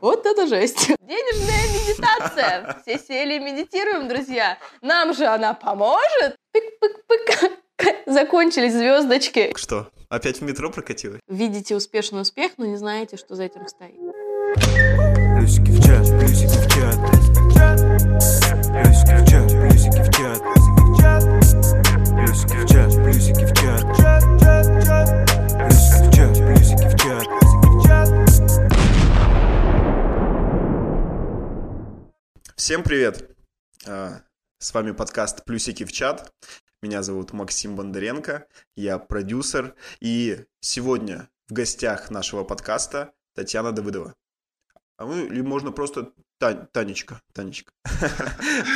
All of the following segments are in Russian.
Вот это жесть. Денежная медитация. Все сели и медитируем, друзья. Нам же она поможет. Пык-пык-пык. Закончились звездочки. Что, опять в метро прокатилась? Видите успешный успех, но не знаете, что за этим стоит. Плюсики в чат, плюсики в чат. Плюсики в чат, плюсики в чат. Плюсики в чат, плюсики в чат. Плюсики в чат, плюсики в чат. Всем привет! А, С вами подкаст «Плюсики в чат». Меня зовут Максим Бондаренко, я продюсер. И сегодня в гостях нашего подкаста Татьяна Давыдова. А мы, или можно просто Тань- Танечка. Танечка.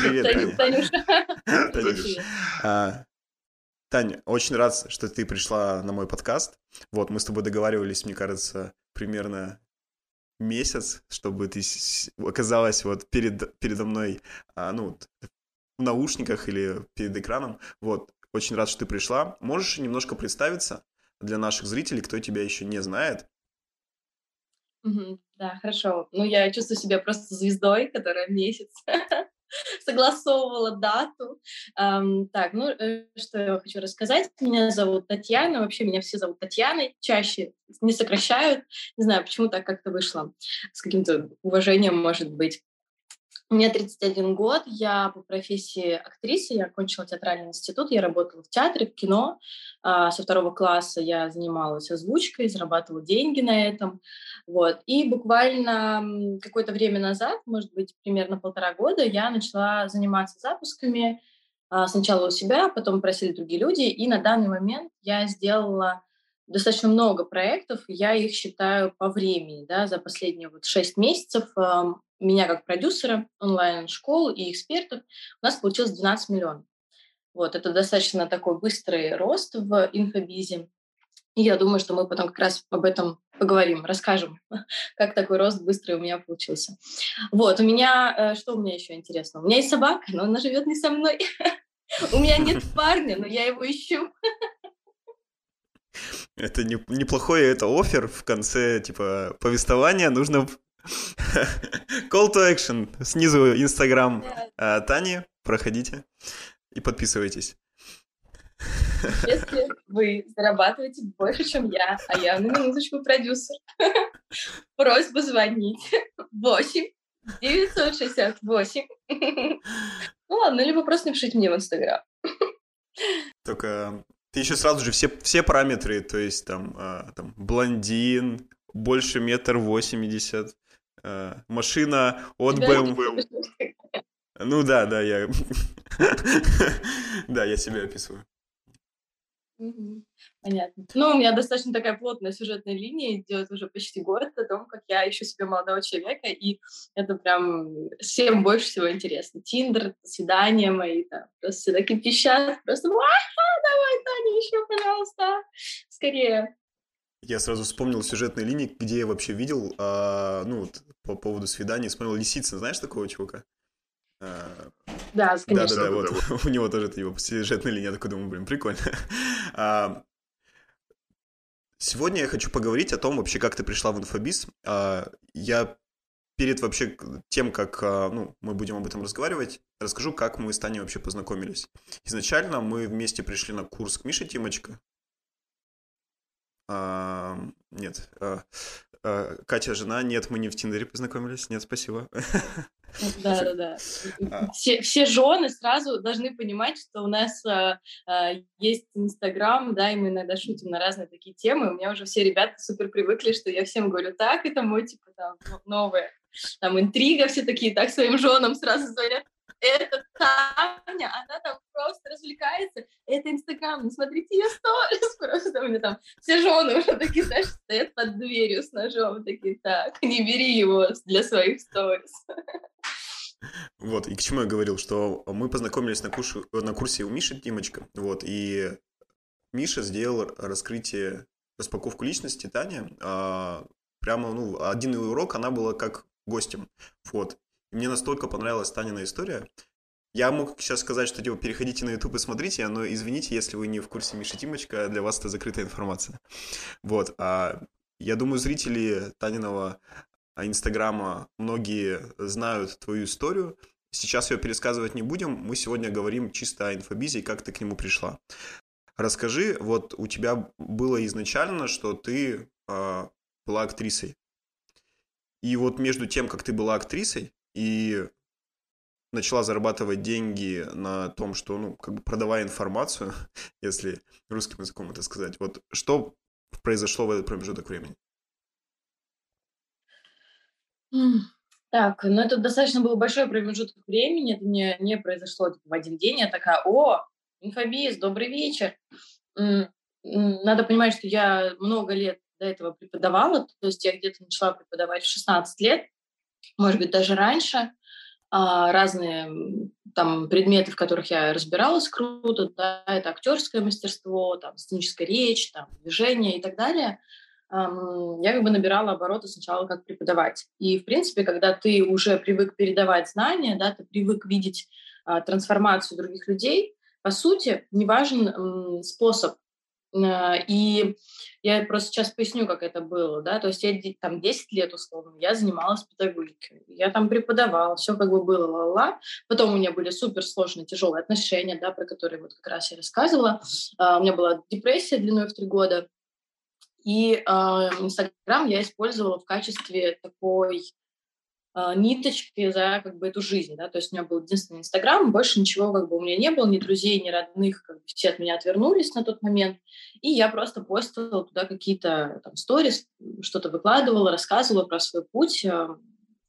Привет, Таня. Танюша. Таня, очень рад, что ты пришла на мой подкаст. Вот, мы с тобой договаривались, мне кажется, примерно месяц, чтобы ты оказалась вот перед, передо мной, а, ну, в наушниках или перед экраном. Вот, очень рад, что ты пришла. Можешь немножко представиться для наших зрителей, кто тебя еще не знает? Да, хорошо. Ну, я чувствую себя просто звездой, которая месяц согласовывала дату. Ам, так, ну, э, что я хочу рассказать. Меня зовут Татьяна. Вообще меня все зовут Татьяной. Чаще не сокращают. Не знаю, почему так как-то вышло. С каким-то уважением, может быть. Мне 31 год, я по профессии актриса, я окончила театральный институт, я работала в театре, в кино. А, Со второго класса я занималась озвучкой, зарабатывала деньги на этом. Вот. И буквально какое-то время назад, может быть, примерно полтора года, я начала заниматься запусками. а, Сначала у себя, потом просили другие люди. И на данный момент я сделала достаточно много проектов. Я их считаю по времени. Да, за последние вот шесть месяцев меня как продюсера онлайн-школ и экспертов у нас получилось 12 миллионов. Вот, это достаточно такой быстрый рост в инфобизе. И я думаю, что мы потом как раз об этом поговорим, расскажем, как такой рост быстрый у меня получился. Вот, у меня, э, что у меня еще интересно? У меня есть собака, но она живет не со мной. У меня нет парня, но я его ищу. Это не, неплохой это офер в конце, типа, повествования. Нужно call to action. Снизу Инстаграм Тани. Проходите и подписывайтесь. Если вы зарабатываете больше, чем я, а я на минуточку продюсер, просьба звонить 8 968. Ну ладно, либо просто напишите мне в Инстаграм. Только ты еще сразу же все, все параметры, то есть там, а, там блондин, больше метр восемьдесят, а, машина от Тебя BMW. Ну да, да, я... Да, я себя описываю. Понятно. Ну, у меня достаточно такая плотная сюжетная линия идет уже почти год о том, как я ищу себе молодого человека, и это прям всем больше всего интересно. Тиндер, свидания мои, там, просто всегда кипищат, просто «Ва-ха, давай, Таня, еще, пожалуйста, скорее. Я сразу вспомнил сюжетные линии, где я вообще видел, а, ну, вот, по поводу свиданий, вспомнил Лисицын, знаешь такого чувака? А, Да, конечно. Да-да-да, вот у него тоже это его сюжетная линия, я такой думаю, блин, прикольно. А, Сегодня я хочу поговорить о том вообще, как ты пришла в инфобиз. А, Я перед вообще тем, как а, ну, мы будем об этом разговаривать, расскажу, как мы с Таней вообще познакомились. Изначально мы вместе пришли на курс к Мише Тимочка. А, Нет. а, а, Катя жена, нет, мы не в Тиндере познакомились, нет, спасибо. Да, да, да. Все, все жены сразу должны понимать, что у нас а, а, есть Инстаграм, да, и мы иногда шутим на разные такие темы. У меня уже все ребята супер привыкли, что я всем говорю, так, это мой, типа, там, новое. Там интрига, все такие, так своим женам сразу звонят. Это Таня, она там просто развлекается. Это Инстаграм, не смотрите ее сторис. Просто у меня там все жены уже такие, знаешь, стоят под дверью с ножом, такие, так, не бери его для своих сторис. Вот, и к чему я говорил, что мы познакомились на, курсе, на курсе у Миши Тимочка, вот, и Миша сделал раскрытие, распаковку личности Таня, а, прямо, ну, один урок, она была как гостем, вот. Мне настолько понравилась Танина история, я мог сейчас сказать, что типа переходите на YouTube и смотрите, но извините, если вы не в курсе Миши Тимочка, для вас это закрытая информация. Вот, а я думаю, зрители Таниного Инстаграма многие знают твою историю. Сейчас ее пересказывать не будем. Мы сегодня говорим чисто о инфобизе и как ты к нему пришла. Расскажи, вот у тебя было изначально, что ты э, была актрисой. И вот между тем, как ты была актрисой и начала зарабатывать деньги на том, что, ну, как бы продавая информацию, если русским языком это сказать, вот что произошло в этот промежуток времени? Так, ну это достаточно был большой промежуток времени, это не, не произошло типа, в один день. Я такая, о, инфобиз, добрый вечер. Надо понимать, что я много лет до этого преподавала, то есть я где-то начала преподавать в 16 лет, может быть, даже раньше. А, разные там предметы, в которых я разбиралась круто, да, это актерское мастерство, там, сценическая речь, там, движение и так далее – я как бы набирала обороты сначала как преподавать. И, в принципе, когда ты уже привык передавать знания, да, ты привык видеть а, трансформацию других людей, по сути, не важен способ. А, и я просто сейчас поясню, как это было. Да? То есть я там 10 лет, условно, я занималась педагогикой. Я там преподавала, все как бы было ла-ла. Потом у меня были суперсложные, тяжелые отношения, да, про которые вот как раз я рассказывала. А, у меня была депрессия длиной в три года. И а, Инстаграм я использовала в качестве такой э, ниточки за как бы эту жизнь, да, то есть у меня был единственный Инстаграм, больше ничего как бы у меня не было, ни друзей, ни родных, как бы все от меня отвернулись на тот момент, и я просто постила туда какие-то там сторис, что-то выкладывала, рассказывала про свой путь, э,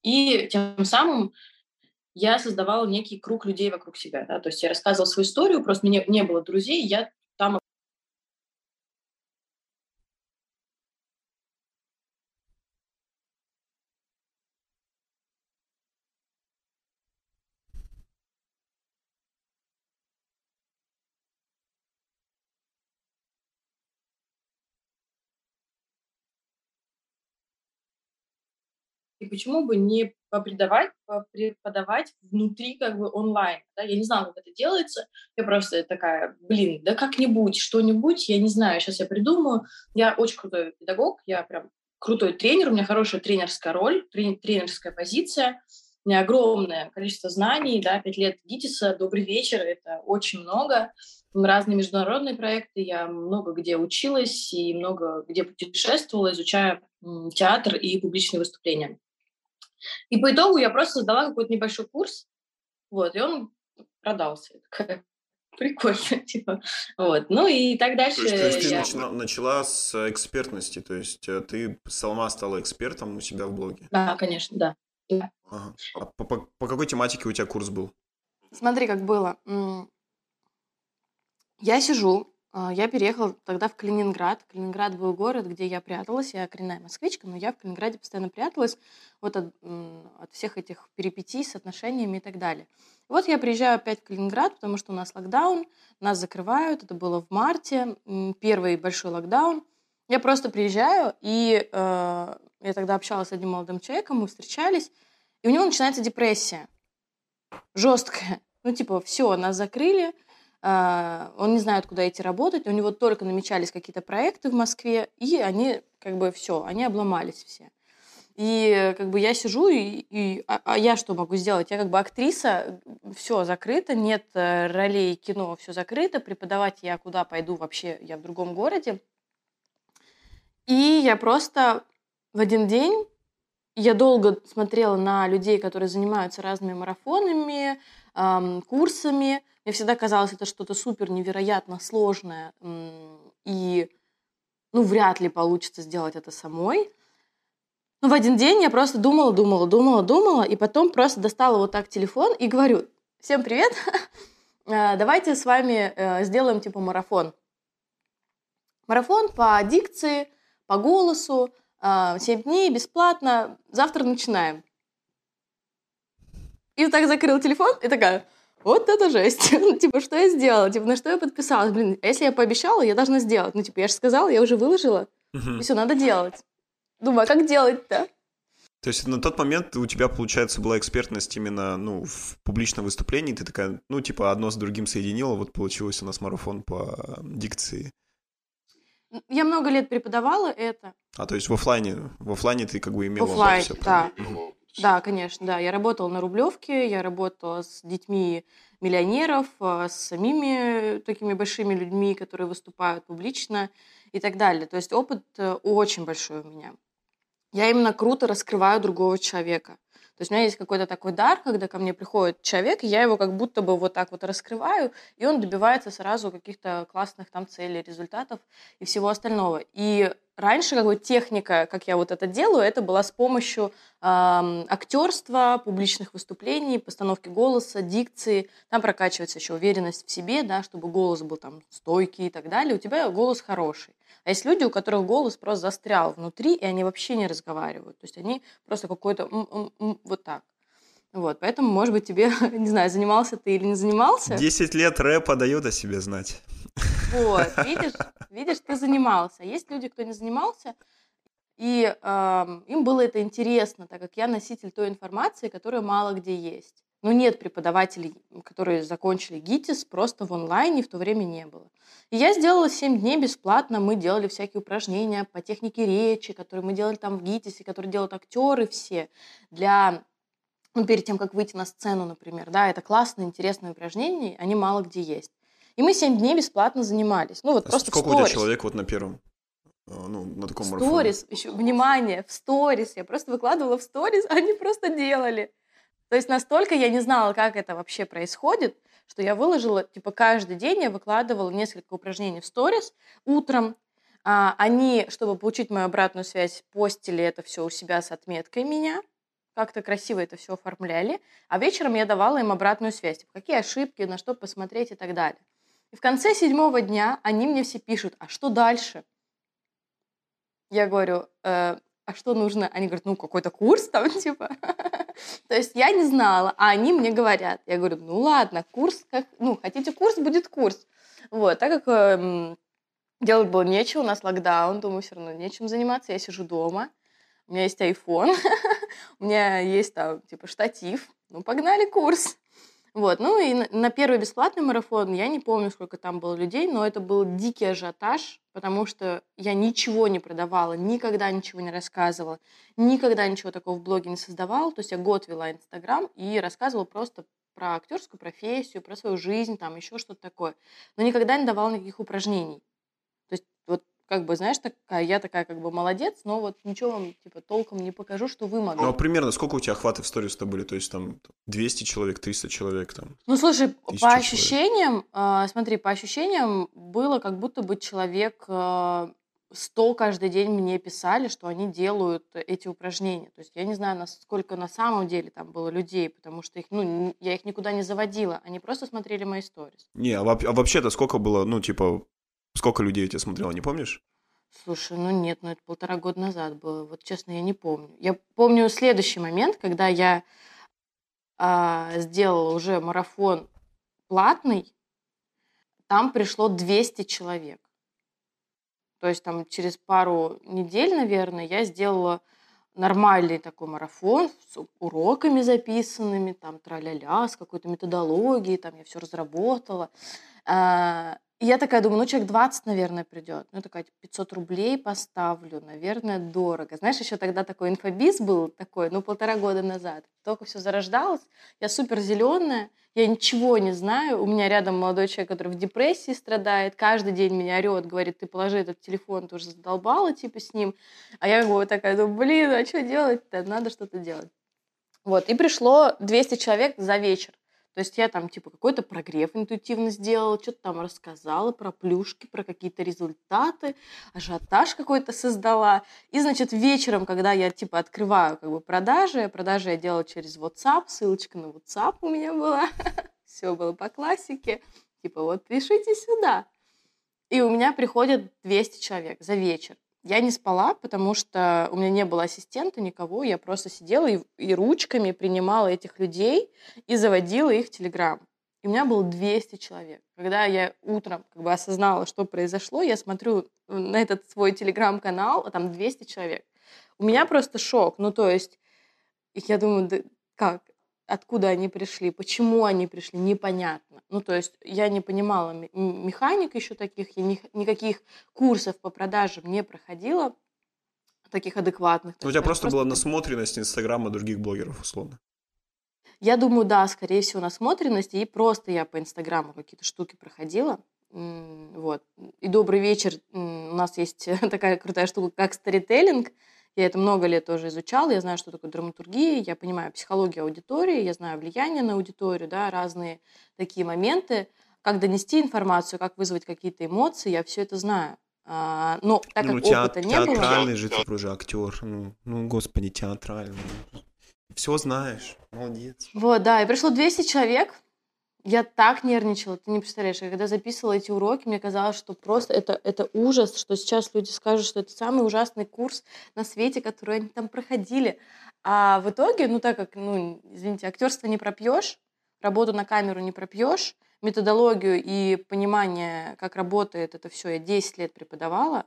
и тем самым я создавала некий круг людей вокруг себя, да, то есть я рассказывала свою историю, просто мне не было друзей, я там Почему бы не попредавать, преподавать внутри как бы онлайн. Да? Я не знала, как это делается. Я просто такая, блин, да как-нибудь, что-нибудь, я не знаю, сейчас я придумаю. Я очень крутой педагог, я прям крутой тренер, у меня хорошая тренерская роль, тренерская позиция. У меня огромное количество знаний, да, пять лет ГИТИСа, добрый вечер, это очень много. Разные международные проекты, я много где училась и много где путешествовала, изучая театр и публичные выступления. И по итогу я просто создала какой-то небольшой курс, вот, и он продался. Прикольно, типа, вот. Ну и так дальше. То есть, то есть я... ты начала, начала с экспертности, то есть э, ты сама стала экспертом у себя в блоге? Да, конечно, да. да. Ага. А по, по, по какой тематике у тебя курс был? Смотри, как было. Я сижу, я переехала тогда в Калининград. Калининград был город, где я пряталась. Я коренная москвичка, но я в Калининграде постоянно пряталась вот от, от всех этих перипетий с отношениями и так далее. И вот я приезжаю опять в Калининград, потому что у нас локдаун, нас закрывают. Это было в марте, первый большой локдаун. Я просто приезжаю, и э, я тогда общалась с одним молодым человеком, мы встречались, и у него начинается депрессия. Жесткая. Ну, типа, все, нас закрыли, а, он не знает, куда идти работать, у него только намечались какие-то проекты в Москве, и они как бы все, они обломались все. И как бы я сижу, и, и а, а я что могу сделать? Я как бы актриса, все закрыто, нет э, ролей кино, все закрыто, преподавать я куда пойду вообще, я в другом городе. И я просто в один день, я долго смотрела на людей, которые занимаются разными марафонами, эм, курсами, мне всегда казалось, это что-то супер невероятно сложное, и ну, вряд ли получится сделать это самой. Но в один день я просто думала, думала, думала, думала, и потом просто достала вот так телефон и говорю, всем привет, э, давайте с вами э, сделаем типа марафон. Марафон по дикции, по голосу, 7 э, дней, бесплатно, завтра начинаем. И вот так закрыл телефон и такая, вот это жесть. ну, типа, что я сделала? Типа, на что я подписалась? Блин, а если я пообещала, я должна сделать. Ну, типа, я же сказала, я уже выложила. И все, надо делать. Думаю, а как делать-то? То есть на тот момент у тебя, получается, была экспертность именно ну, в публичном выступлении, ты такая, ну, типа, одно с другим соединила, вот получилось у нас марафон по дикции. Я много лет преподавала это. А, то есть в оффлайне, в оффлайне ты как бы имела Оффлайн, всё, да. Да, конечно, да. Я работала на Рублевке, я работала с детьми миллионеров, а, с самими такими большими людьми, которые выступают публично и так далее. То есть опыт э, очень большой у меня. Я именно круто раскрываю другого человека. То есть у меня есть какой-то такой дар, когда ко мне приходит человек, и я его как будто бы вот так вот раскрываю, и он добивается сразу каких-то классных там целей, результатов и всего остального. И раньше как бы техника, как я вот это делаю, это была с помощью эм, актерства, публичных выступлений, постановки голоса, дикции. Там прокачивается еще уверенность в себе, да, чтобы голос был там стойкий и так далее. У тебя голос хороший. А есть люди, у которых голос просто застрял внутри, и они вообще не разговаривают. То есть они просто какой-то вот так. Вот, поэтому, может быть, тебе, не знаю, занимался ты или не занимался. 10 лет рэпа дает о себе знать. Вот, видишь, видишь, ты занимался. Есть люди, кто не занимался, и эм, им было это интересно, так как я носитель той информации, которая мало где есть. Но нет преподавателей, которые закончили ГИТИС, просто в онлайне в то время не было. И я сделала 7 дней бесплатно. Мы делали всякие упражнения по технике речи, которые мы делали там в ГИТИСе, которые делают актеры все для ну, перед тем, как выйти на сцену, например, да, это классные, интересные упражнения, они мало где есть. И мы 7 дней бесплатно занимались. Ну, вот А просто Сколько у тебя человек вот на первом? э, Ну, на таком В марафоне? сторис, еще, внимание, в сторис. Я просто выкладывала в сторис, а они просто делали. То есть настолько я не знала, как это вообще происходит, что я выложила, типа, каждый день я выкладывала несколько упражнений в сторис утром. А, они, чтобы получить мою обратную связь, постили это все у себя с отметкой меня, как-то красиво это все оформляли, а вечером я давала им обратную связь, типа, какие ошибки, на что посмотреть и так далее. И в конце седьмого дня они мне все пишут, а что дальше? Я говорю, «Э, а что нужно? Они говорят, ну, какой-то курс там, типа. То есть я не знала, а они мне говорят. Я говорю, ну, ладно, курс, как, ну, хотите курс, будет курс. Вот, так как эм, делать было нечего, у нас локдаун, думаю, все равно нечем заниматься, я сижу дома, у меня есть iPhone, у меня есть там, типа, штатив, ну, погнали курс. Вот, ну и на- первый бесплатный марафон, я не помню, сколько там было людей, но это был дикий ажиотаж, потому что я ничего не продавала, никогда ничего не рассказывала, никогда ничего такого в блоге не создавала. То есть я год вела Инстаграм и рассказывала просто про актерскую профессию, про свою жизнь, там еще что-то такое. Но никогда не давала никаких упражнений. Как бы, знаешь, такая, я такая как бы молодец, но вот ничего вам типа толком не покажу, что вы могли. Ну, а примерно сколько у тебя охваты в сторис-то были? То есть там 200 человек, 300 человек там? Ну, слушай, по ощущениям, а, смотри, по ощущениям было как будто бы человек а, 100 каждый день мне писали, что они делают эти упражнения. То есть я не знаю, насколько на самом деле там было людей, потому что их, ну, я их никуда не заводила, они просто смотрели мои сторис. Не, а, а вообще-то сколько было, ну, типа, сколько людей у тебя смотрело, не помнишь? Слушай, ну нет, ну это полтора года назад было. Вот честно, я не помню. Я помню следующий момент, когда я а, сделала уже марафон платный, там пришло 200 человек. То есть там через пару недель, наверное, я сделала нормальный такой марафон с уроками записанными, там тра-ля-ля, с какой-то методологией, там я все разработала. А, И я такая думаю, ну, человек 20, наверное, придет. Ну, такая, типа, 500 рублей поставлю, наверное, дорого. Знаешь, еще тогда такой инфобиз был такой, ну, полтора года назад. Только все зарождалось. Я супер зеленая, я ничего не знаю. У меня рядом молодой человек, который в депрессии страдает. Каждый день меня орет, говорит, ты положи этот телефон, ты уже задолбала, типа, с ним. А я вот такая, думаю, блин, а что делать-то? Надо что-то делать. Вот, и пришло 200 человек за вечер. То есть я там типа какой-то прогрев интуитивно сделала, что-то там рассказала про плюшки, про какие-то результаты, ажиотаж какой-то создала. И, значит, вечером, когда я типа открываю как бы продажи, продажи я делала через WhatsApp, ссылочка на WhatsApp у меня была, все было по классике. Типа вот пишите сюда. И у меня приходят 200 человек за вечер. Я не спала, потому что у меня не было ассистента никого. Я просто сидела и, и ручками принимала этих людей и заводила их в Телеграм. И у меня было 200 человек. Когда я утром как бы осознала, что произошло, я смотрю на этот свой Телеграм-канал, а там 200 человек. У меня просто шок. Ну, то есть, я думаю, да как? Откуда они пришли, почему они пришли, непонятно. Ну, то есть я не понимала механик еще таких, я ни, никаких курсов по продажам не проходила, таких адекватных. Ну, у тебя просто, просто была насмотренность Инстаграма других блогеров, условно. Я думаю, да, скорее всего, насмотренность, и просто я по Инстаграму какие-то штуки проходила. Вот. И добрый вечер. У нас есть такая крутая штука, как старителлинг. Я это много лет тоже изучала, я знаю, что такое драматургия, я понимаю психологию аудитории, я знаю влияние на аудиторию, да, разные такие моменты, как донести информацию, как вызвать какие-то эмоции, я все это знаю. А, но так ну, как теат- опыта не театральный было... Театральный же ты уже актер, ну, ну, господи, театральный. Все знаешь, молодец. Вот, да, и пришло 200 человек, я так нервничала, ты не представляешь. Я когда записывала эти уроки, мне казалось, что просто это, это ужас, что сейчас люди скажут, что это самый ужасный курс на свете, который они там проходили. А в итоге, ну так как, ну, извините, актерство не пропьешь, работу на камеру не пропьешь, методологию и понимание, как работает это все, я 10 лет преподавала,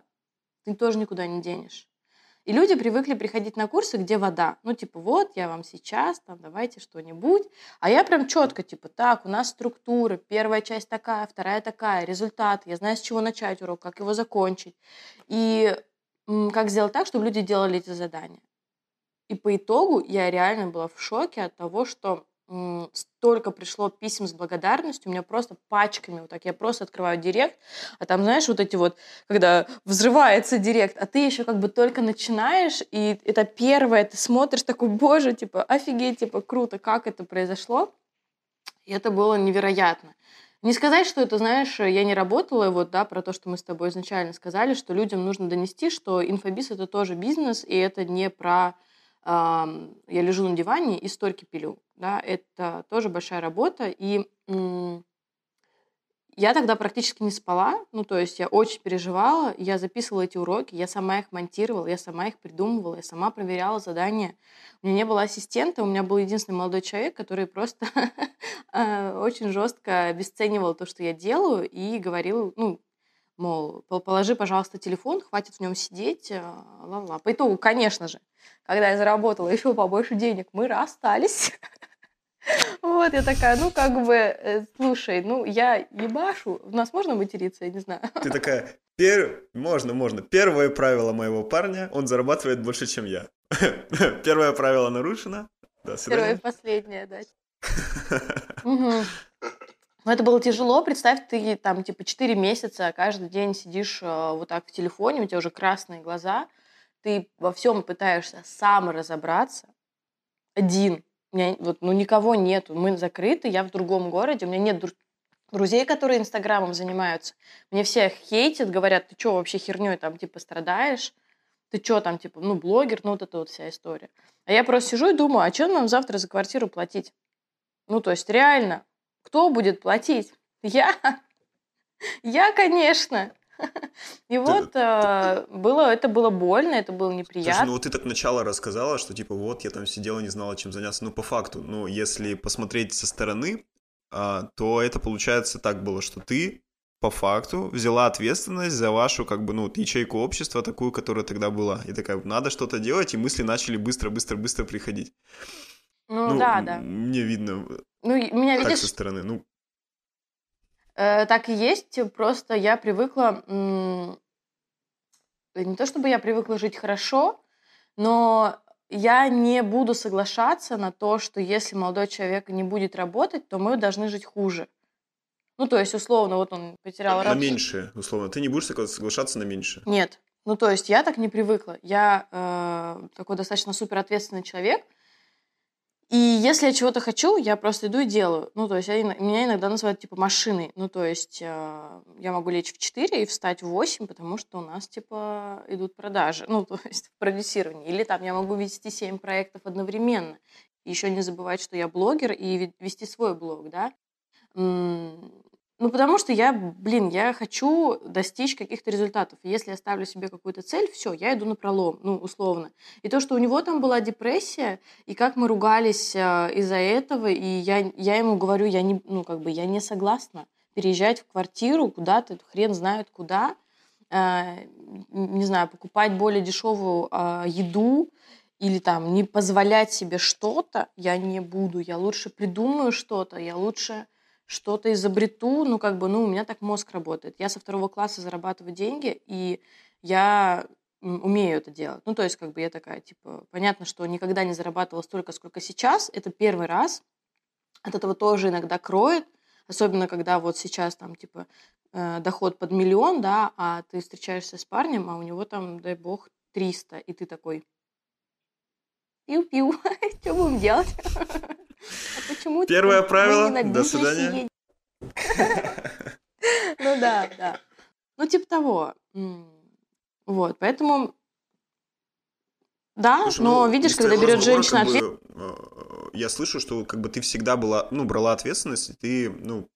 ты тоже никуда не денешь. И люди привыкли приходить на курсы, где вода. Ну, типа, вот, я вам сейчас, там, давайте что-нибудь. А я прям четко, типа, так, у нас структура, первая часть такая, вторая такая, результат. Я знаю, с чего начать урок, как его закончить. И как сделать так, чтобы люди делали эти задания. И по итогу я реально была в шоке от того, что столько пришло писем с благодарностью, у меня просто пачками вот так, я просто открываю директ, а там, знаешь, вот эти вот, когда взрывается директ, а ты еще как бы только начинаешь, и это первое, ты смотришь такой, боже, типа, офигеть, типа, круто, как это произошло, и это было невероятно. Не сказать, что это, знаешь, я не работала, вот, да, про то, что мы с тобой изначально сказали, что людям нужно донести, что инфобиз — это тоже бизнес, и это не про я лежу на диване и стойки пилю. Да, это тоже большая работа. И я тогда практически не спала, ну, то есть я очень переживала, я записывала эти уроки, я сама их монтировала, я сама их придумывала, я сама проверяла задания. У меня не было ассистента, у меня был единственный молодой человек, который просто а, очень жестко обесценивал то, что я делаю, и говорил, ну, мол, положи, пожалуйста, телефон, хватит в нем сидеть, э, ла-ла. По итогу, конечно же, когда я заработала еще побольше денег, мы расстались. Вот, я такая, ну, как бы, э, слушай, ну, я ебашу, у нас можно материться, я не знаю. Ты такая, пер... можно, можно. Первое правило моего парня, он зарабатывает больше, чем я. Первое правило нарушено. Да, Первое и последнее, да. Но это было тяжело. Представь, ты там типа 4 месяца каждый день сидишь э, вот так в телефоне, у тебя уже красные глаза, ты во всем пытаешься сам разобраться один. У меня вот, ну, никого нету. Мы закрыты, я в другом городе, у меня нет дру- друзей, которые Инстаграмом занимаются. Мне все хейтят, говорят, ты что вообще херней там типа страдаешь? Ты что там, типа, ну, блогер, ну, вот эта вот вся история. А я просто сижу и думаю, а что нам завтра за квартиру платить? Ну, то есть реально, кто будет платить? Я. Я, конечно. И вот э, было, это было больно, это было неприятно. Слушай, ну вот ты так начало рассказала, что типа вот я там сидела, не знала, чем заняться. Ну по факту, ну если посмотреть со стороны, а, то это получается так было, что ты по факту взяла ответственность за вашу, как бы, ну, ячейку общества, такую, которая тогда была. И такая, надо что-то делать, и мысли начали быстро-быстро-быстро приходить. Ну, ну да, да. Мне видно ну, меня, так видишь, со стороны. Ну, э, так и есть, просто я привыкла... М- не то чтобы я привыкла жить хорошо, но я не буду соглашаться на то, что если молодой человек не будет работать, то мы должны жить хуже. Ну, то есть, условно, вот он потерял работу. На меньшее, условно. Ты не будешь соглашаться на меньшее? Нет. Ну, то есть, я так не привыкла. Я э, такой достаточно суперответственный человек – и если я чего-то хочу, я просто иду и делаю. Ну, то есть я, меня иногда называют типа машиной. Ну, то есть э, я могу лечь в 4 и встать в 8, потому что у нас типа идут продажи. Ну, то есть в продюсировании. Или там я могу вести 7 проектов одновременно. Еще не забывать, что я блогер и вести свой блог, да. Ну, потому что я, блин, я хочу достичь каких-то результатов. Если я ставлю себе какую-то цель, все, я иду на пролом, ну, условно. И то, что у него там была депрессия, и как мы ругались э, из-за этого, и я, я ему говорю, я не, ну, как бы, я не согласна переезжать в квартиру куда-то, хрен знает куда, э, не знаю, покупать более дешевую э, еду, или там не позволять себе что-то, я не буду. Я лучше придумаю что-то, я лучше что-то изобрету. Ну, как бы, ну, у меня так мозг работает. Я со второго класса зарабатываю деньги, и я умею это делать. Ну, то есть, как бы я такая, типа, понятно, что никогда не зарабатывала столько, сколько сейчас. Это первый раз. От этого тоже иногда кроет. Особенно, когда вот сейчас там, типа, э, доход под миллион, да, а ты встречаешься с парнем, а у него там, дай бог, 300, и ты такой, пиу-пиу, что будем делать? А почему Первое правило, до свидания. Ну да, да. Ну, типа того. Вот, поэтому да, Слушай, но ну, видишь, когда берет женщина как бы, э, я слышу, что как бы ты всегда была, ну, брала ответственность, и ты, ну,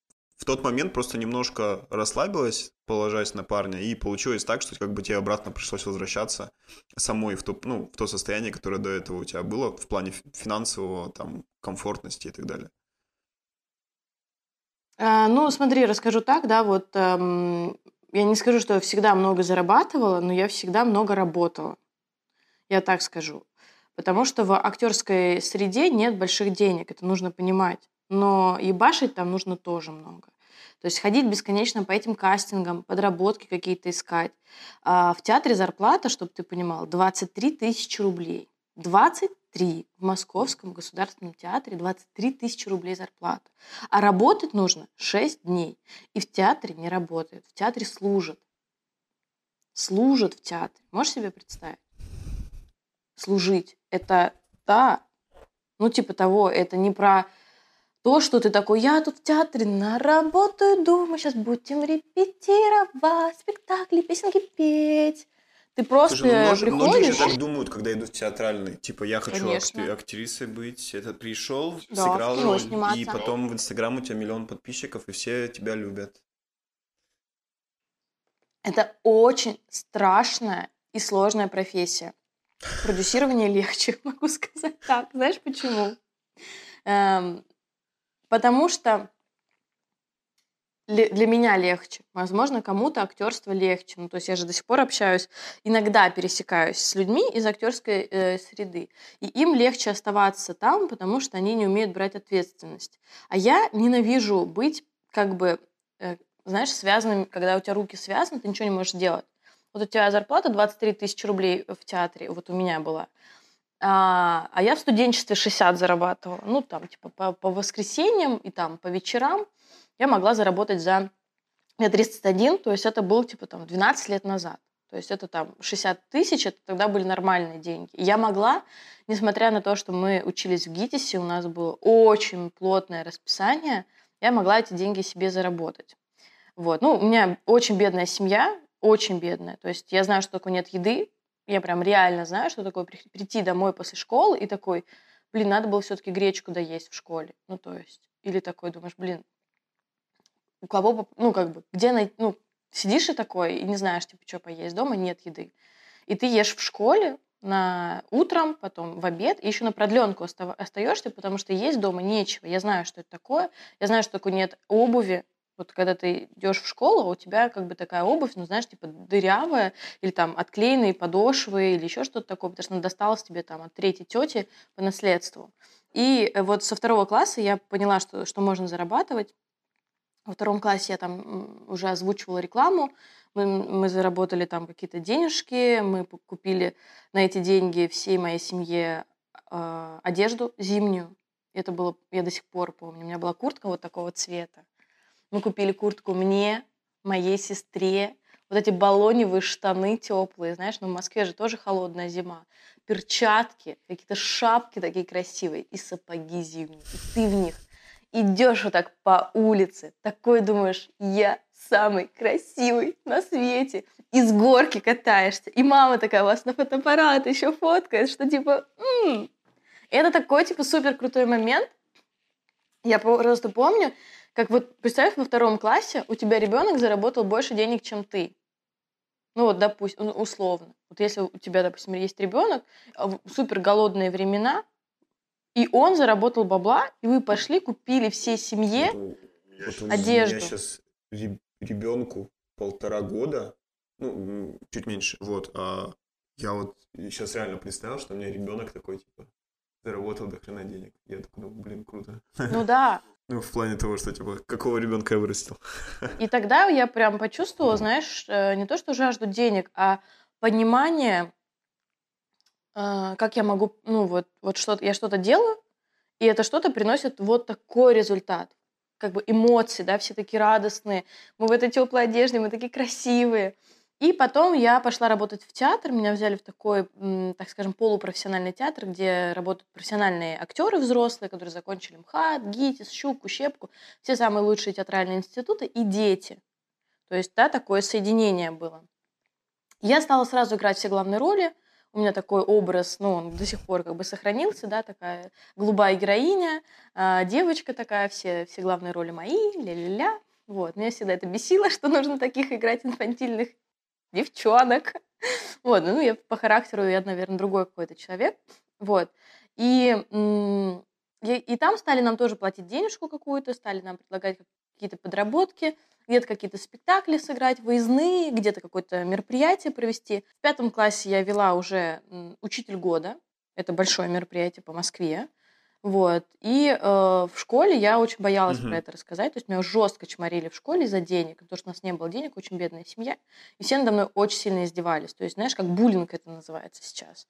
в тот момент просто немножко расслабилась, положась на парня, и получилось так, что как бы тебе обратно пришлось возвращаться самой в то, ну, в то состояние, которое до этого у тебя было в плане финансового, там, комфортности и так далее. А, ну, смотри, расскажу так, да, вот эм, я не скажу, что я всегда много зарабатывала, но я всегда много работала. Я так скажу. Потому что в актерской среде нет больших денег, это нужно понимать. Но ебашить там нужно тоже много. То есть ходить бесконечно по этим кастингам, подработки какие-то искать. А в театре зарплата, чтобы ты понимал, 23 тысячи рублей. 23 в Московском государственном театре 23 тысячи рублей зарплата. А работать нужно 6 дней. И в театре не работают, в театре служат. Служат в театре. Можешь себе представить? Служить. Это, да, ну типа того, это не про то, что ты такой, я тут в театре наработаю дома, сейчас будем репетировать, спектакли, песенки петь. Ты просто Слушай, ну, множи, приходишь... Многие же так думают, когда идут в театральный. Типа, я хочу Конечно. актрисой быть. Это пришел, да, сыграл роль, сниматься. и потом в Инстаграм у тебя миллион подписчиков, и все тебя любят. Это очень страшная и сложная профессия. Продюсирование легче, могу сказать так. Знаешь почему? Эм, потому что для меня легче. Возможно, кому-то актерство легче. Ну, то есть я же до сих пор общаюсь, иногда пересекаюсь с людьми из актерской э, среды. И им легче оставаться там, потому что они не умеют брать ответственность. А я ненавижу быть как бы, э, знаешь, связанным, когда у тебя руки связаны, ты ничего не можешь делать. Вот у тебя зарплата 23 тысячи рублей в театре, вот у меня была. А, а я в студенчестве 60 зарабатывала. Ну, там, типа, по, по воскресеньям и там по вечерам я могла заработать за... Я 31, то есть это был типа там 12 лет назад. То есть это там 60 тысяч, это тогда были нормальные деньги. Я могла, несмотря на то, что мы учились в ГИТИСе, у нас было очень плотное расписание, я могла эти деньги себе заработать. Вот. Ну, у меня очень бедная семья, очень бедная. То есть я знаю, что такое нет еды, я прям реально знаю, что такое прийти домой после школы и такой, блин, надо было все-таки гречку доесть в школе. Ну, то есть, или такой думаешь, блин, у кого, ну, как бы, где найти, ну, сидишь и такой, и не знаешь, типа, что поесть, дома нет еды. И ты ешь в школе на утром, потом в обед, и еще на продленку остаешься, потому что есть дома нечего. Я знаю, что это такое. Я знаю, что такое нет обуви. Вот когда ты идешь в школу, у тебя как бы такая обувь, ну, знаешь, типа дырявая, или там отклеенные подошвы, или еще что-то такое, потому что она досталась тебе там от третьей тети по наследству. И э, вот со второго класса я поняла, что, что можно зарабатывать. Во втором классе я там уже озвучивала рекламу, мы, мы заработали там какие-то денежки, мы купили на эти деньги всей моей семье э, одежду зимнюю. Это было, я до сих пор помню, у меня была куртка вот такого цвета. Мы купили куртку мне, моей сестре, вот эти баллоневые штаны теплые, знаешь, ну в Москве же тоже холодная зима, перчатки, какие-то шапки такие красивые и сапоги зимние, и ты в них – идешь вот так по улице, такой думаешь, я самый красивый на свете, из горки катаешься, и мама такая вас на фотоаппарат еще фоткает, что типа, м-м". это такой типа супер крутой момент. Я просто помню, как вот представь во втором классе у тебя ребенок заработал больше денег, чем ты. Ну вот, допустим, условно. Вот если у тебя, допустим, есть ребенок, а супер голодные времена, и он заработал бабла, и вы пошли, купили всей семье вот одежду. У меня сейчас ребенку полтора года, ну, чуть меньше, вот, а Я вот сейчас реально представил, что у меня ребенок такой, типа, заработал до хрена денег. Я такой, ну, блин, круто. Ну да. Ну, в плане того, что, типа, какого ребенка я вырастил. И тогда я прям почувствовала, знаешь, э, не то, что жажду денег, а понимание, э, как я могу, ну, вот, вот что-то, я что-то делаю, и это что-то приносит вот такой результат. Как бы эмоции, да, все такие радостные. Мы в этой теплой одежде, мы такие красивые. И потом я пошла работать в театр. Меня взяли в такой, так скажем, полупрофессиональный театр, где работают профессиональные актеры взрослые, которые закончили МХАТ, ГИТИС, Щуку, Щепку, все самые лучшие театральные институты, и дети. То есть, да, такое соединение было. Я стала сразу играть все главные роли. У меня такой образ, ну, он до сих пор как бы сохранился, да, такая голубая героиня, а, девочка такая, все, все главные роли мои, ля-ля-ля. Вот, меня всегда это бесило, что нужно таких играть инфантильных девчонок. Вот, ну, я по характеру, я, наверное, другой какой-то человек. Вот. И, и там стали нам тоже платить денежку какую-то, стали нам предлагать какие-то подработки, где-то какие-то спектакли сыграть, выездные, где-то какое-то мероприятие провести. В пятом классе я вела уже учитель года. Это большое мероприятие по Москве. Вот. И э, в школе я очень боялась угу. про это рассказать. То есть меня жестко чморили в школе из-за денег, потому что у нас не было денег, очень бедная семья. И все надо мной очень сильно издевались. То есть, знаешь, как буллинг это называется сейчас.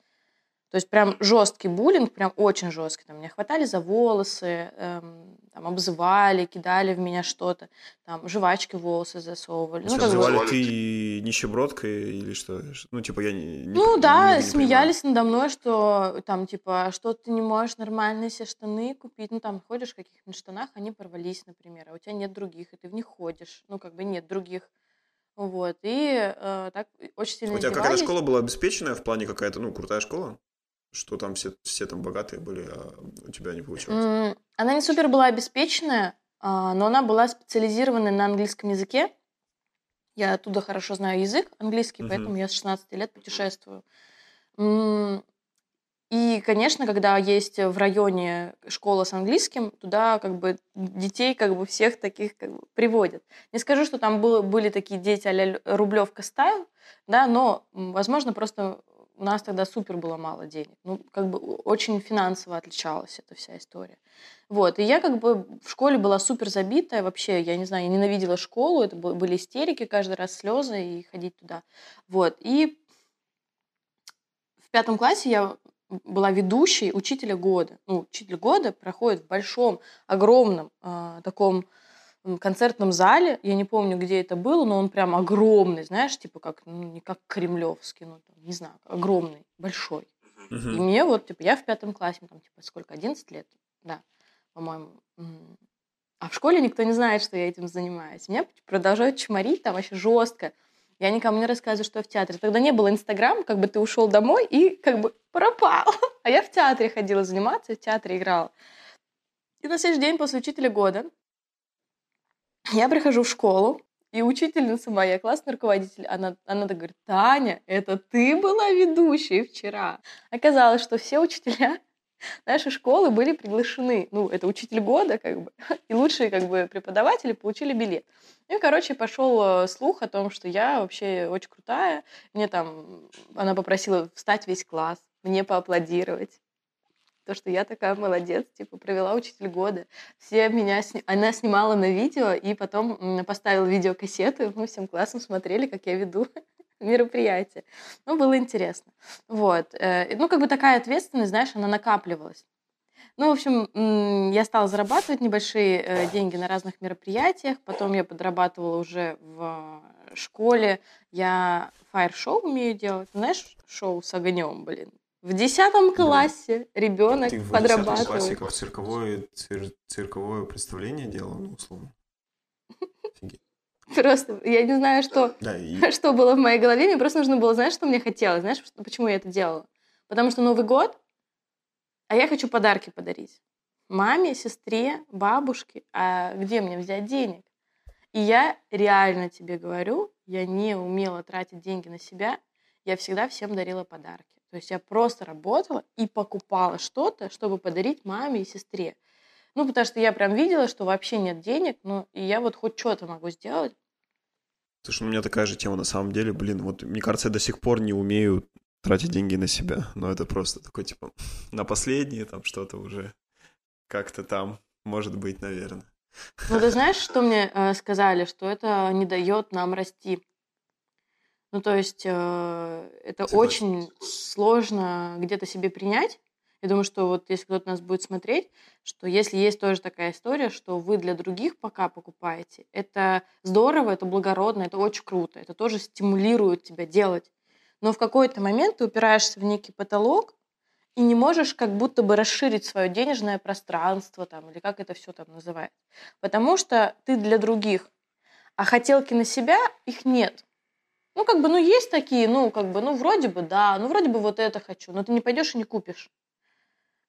То есть прям жесткий буллинг, прям очень жесткий. Там меня хватали за волосы, эм, там обзывали, кидали в меня что-то, там жвачки в волосы засовывали. Ну, Называли бы... ты нищебродкой или что? Ну, типа я не... Ну не, да, не, не смеялись понимаю. надо мной, что там типа, что ты не можешь нормальные себе штаны купить. Ну там ходишь в каких-нибудь штанах, они порвались, например, а у тебя нет других, и ты в них ходишь. Ну как бы нет других. Вот, и э, так очень сильно У тебя какая-то школа была обеспеченная в плане какая-то, ну, крутая школа? Что там все, все там богатые были, а у тебя не получилось? Она не супер была обеспеченная, а, но она была специализированная на английском языке. Я оттуда хорошо знаю язык английский, угу. поэтому я с 16 лет путешествую. И, конечно, когда есть в районе школа с английским, туда как бы детей как бы всех таких как бы приводят. Не скажу, что там было, были такие дети а-ля Рублевка стайл, да, но, возможно, просто у нас тогда супер было мало денег. Ну, как бы очень финансово отличалась эта вся история. Вот, и я как бы в школе была супер забитая вообще, я не знаю, я ненавидела школу, это были истерики, каждый раз слезы и ходить туда. Вот, и в пятом классе я была ведущей учителя года. Ну, учитель года проходит в большом, огромном э, таком концертном зале, я не помню, где это было, но он прям огромный, знаешь, типа как, ну, не как кремлевский, ну, там, не знаю, огромный, большой. И мне вот, типа, я в пятом классе, там, типа, сколько, 11 лет, да, по-моему. А в школе никто не знает, что я этим занимаюсь. Меня продолжают чморить там вообще жестко. Я никому не рассказываю, что я в театре. Тогда не было Инстаграм, как бы ты ушел домой и как бы пропал. А я в театре ходила заниматься, в театре играла. И на следующий день после учителя года я прихожу в школу, и учительница моя, классный руководитель, она, она так говорит, Таня, это ты была ведущей вчера. Оказалось, что все учителя нашей школы были приглашены. Ну, это учитель года, как бы, и лучшие, как бы, преподаватели получили билет. Ну и, короче, пошел э, слух о том, что я вообще очень крутая. Мне там, она попросила встать весь класс, мне поаплодировать то, что я такая молодец, типа, провела учитель года. Все меня, сни... она снимала на видео и потом поставила видеокассету, мы всем классом смотрели, как я веду мероприятие. Ну, было интересно. Вот. Э, ну, как бы такая ответственность, знаешь, она накапливалась. Ну, в общем, я стала зарабатывать небольшие э, деньги на разных мероприятиях. Потом я подрабатывала уже в школе. Я фаер-шоу умею делать. Знаешь, шоу с огнем, блин. В десятом классе да. ребенок Ты подрабатывает. В классе как цирковое, цир, цирковое представление делал, ну, условно. Офигеть. Просто я не знаю, что, да, и... что было в моей голове. Мне просто нужно было, знаешь, что мне хотелось? Знаешь, почему я это делала? Потому что Новый год, а я хочу подарки подарить. Маме, сестре, бабушке. А где мне взять денег? И я реально тебе говорю, я не умела тратить деньги на себя. Я всегда всем дарила подарки. То есть я просто работала и покупала что-то, чтобы подарить маме и сестре. Ну, потому что я прям видела, что вообще нет денег, ну, и я вот хоть что-то могу сделать. Слушай, ну, у меня такая же тема на самом деле, блин, вот мне кажется, я до сих пор не умею тратить деньги на себя, но это просто такой, типа, на последние там что-то уже как-то там, может быть, наверное. Ну, ты знаешь, что мне э, сказали? Что это не дает нам расти. Ну, то есть э, это Согласен. очень сложно где-то себе принять. Я думаю, что вот если кто-то нас будет смотреть, что если есть тоже такая история, что вы для других пока покупаете, это здорово, это благородно, это очень круто, это тоже стимулирует тебя делать. Но в какой-то момент ты упираешься в некий потолок и не можешь как будто бы расширить свое денежное пространство там, или как это все там называется. Потому что ты для других, а хотелки на себя их нет. Ну, как бы, ну, есть такие, ну, как бы, ну, вроде бы, да, ну, вроде бы вот это хочу, но ты не пойдешь и не купишь.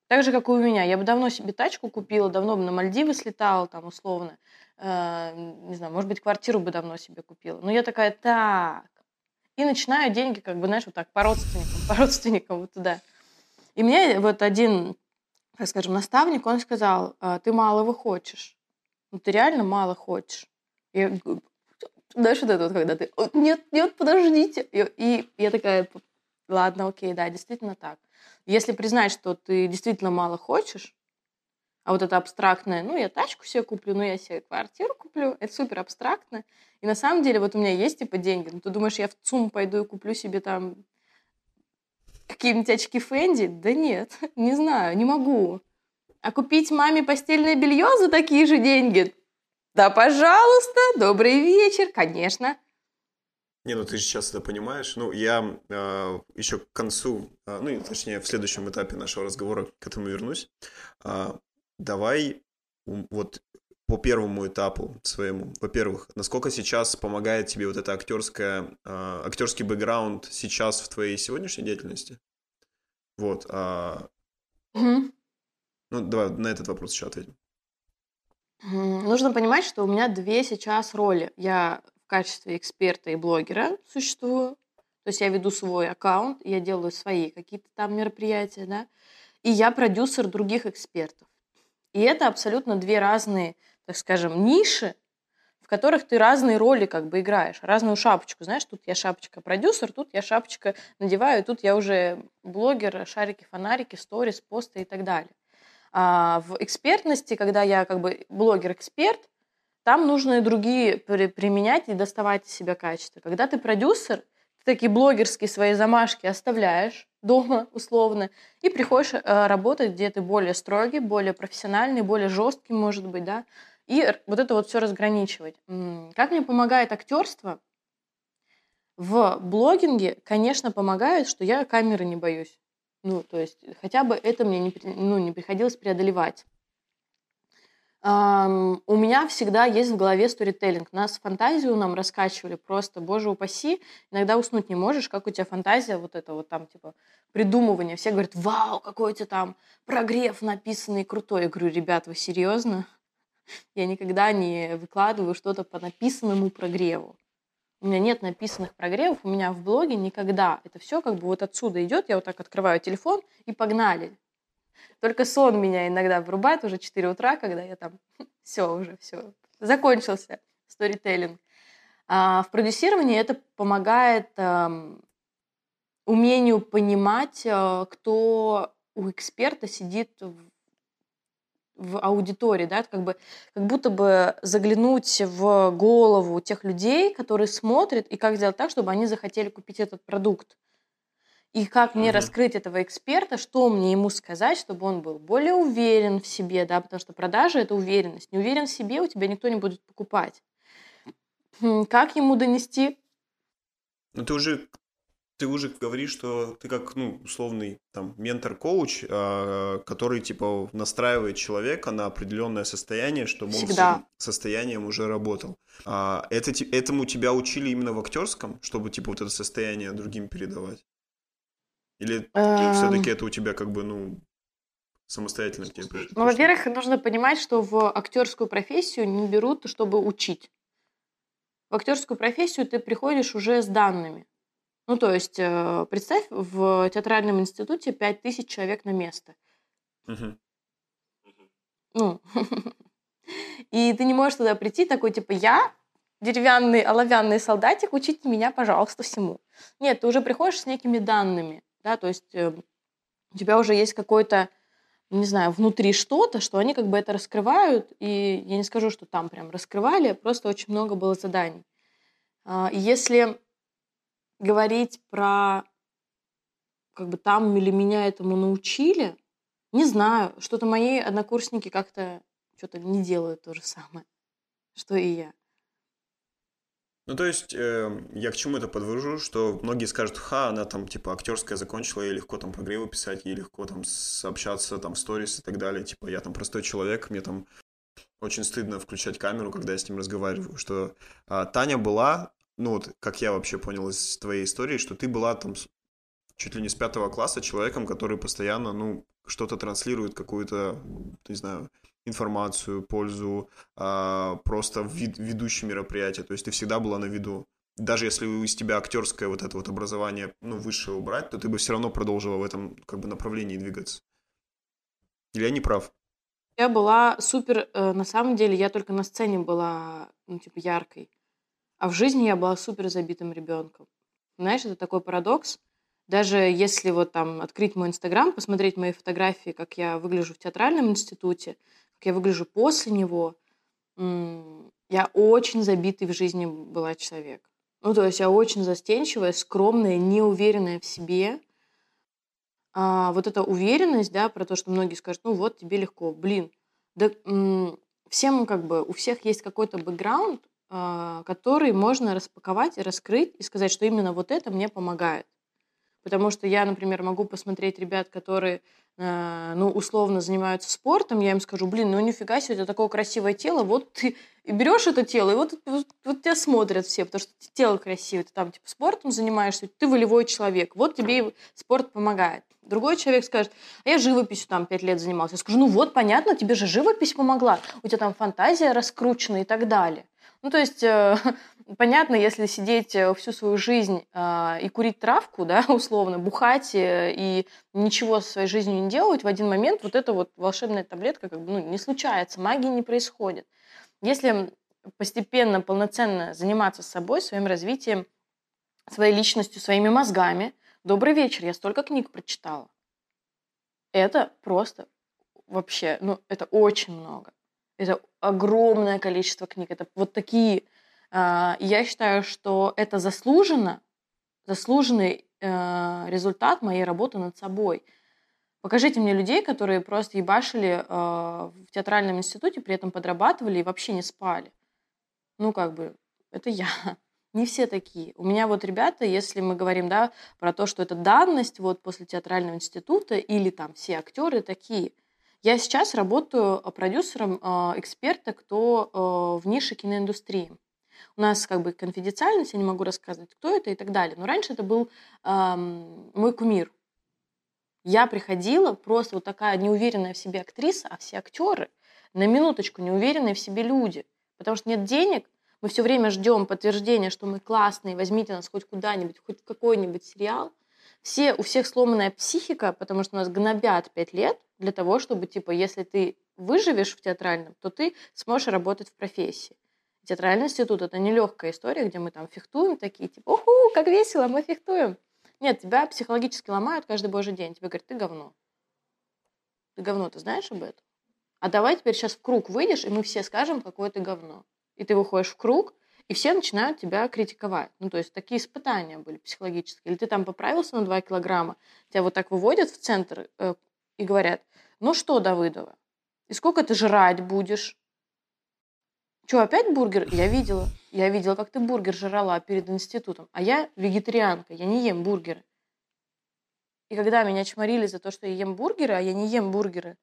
Так же, как и у меня. Я бы давно себе тачку купила, давно бы на Мальдивы слетала, там, условно. Э, не знаю, может быть, квартиру бы давно себе купила. Но я такая, так. И начинаю деньги, как бы, знаешь, вот так, по родственникам, по родственникам вот туда. И мне вот один, так скажем, наставник, он сказал, «А, ты малого хочешь. Ну, ты реально мало хочешь. Я знаешь, вот это вот, когда ты, «О, нет, нет, подождите. И, и я такая, ладно, окей, да, действительно так. Если признать, что ты действительно мало хочешь, а вот это абстрактное, ну, я тачку себе куплю, ну, я себе квартиру куплю, это супер абстрактно. И на самом деле вот у меня есть, типа, деньги, ну, ты думаешь, я в ЦУМ пойду и куплю себе там какие-нибудь очки Фэнди? Да нет, не знаю, не могу. А купить маме постельное белье за такие же деньги? Да, пожалуйста, добрый вечер, конечно. Не, ну ты же сейчас это понимаешь. Ну, я э, еще к концу, э, ну, точнее, в следующем этапе нашего разговора к этому вернусь. А, давай вот по первому этапу своему. Во-первых, насколько сейчас помогает тебе вот это актерское, э, актерский бэкграунд сейчас в твоей сегодняшней деятельности? Вот. а, Мгм. ну, давай на этот вопрос еще ответим. Нужно понимать, что у меня две сейчас роли. Я в качестве эксперта и блогера существую. То есть я веду свой аккаунт, я делаю свои какие-то там мероприятия, да. И я продюсер других экспертов. И это абсолютно две разные, так скажем, ниши, в которых ты разные роли как бы играешь, разную шапочку. Знаешь, тут я шапочка продюсер, тут я шапочка надеваю, тут я уже блогер, шарики, фонарики, сторис, посты и так далее. А в экспертности, когда я как бы блогер-эксперт, там нужно и другие при- применять и доставать из себя качества. Когда ты продюсер, ты такие блогерские свои замашки оставляешь дома условно и приходишь э, работать, где ты более строгий, более профессиональный, более жесткий, может быть, да, и вот это вот все разграничивать. Как мне помогает актерство? В блогинге, конечно, помогает, что я камеры не боюсь. Ну, то есть хотя бы это мне не, ну, не приходилось преодолевать. Ам, у меня всегда есть в голове сторителлинг. Нас фантазию нам раскачивали просто, боже упаси. Иногда уснуть не можешь, как у тебя фантазия, вот это вот там, типа, придумывание. Все говорят, вау, какой у тебя там прогрев написанный крутой. Я говорю, ребят, вы серьезно? Я никогда не выкладываю что-то по написанному прогреву. У меня нет написанных прогревов, у меня в блоге никогда. Это все как бы вот отсюда идет. Я вот так открываю телефон и погнали. Только сон меня иногда врубает уже 4 утра, когда я там все уже, все, закончился сторителлинг. А в продюсировании это помогает ам, умению понимать, а, кто у эксперта сидит в, аудитории, да, это как бы как будто бы заглянуть в голову тех людей, которые смотрят, и как сделать так, чтобы они захотели купить этот продукт. И как мне Мгм. раскрыть этого эксперта, что мне ему сказать, чтобы он был более уверен в себе, да, потому что продажа это уверенность. Не уверен в себе, у тебя никто не будет покупать. Как ему донести? Ну, ты уже, ты уже говоришь, что ты как, ну, условный там ментор-коуч, а, который, типа, настраивает человека на определенное состояние, чтобы он с Всегда. состоянием уже работал. А, это, этому тебя учили именно в актерском, чтобы, типа, вот это состояние другим передавать? Или Эм. все-таки это у тебя, как бы, ну, самостоятельно тебе пришло? Ну, во-первых, нужно понимать, что в актерскую профессию не берут, чтобы учить. В актерскую профессию ты приходишь уже с данными. Ну, то есть, э, представь, в театральном институте 5000 человек на место. Ну, и ты не можешь туда прийти такой, типа, я деревянный оловянный солдатик, учите меня, пожалуйста, всему. Нет, ты уже приходишь с некими данными, да, то есть э, у тебя уже есть какой-то, не знаю, внутри что-то, что они как бы это раскрывают, и я не скажу, что там прям раскрывали, просто очень много было заданий. Э, если говорить про как бы там или меня этому научили, не знаю, что-то мои однокурсники как-то что-то не делают то же самое, что и я. Ну, то есть, э, я к чему это подвожу, что многие скажут, ха, она там, типа, актерская закончила, ей легко там прогревы писать, ей легко там сообщаться, там, сторис и так далее, типа, я там простой человек, мне там очень стыдно включать камеру, когда я с ним разговариваю, что а, Таня была, ну, вот, как я вообще понял из твоей истории, что ты была там чуть ли не с пятого класса человеком, который постоянно, ну, что-то транслирует, какую-то, не знаю, информацию, пользу, а, просто вид, ведущий мероприятие. То есть ты всегда была на виду. Даже если из тебя актерское вот это вот образование, ну, высшее убрать, то ты бы все равно продолжила в этом как бы направлении двигаться. Или я не прав? Я была супер, э, на самом деле, я только на сцене была, ну, типа, яркой. А в жизни я была супер забитым ребенком. Знаешь, это такой парадокс. Даже если вот там открыть мой инстаграм, посмотреть мои фотографии, как я выгляжу в театральном институте, как я выгляжу после него, я очень забитый в жизни была человек. Ну, то есть я очень застенчивая, скромная, неуверенная в себе. А вот эта уверенность, да, про то, что многие скажут, ну вот, тебе легко. Блин, да всем как бы, у всех есть какой-то бэкграунд, который можно распаковать и раскрыть и сказать, что именно вот это мне помогает. Потому что я, например, могу посмотреть ребят, которые, э, ну, условно занимаются спортом, я им скажу, блин, ну нифига себе, у тебя такое красивое тело, вот ты берешь это тело, и вот, вот, вот тебя смотрят все, потому что тело красивое, ты там типа спортом занимаешься, ты волевой человек, вот тебе и спорт помогает. Другой человек скажет, а я живописью там пять лет занимался. Я скажу, ну вот, понятно, тебе же живопись помогла, у тебя там фантазия раскручена и так далее. Ну, то есть, э, понятно, если сидеть э, всю свою жизнь э, и курить травку, да, условно, бухать э, и ничего со своей жизнью не делать, в один момент вот эта вот волшебная таблетка как бы ну, не случается, магии не происходит. Если постепенно, полноценно заниматься собой, своим развитием, своей личностью, своими мозгами, добрый вечер, я столько книг прочитала. Это просто вообще, ну, это очень много. Это огромное количество книг. Это вот такие. А, я считаю, что это заслуженно, заслуженный э, результат моей работы над собой. Покажите мне людей, которые просто ебашили а, в театральном институте, при этом подрабатывали и вообще не спали. Ну, как бы, это я. Не все такие. У меня вот ребята, если мы говорим, да, про то, что это данность вот после театрального института или там все актеры такие – я сейчас работаю э, продюсером э, эксперта, кто э, в нише киноиндустрии. У нас как бы конфиденциальность, я не могу рассказывать, кто это и так далее. Но раньше это был мой кумир. Я приходила просто вот такая неуверенная в себе актриса, а все актеры на минуточку неуверенные в себе люди. Потому что нет денег, мы все время ждем подтверждения, что мы классные, возьмите нас хоть куда-нибудь, хоть какой-нибудь сериал. Все, у всех сломанная психика, потому что нас гнобят пять лет для того, чтобы, типа, если ты выживешь в театральном, то ты сможешь работать в профессии. Театральный институт – это нелегкая история, где мы там фехтуем такие, типа, уху, как весело, мы фехтуем. Нет, тебя психологически ломают каждый божий день. Тебе говорят, ты говно. Ты говно, ты знаешь об этом? А давай теперь сейчас в круг выйдешь, и мы все скажем, какое ты говно. И ты выходишь в круг, и все начинают тебя критиковать. Ну, то есть такие испытания были психологические. Или ты там поправился на 2 килограмма, тебя вот так выводят в центр э, и говорят, ну что, Давыдова, и сколько ты жрать будешь? Что, опять бургер? Я видела. Я видела, как ты бургер жрала перед институтом. А я вегетарианка, я не ем бургеры. И когда меня чморили за то, что я ем бургеры, а я не ем бургеры,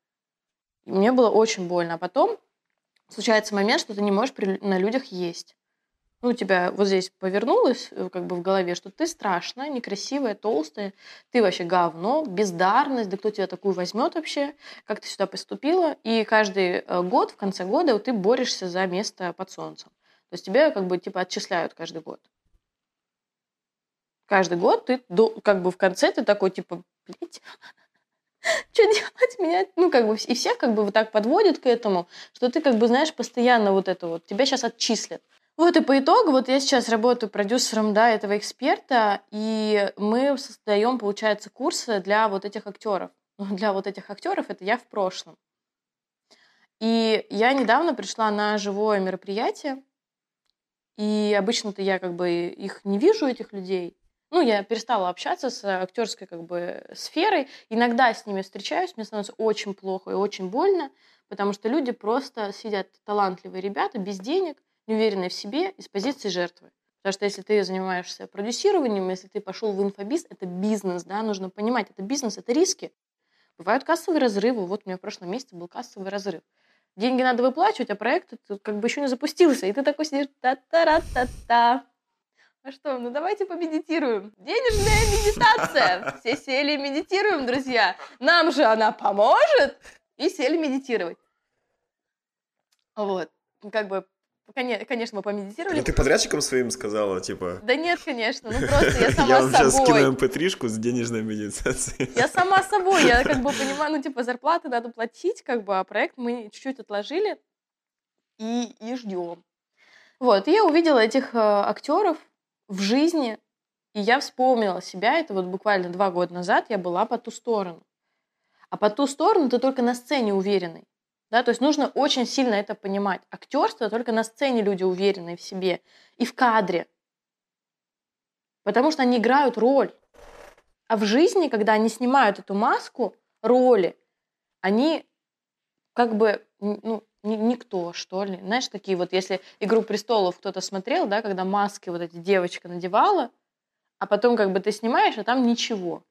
мне было очень больно. А потом случается момент, что ты не можешь на людях есть ну, у тебя вот здесь повернулось э, как бы в голове, что ты страшная, некрасивая, толстая, ты вообще говно, бездарность, да кто тебя такую возьмет вообще, как ты сюда поступила. И каждый э, год, в конце года, ты борешься за место под солнцем. То есть тебя как бы типа отчисляют каждый год. Каждый год ты как бы в конце ты такой типа, блядь, что делать меня? Ну, как бы, и всех как бы вот так подводят к этому, что ты как бы, знаешь, постоянно вот это вот, тебя сейчас отчислят Вот и по итогу, вот я сейчас работаю продюсером, да, этого эксперта, и мы создаем, получается, курсы для вот этих актеров. Для вот этих актеров это я в прошлом. И я недавно пришла на живое мероприятие, и обычно-то я как бы их не вижу, этих людей. Ну, я перестала общаться с актерской как бы сферой. Иногда с ними встречаюсь, мне становится очень плохо и очень больно, потому что люди просто сидят талантливые ребята без денег, неуверенные в себе, из позиции жертвы. Потому что если ты занимаешься продюсированием, если ты пошел в инфобиз, это бизнес, да, нужно понимать, это бизнес, это риски. Бывают кассовые разрывы. Вот у меня в прошлом месяце был кассовый разрыв. Деньги надо выплачивать, а проект как бы еще не запустился. И ты такой сидишь, та-та-ра-та-та. А что, ну давайте помедитируем. Денежная медитация. Все сели и медитируем, друзья. Нам же она поможет. И сели медитировать. Вот. Как бы Конечно, мы помедитировали. Ты подрядчикам своим сказала, типа... Да нет, конечно, ну просто я сама Я вам сейчас скину mp3 с денежной медитацией. Я сама собой, я как бы понимаю, ну типа зарплаты надо платить, как бы, а проект мы чуть-чуть отложили и, и ждем. Вот, и я увидела этих э, актеров в жизни, и я вспомнила себя, это вот буквально два года назад я была по ту сторону. А по ту сторону ты только на сцене уверенный. Да, то есть нужно очень сильно это понимать. Актерство только на сцене люди уверенные в себе и в кадре. Потому что они играют роль. А в жизни, когда они снимают эту маску роли, они как бы ну, никто, что ли. Знаешь, такие вот, если «Игру престолов» кто-то смотрел, да, когда маски вот эти девочка надевала, а потом как бы ты снимаешь, а там ничего.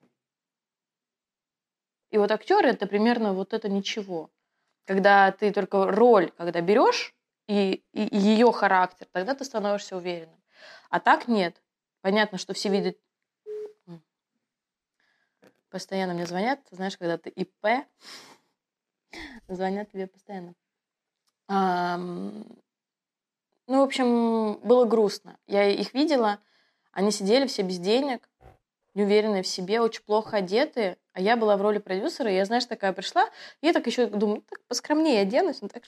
И вот актеры это примерно вот это ничего когда ты только роль, когда берешь и, и ее характер, тогда ты становишься уверенным. А так нет. Понятно, что все видят... Постоянно мне звонят, знаешь, когда ты ИП, звонят тебе постоянно. Ну, в общем, было грустно. Я их видела, они сидели все без денег, неуверенные в себе, очень плохо одетые, а я была в роли продюсера, и я, знаешь, такая пришла, и я так еще думаю, так поскромнее оденусь, ну так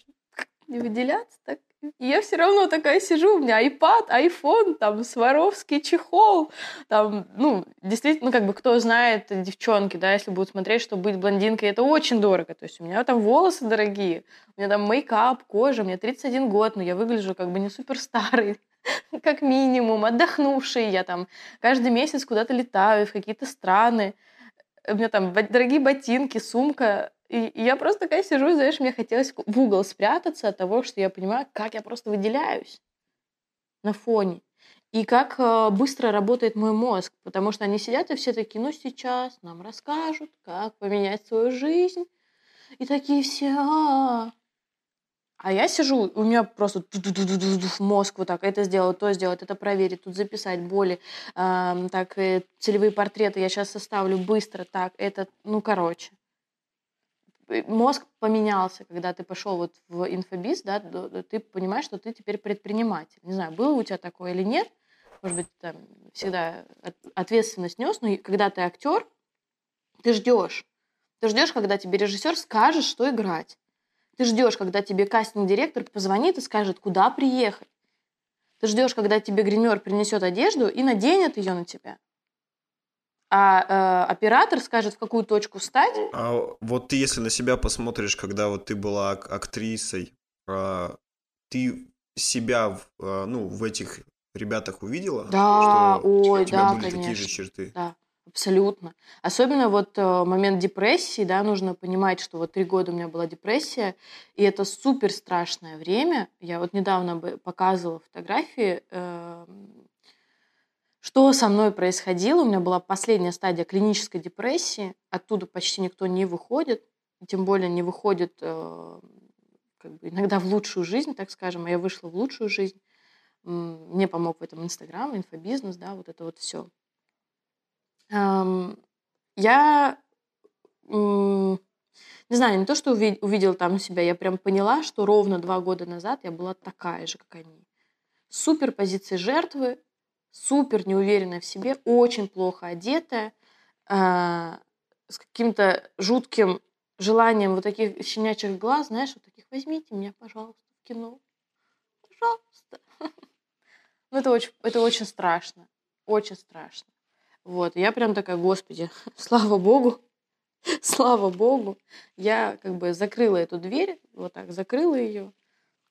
не выделяться, так. И я все равно такая сижу, у меня iPad, iPhone, там, Сваровский чехол, там, ну, действительно, ну, как бы, кто знает, девчонки, да, если будут смотреть, что быть блондинкой, это очень дорого, то есть у меня там волосы дорогие, у меня там мейкап, кожа, мне 31 год, но я выгляжу как бы не супер старый, как минимум, отдохнувший. Я там каждый месяц куда-то летаю в какие-то страны. У меня там дорогие ботинки, сумка. И, я просто такая сижу, знаешь, мне хотелось в угол спрятаться от того, что я понимаю, как я просто выделяюсь на фоне. И как э, быстро работает мой мозг, потому что они сидят и все такие, ну сейчас нам расскажут, как поменять свою жизнь. И такие все, а, а я сижу, у меня просто мозг вот так, это сделать, то сделать, это проверить, тут записать боли, э, так, э, целевые портреты я сейчас составлю быстро, так, это, ну, короче. Мозг поменялся, когда ты пошел вот в инфобиз, да, ты понимаешь, что ты теперь предприниматель. Не знаю, было у тебя такое или нет, может быть, там всегда ответственность нес, но когда ты актер, ты ждешь. Ты ждешь, когда тебе режиссер скажет, что играть. Ты ждешь, когда тебе кастинг-директор позвонит и скажет, куда приехать. Ты ждешь, когда тебе гример принесет одежду и наденет ее на тебя. А э, оператор скажет, в какую точку встать. А вот ты, если на себя посмотришь, когда вот ты была актрисой, э, ты себя в, э, ну, в этих ребятах увидела? Да, что ой, у тебя да, были конечно. такие же черты? Да. Абсолютно. Особенно вот э, момент депрессии, да, нужно понимать, что вот три года у меня была депрессия, и это супер страшное время. Я вот недавно показывала фотографии, э, что со мной происходило. У меня была последняя стадия клинической депрессии, оттуда почти никто не выходит, тем более не выходит э, как бы иногда в лучшую жизнь, так скажем, а я вышла в лучшую жизнь. Мне помог в этом Инстаграм, инфобизнес, да, вот это вот все. Я не знаю, не то, что уви- увидела там себя, я прям поняла, что ровно два года назад я была такая же, как они. Супер позиции жертвы, супер неуверенная в себе, очень плохо одетая, а, с каким-то жутким желанием вот таких щенячьих глаз, знаешь, вот таких, возьмите меня, пожалуйста, в кино. Пожалуйста. Ну, это очень, это очень страшно. Очень страшно. Вот. Я прям такая, господи, слава богу, слава богу, я как бы закрыла эту дверь, вот так, закрыла ее,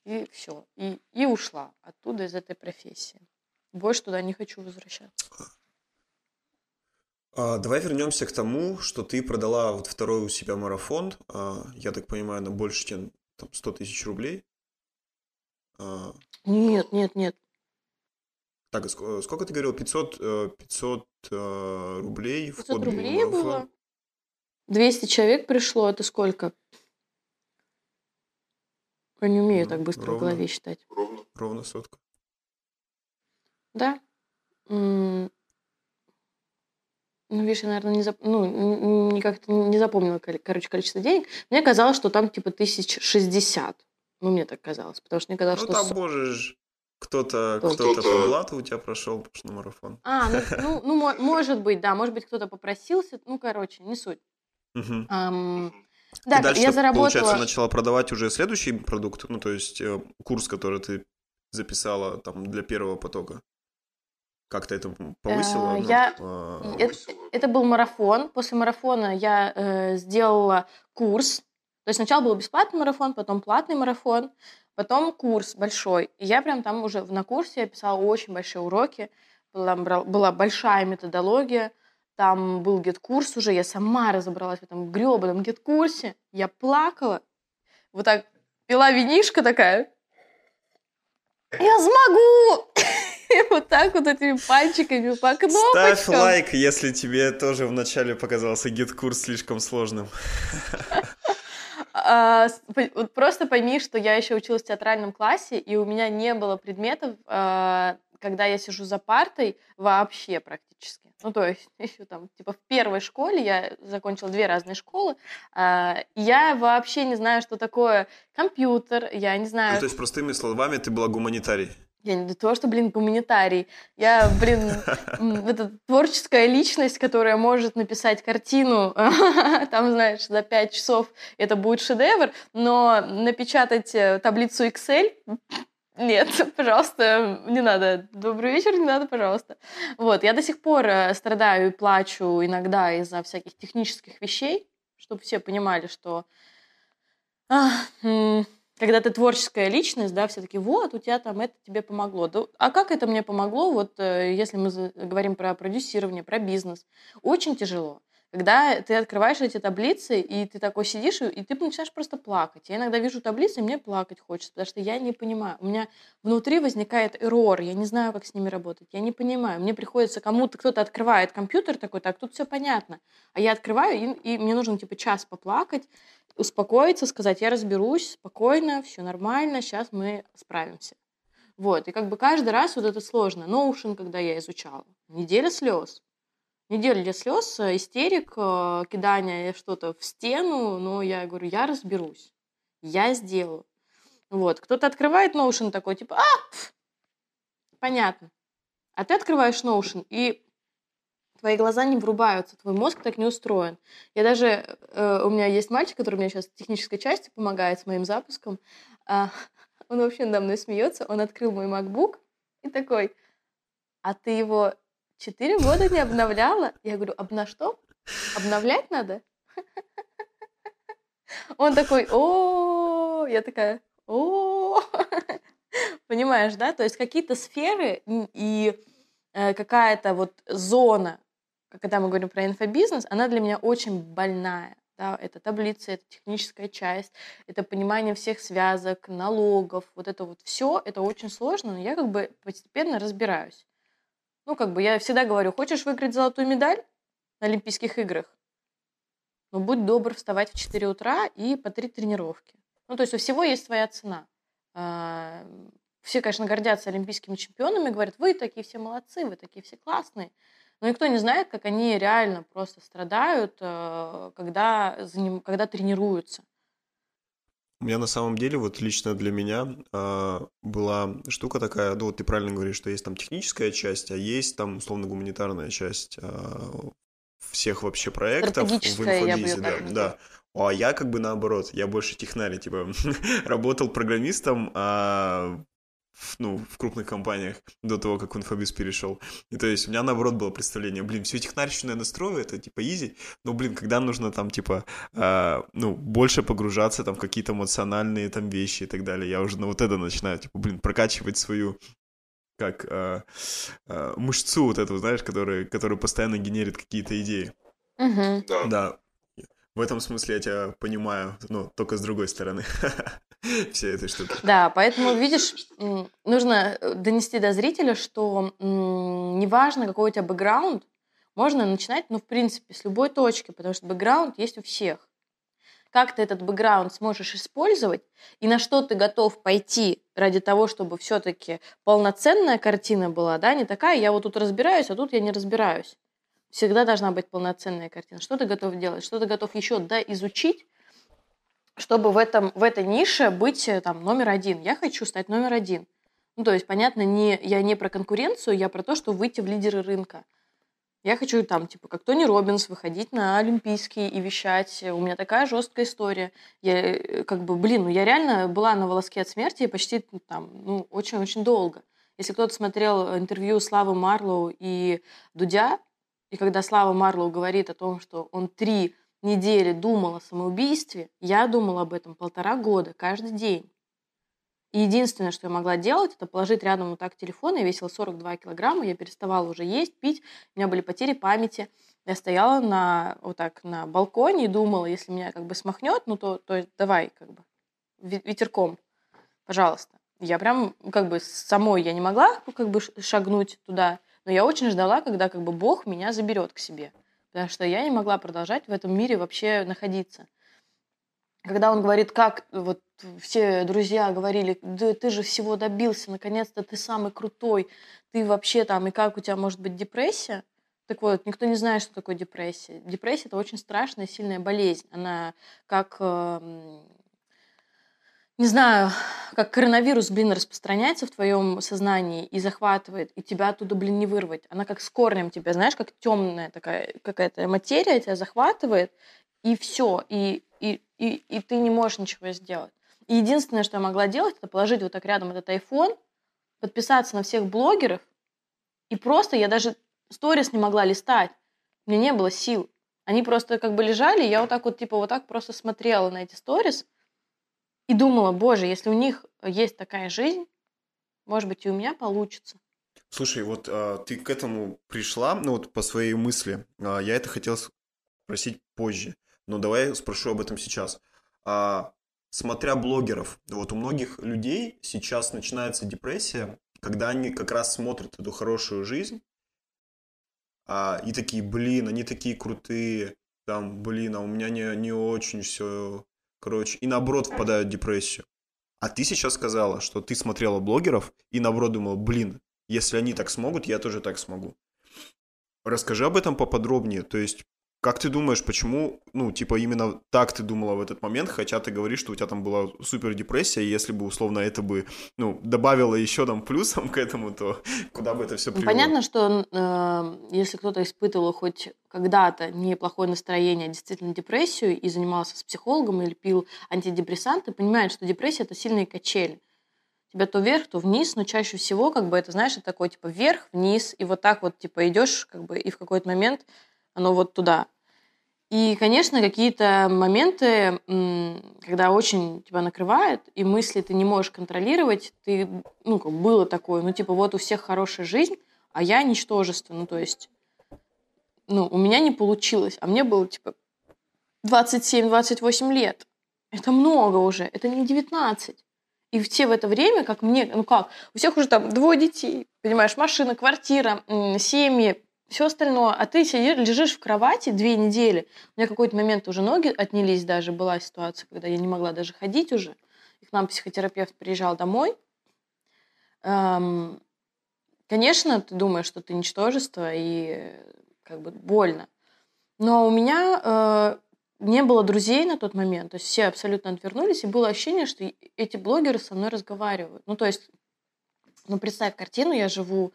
и все. И, и ушла оттуда, из этой профессии. Больше туда не хочу возвращаться. А, давай вернемся к тому, что ты продала вот второй у себя марафон, а, я так понимаю, на больше, чем там, 100 тысяч рублей. А, нет, нет, нет. Так, сколько ты говорил? 500, 500 э, э, рублей 500 рублей было. 200 человек пришло, это сколько? Я не умею так быстро ровно, в голове считать. Ровно, ровно сотка. Да. Ну, видишь, я, наверное, не, зап... ну, как-то не запомнила, короче, количество денег. Мне казалось, что там типа тысяч шестьдесят. Ну, мне так казалось, потому что мне казалось, ну, что... Ну, там можешь... Кто-то кто, кто по блату у тебя прошел на марафон. А, ну, ну, ну, может быть, да, может быть, кто-то попросился. Ну, короче, не суть. Угу. Um, да, ты дальше, я заработала... получается, начала продавать уже следующий продукт, ну, то есть э, курс, который ты записала там для первого потока. Как-то это повысило? Э, я... ну, это, это был марафон. После марафона я э, сделала курс. То есть сначала был бесплатный марафон, потом платный марафон, потом курс большой. И я прям там уже на курсе я писала очень большие уроки. Была, была большая методология. Там был GetCourse уже, я сама разобралась в этом гребаном GetCourse. Я плакала. Вот так пила винишка такая. Я смогу! Вот так вот этими пальчиками по кнопочкам. Ставь лайк, если тебе тоже вначале показался GetCourse слишком сложным. А, просто пойми, что я еще училась в театральном классе, и у меня не было предметов, а, когда я сижу за партой, вообще практически. Ну, то есть еще там, типа, в первой школе, я закончила две разные школы, э, я вообще не знаю, что такое компьютер, я не знаю... Ну, то есть, простыми словами, ты была гуманитарий? Я не то, что, блин, гуманитарий. Я, блин, это творческая личность, которая может написать картину, там, знаешь, за пять часов это будет шедевр, но напечатать э, таблицу Excel нет, пожалуйста, не надо. Добрый вечер, не надо, пожалуйста. Вот, я до сих пор э, страдаю и плачу иногда из-за всяких технических вещей, чтобы все понимали, что когда ты творческая личность, да, все таки вот, у тебя там это тебе помогло. А как это мне помогло, вот э, если мы говорим про продюсирование, про бизнес? Очень тяжело когда ты открываешь эти таблицы, и ты такой сидишь, и ты начинаешь просто плакать. Я иногда вижу таблицы, и мне плакать хочется, потому что я не понимаю. У меня внутри возникает эррор, я не знаю, как с ними работать, я не понимаю. Мне приходится кому-то, кто-то открывает компьютер такой, так, тут все понятно. А я открываю, и, и мне нужно типа час поплакать, успокоиться, сказать, я разберусь спокойно, все нормально, сейчас мы справимся. Вот, и как бы каждый раз вот это сложно. Notion, когда я изучала, неделя слез неделю для слез, э, истерик, э, кидание что-то в стену, но я говорю, я разберусь, я сделаю. Вот, кто-то открывает Notion такой, типа, а, понятно. А ты открываешь Notion, и твои глаза не врубаются, твой мозг так не устроен. Я даже, э, у меня есть мальчик, который мне сейчас в технической части помогает с моим запуском, э, он вообще надо мной смеется, он открыл мой MacBook и такой, а ты его Четыре года не обновляла? Я говорю, обна что? Обновлять надо? Он такой, о, я такая, о, понимаешь, да? То есть какие-то сферы и э, какая-то вот зона, когда мы говорим про инфобизнес, она для меня очень больная. Да, это таблица, это техническая часть, это понимание всех связок, налогов, вот это вот все, это очень сложно, но я как бы постепенно разбираюсь. Ну, как бы я всегда говорю, хочешь выиграть золотую медаль на Олимпийских играх? Ну, будь добр вставать в 4 утра и по три тренировки. Ну, то есть у всего есть своя цена. А, все, конечно, гордятся олимпийскими чемпионами, говорят, вы такие все молодцы, вы такие все классные. Но никто не знает, как они реально просто страдают, э, когда, когда тренируются. У меня на самом деле, вот лично для меня э, была штука такая, ну вот ты правильно говоришь, что есть там техническая часть, а есть там условно гуманитарная часть э, всех вообще проектов в инфобизе, да, да. А я как бы наоборот, я больше технарь, типа работал программистом, а в, ну, в крупных компаниях до того, как в инфобиз перешел. И то есть у меня наоборот было представление, блин, всю технарщину я настрою, это типа изи, но, блин, когда нужно там типа, э, ну, больше погружаться там в какие-то эмоциональные там вещи и так далее, я уже на вот это начинаю, типа, блин, прокачивать свою как э, э, мышцу вот эту, знаешь, которая, которая постоянно генерит какие-то идеи. Мгм. Да. Да, в этом смысле я тебя понимаю, но только с другой стороны все этой штуки. Да, поэтому, видишь, нужно э, донести до зрителя, что неважно, какой у тебя бэкграунд, можно начинать, ну, в принципе, с любой точки, потому что бэкграунд есть у всех. Как ты этот бэкграунд сможешь использовать и на что ты готов пойти ради того, чтобы все-таки полноценная картина была, да, не такая, я вот тут разбираюсь, а тут я не разбираюсь. Всегда должна быть полноценная картина. Что ты готов делать? Что ты готов еще да, изучить, чтобы в, этом, в этой нише быть э, там номер один. Я хочу стать номер один. Ну, то есть, понятно, не, я не про конкуренцию, я про то, что выйти в лидеры рынка. Я хочу там, типа, как Тони Робинс, выходить на Олимпийские и вещать. У меня такая жесткая история. Я, э, как бы, блин, ну я реально была на волоске от смерти почти ну, там, ну, очень-очень долго. Если кто-то смотрел интервью Славы Марлоу и Дудя, и когда Слава Марлоу говорит о том, что он три недели думал о самоубийстве, я думала об этом полтора года, каждый день. И единственное, что я могла делать, это положить рядом вот так телефон. Я весила 42 килограмма, я переставала уже есть, пить. У меня были потери памяти. Я стояла на, вот так на балконе и думала, если меня как бы смахнет, ну то, то давай как бы ве- ветерком, пожалуйста. Я прям как бы самой я не могла ну, как бы шагнуть туда, но я очень ждала, когда как бы Бог меня заберет к себе. Потому что я не могла продолжать в этом мире вообще находиться когда он говорит, как вот все друзья говорили, да ты же всего добился, наконец-то ты самый крутой, ты вообще там, и как у тебя может быть депрессия? Так вот, никто не знает, что такое депрессия. Депрессия – это очень страшная, сильная болезнь. Она как, эм, не знаю, как коронавирус, блин, распространяется в твоем сознании и захватывает, и тебя оттуда, блин, не вырвать. Она как с корнем тебя, знаешь, как темная такая какая-то материя тебя захватывает, и все, и, и, и, и ты не можешь ничего сделать. И единственное, что я могла делать, это положить вот так рядом этот iPhone, подписаться на всех блогеров, и просто я даже сторис не могла листать. У меня не было сил. Они просто как бы лежали, и я вот так вот, типа, вот так просто смотрела на эти сторис и думала, боже, если у них есть такая жизнь, может быть, и у меня получится. Слушай, вот а, ты к этому пришла, ну вот по своей мысли. А, я это хотел спросить позже, но давай спрошу об этом сейчас. А, смотря блогеров, вот у многих людей сейчас начинается депрессия, когда они как раз смотрят эту хорошую жизнь, а, и такие, блин, они такие крутые, там, блин, а у меня не, не очень все, короче, и наоборот впадают в депрессию. А ты сейчас сказала, что ты смотрела блогеров и наоборот думала, блин, если они так смогут, я тоже так смогу. Расскажи об этом поподробнее. То есть, как ты думаешь, почему, ну, типа, именно так ты думала в этот момент, хотя ты говоришь, что у тебя там была супер депрессия, и если бы, условно, это бы, ну, добавило еще там плюсом к этому, то куда бы это все Ну, привело? Понятно, что э, если кто-то испытывал хоть когда-то неплохое настроение, а действительно депрессию, и занимался с психологом или пил антидепрессанты, понимает, что депрессия – это сильные качели. Тебя то вверх, то вниз, но чаще всего, как бы, это, знаешь, это такой, типа, вверх, вниз, и вот так вот, типа, идешь, как бы, и в какой-то момент оно вот туда. И, конечно, какие-то моменты, когда очень тебя накрывает, и мысли ты не можешь контролировать, ты, ну, как было такое, ну, типа, вот у всех хорошая жизнь, а я ничтожество, ну, то есть, ну, у меня не получилось, а мне было, типа, 27-28 лет. Это много уже, это не 19. И все в это время, как мне, ну как, у всех уже там двое детей, понимаешь, машина, квартира, семьи, все остальное, а ты сидишь, лежишь в кровати две недели. У меня какой-то момент уже ноги отнялись даже, была ситуация, когда я не могла даже ходить уже. И к нам психотерапевт приезжал домой. Эм, конечно, ты думаешь, что ты ничтожество, и как бы больно. Но у меня э, не было друзей на тот момент, то есть все абсолютно отвернулись, и было ощущение, что эти блогеры со мной разговаривают. Ну, то есть, ну, представь картину, я живу,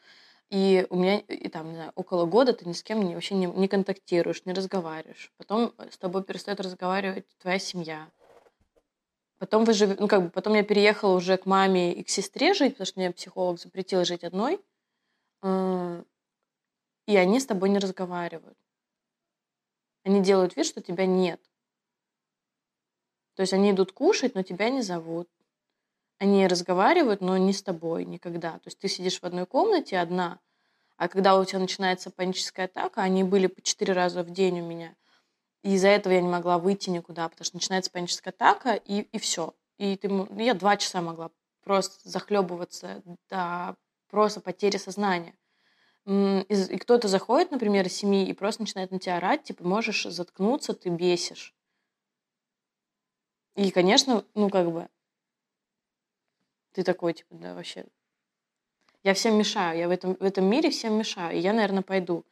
и у меня, и там, не знаю, около года ты ни с кем не, вообще не, не контактируешь, не разговариваешь. Потом с тобой перестает разговаривать твоя семья. Потом вы жив... ну, как бы, потом я переехала уже к маме и к сестре жить, потому что мне психолог запретил жить одной. Э, и они с тобой не разговаривают. Они делают вид, что тебя нет. То есть они идут кушать, но тебя не зовут. Они разговаривают, но не с тобой никогда. То есть ты сидишь в одной комнате одна, а когда у тебя начинается паническая атака, они были по четыре раза в день у меня, и из-за этого я не могла выйти никуда, потому что начинается паническая атака, и, и все. И ты, я два часа могла просто захлебываться до просто потери сознания. И кто-то заходит, например, из семьи и просто начинает на тебя орать, типа, можешь заткнуться, ты бесишь. И, конечно, ну, как бы, ты такой, типа, да, вообще. Я всем мешаю, я в этом, в этом мире всем мешаю, и я, наверное, пойду.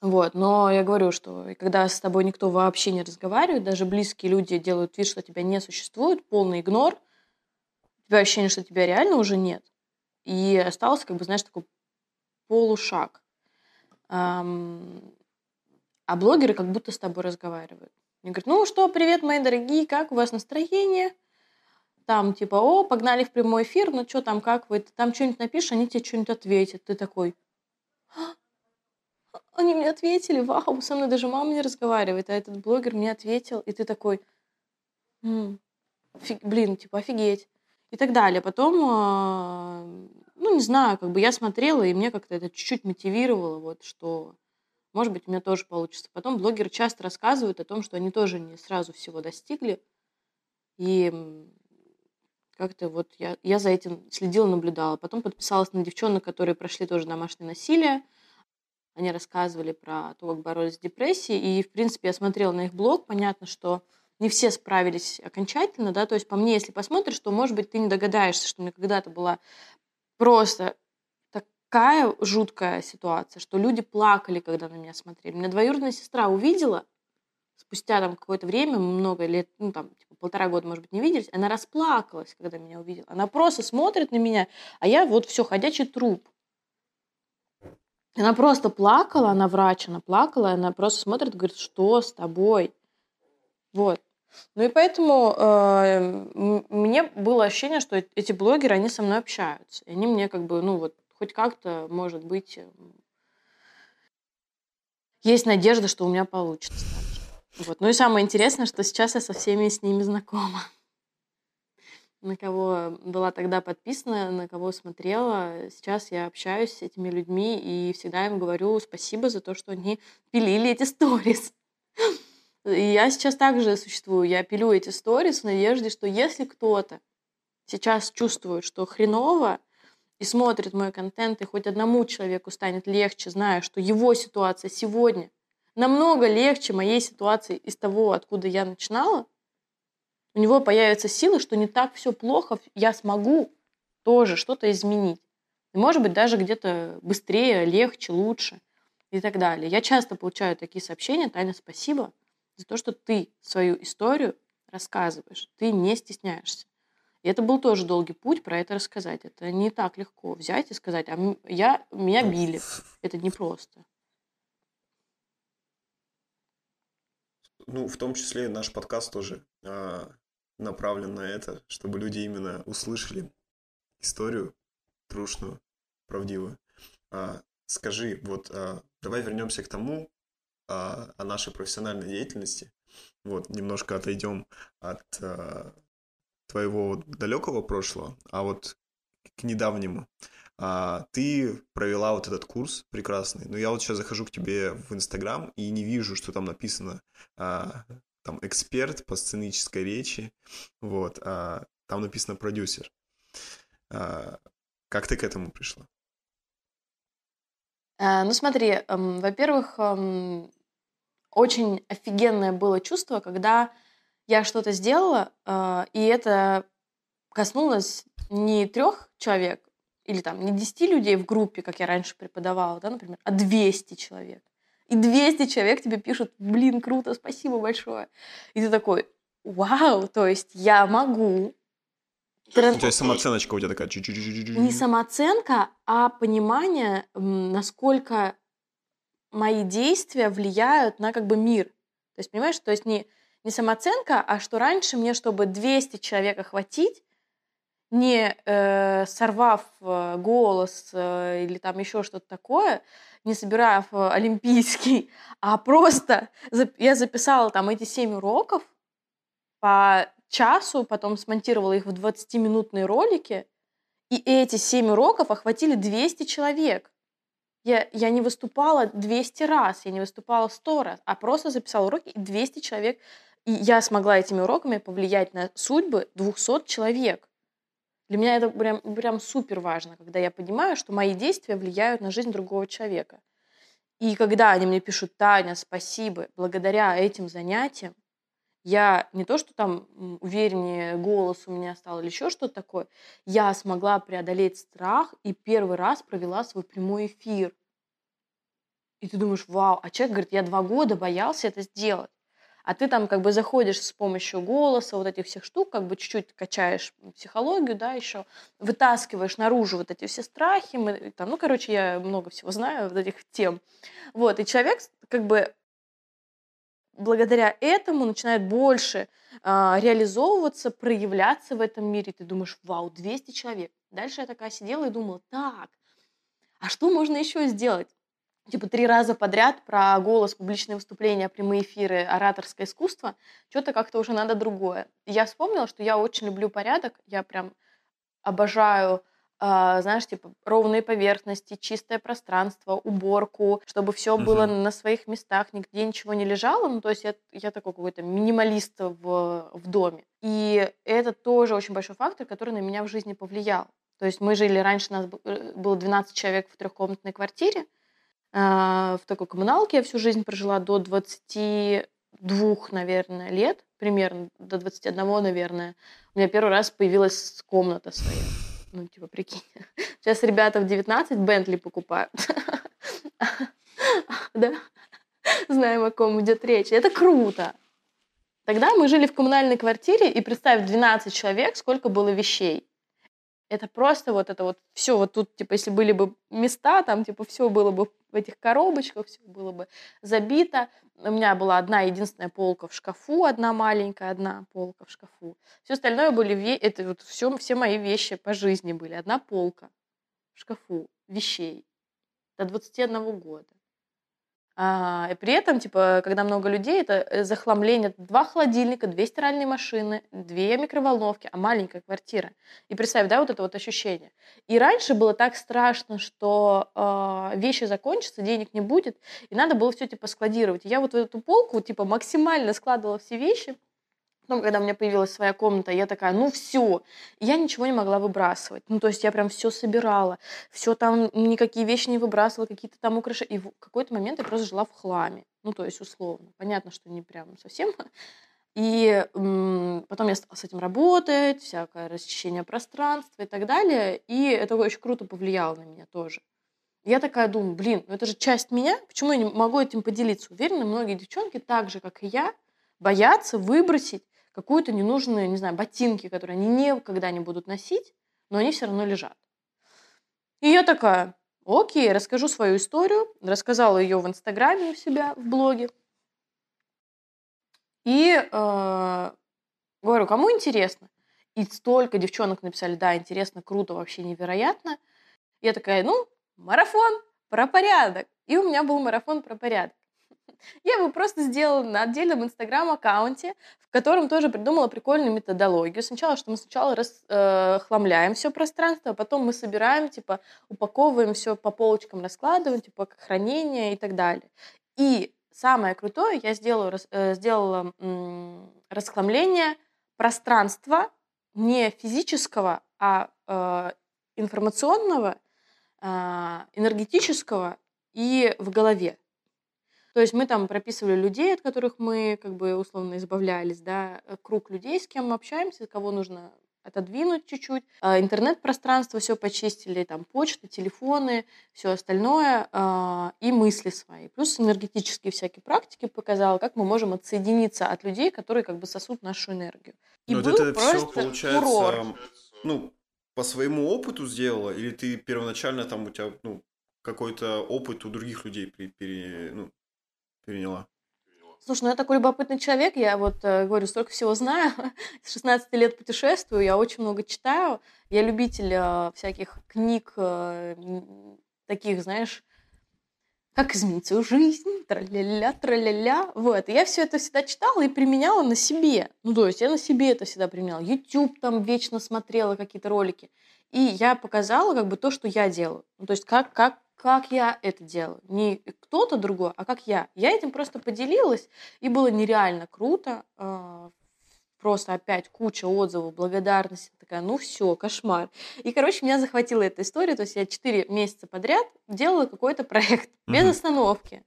Вот, но я говорю, что когда с тобой никто вообще не разговаривает, даже близкие люди делают вид, что тебя не существует, полный игнор, у тебя ощущение, что тебя реально уже нет. И остался, как бы, знаешь, такой полушаг. А блогеры как будто с тобой разговаривают. Они говорят, ну что, привет, мои дорогие, как у вас настроение? Там типа, о, погнали в прямой эфир, ну что там, как вы? Там что-нибудь напишешь, они тебе что-нибудь ответят. Ты такой, «А, они мне ответили, вау, со мной даже мама не разговаривает, а этот блогер мне ответил, и ты такой, м блин, типа, офигеть. И так далее. Потом, э, ну, не знаю, как бы я смотрела, и мне как-то это чуть-чуть мотивировало, вот, что, может быть, у меня тоже получится. Потом блогеры часто рассказывают о том, что они тоже не сразу всего достигли, и как-то вот я, я за этим следила, наблюдала. Потом подписалась на девчонок, которые прошли тоже домашнее насилие, они рассказывали про то, как боролись с депрессией. И, в принципе, я смотрела на их блог. Понятно, что не все справились окончательно, да, то есть по мне, если посмотришь, то, может быть, ты не догадаешься, что у меня когда-то была просто такая жуткая ситуация, что люди плакали, когда на меня смотрели. Меня двоюродная сестра увидела, спустя там какое-то время, много лет, ну там, типа полтора года, может быть, не виделись, она расплакалась, когда меня увидела. Она просто смотрит на меня, а я вот все, ходячий труп. Она просто плакала, она врач, она плакала, она просто смотрит говорит, что с тобой? Вот. Ну и поэтому э, мне было ощущение, что эти блогеры, они со мной общаются. И они мне как бы, ну вот, хоть как-то, может быть, э, есть надежда, что у меня получится. Вот. Ну и самое интересное, что сейчас я со всеми с ними знакома на кого была тогда подписана, на кого смотрела. Сейчас я общаюсь с этими людьми и всегда им говорю спасибо за то, что они пилили эти сторис. И я сейчас также существую. Я пилю эти сторис в надежде, что если кто-то сейчас чувствует, что хреново, и смотрит мой контент, и хоть одному человеку станет легче, зная, что его ситуация сегодня намного легче моей ситуации из того, откуда я начинала, у него появится сила, что не так все плохо, я смогу тоже что-то изменить. И, может быть, даже где-то быстрее, легче, лучше и так далее. Я часто получаю такие сообщения. Таня, спасибо за то, что ты свою историю рассказываешь. Ты не стесняешься. И это был тоже долгий путь про это рассказать. Это не так легко взять и сказать, а я, меня били. Это непросто. Ну, в том числе наш подкаст тоже а, направлен на это, чтобы люди именно услышали историю трушную, правдивую. А, скажи, вот а, давай вернемся к тому, а, о нашей профессиональной деятельности. Вот, немножко отойдем от а, твоего далекого прошлого, а вот к недавнему. А, ты провела вот этот курс прекрасный, но я вот сейчас захожу к тебе в Инстаграм и не вижу, что там написано а, там эксперт по сценической речи, вот, а там написано продюсер. А, как ты к этому пришла? А, ну смотри, эм, во-первых, эм, очень офигенное было чувство, когда я что-то сделала, э, и это коснулось не трех человек или там не десяти людей в группе, как я раньше преподавала, да, например, а 200 человек и 200 человек тебе пишут, блин, круто, спасибо большое. И ты такой, вау, то есть я могу. У тебя самооценочка у тебя такая. Не самооценка, а понимание, насколько мои действия влияют на как бы мир. То есть, понимаешь, то есть не, не самооценка, а что раньше мне, чтобы 200 человек охватить, не э, сорвав э, голос э, или там еще что-то такое, не собирая в олимпийский, а просто я записала там эти семь уроков по часу, потом смонтировала их в 20-минутные ролики, и эти семь уроков охватили 200 человек. Я, я не выступала 200 раз, я не выступала 100 раз, а просто записала уроки, и 200 человек. И я смогла этими уроками повлиять на судьбы 200 человек. Для меня это прям, прям супер важно, когда я понимаю, что мои действия влияют на жизнь другого человека. И когда они мне пишут, Таня, спасибо, благодаря этим занятиям я не то, что там увереннее голос у меня стал или еще что-то такое, я смогла преодолеть страх и первый раз провела свой прямой эфир. И ты думаешь, вау, а человек говорит, я два года боялся это сделать. А ты там как бы заходишь с помощью голоса, вот этих всех штук, как бы чуть-чуть качаешь психологию, да, еще вытаскиваешь наружу вот эти все страхи, мы, там, ну, короче, я много всего знаю вот этих тем. Вот, и человек как бы благодаря этому начинает больше э, реализовываться, проявляться в этом мире. Ты думаешь, вау, 200 человек. Дальше я такая сидела и думала, так, а что можно еще сделать? Типа три раза подряд про голос, публичные выступления, прямые эфиры, ораторское искусство, что-то как-то уже надо другое. я вспомнила, что я очень люблю порядок, я прям обожаю а, знаешь, типа ровные поверхности, чистое пространство, уборку, чтобы все uh-huh. было на своих местах, нигде ничего не лежало. Ну, то есть я, я такой какой-то минималист в, в доме. И это тоже очень большой фактор, который на меня в жизни повлиял. То есть мы жили, раньше у нас э, было 12 человек в трехкомнатной квартире, в такой коммуналке я всю жизнь прожила до 22, наверное, лет, примерно до 21, наверное. У меня первый раз появилась комната своя. Ну, типа, прикинь. Сейчас ребята в 19 Бентли покупают. Да? Знаем, о ком идет речь. Это круто. Тогда мы жили в коммунальной квартире, и представь, 12 человек, сколько было вещей. Это просто вот это вот все вот тут, типа, если были бы места, там, типа, все было бы в этих коробочках, все было бы забито. У меня была одна единственная полка в шкафу, одна маленькая, одна полка в шкафу. Все остальное были, это вот все, все мои вещи по жизни были. Одна полка в шкафу вещей до 21 года. А, и при этом, типа, когда много людей, это э, захламление. Два холодильника, две стиральные машины, две микроволновки, а маленькая квартира. И представь, да, вот это вот ощущение. И раньше было так страшно, что э, вещи закончатся, денег не будет, и надо было все, типа, складировать. И я вот в эту полку, типа, максимально складывала все вещи, Потом, когда у меня появилась своя комната, я такая, ну все, я ничего не могла выбрасывать. Ну, то есть я прям все собирала, все там, никакие вещи не выбрасывала, какие-то там украшения. И в какой-то момент я просто жила в хламе. Ну, то есть условно. Понятно, что не прям совсем. И м- потом я стала с этим работать, всякое расчищение пространства и так далее. И это очень круто повлияло на меня тоже. Я такая думаю, блин, ну это же часть меня, почему я не могу этим поделиться? Уверена, многие девчонки, так же, как и я, боятся выбросить какую-то ненужную, не знаю, ботинки, которые они никогда не будут носить, но они все равно лежат. И я такая, окей, расскажу свою историю, рассказала ее в Инстаграме у себя, в блоге. И э, говорю, кому интересно? И столько девчонок написали, да, интересно, круто, вообще невероятно. Я такая, ну, марафон про порядок. И у меня был марафон про порядок. Я его просто сделала на отдельном инстаграм-аккаунте, в котором тоже придумала прикольную методологию. Сначала, что мы сначала расхламляем э, все пространство, а потом мы собираем, типа, упаковываем все по полочкам, раскладываем, типа, как хранение и так далее. И самое крутое, я сделала, э, сделала расхламление пространства не физического, а э, информационного, э, энергетического и в голове. То есть мы там прописывали людей, от которых мы как бы условно избавлялись, да, э, круг людей, с кем мы общаемся, кого нужно отодвинуть чуть-чуть. А интернет-пространство все почистили, там почта, телефоны, все остальное а, и мысли свои. Плюс энергетические всякие практики показала, как мы можем отсоединиться от людей, которые как бы сосут нашу энергию. И Но вот это все получается, курорт. ну, по своему опыту сделала, или ты первоначально там у тебя, ну, какой-то опыт у других людей при, при, ну, переняла? Слушай, ну я такой любопытный человек, я вот э, говорю, столько всего знаю, с 16 лет путешествую, я очень много читаю, я любитель э, всяких книг, э, таких, знаешь, как изменить свою жизнь, тра-ля-ля, тра-ля-ля. Вот. И я все это всегда читала и применяла на себе. Ну, то есть я на себе это всегда применяла. YouTube там вечно смотрела какие-то ролики. И я показала как бы то, что я делаю. Ну, то есть как, как, как я это делаю. Не кто-то другой, а как я. Я этим просто поделилась, и было нереально круто. А, просто опять куча отзывов, благодарности. Такая, ну все, кошмар. И, короче, меня захватила эта история. То есть я 4 месяца подряд делала какой-то проект без остановки.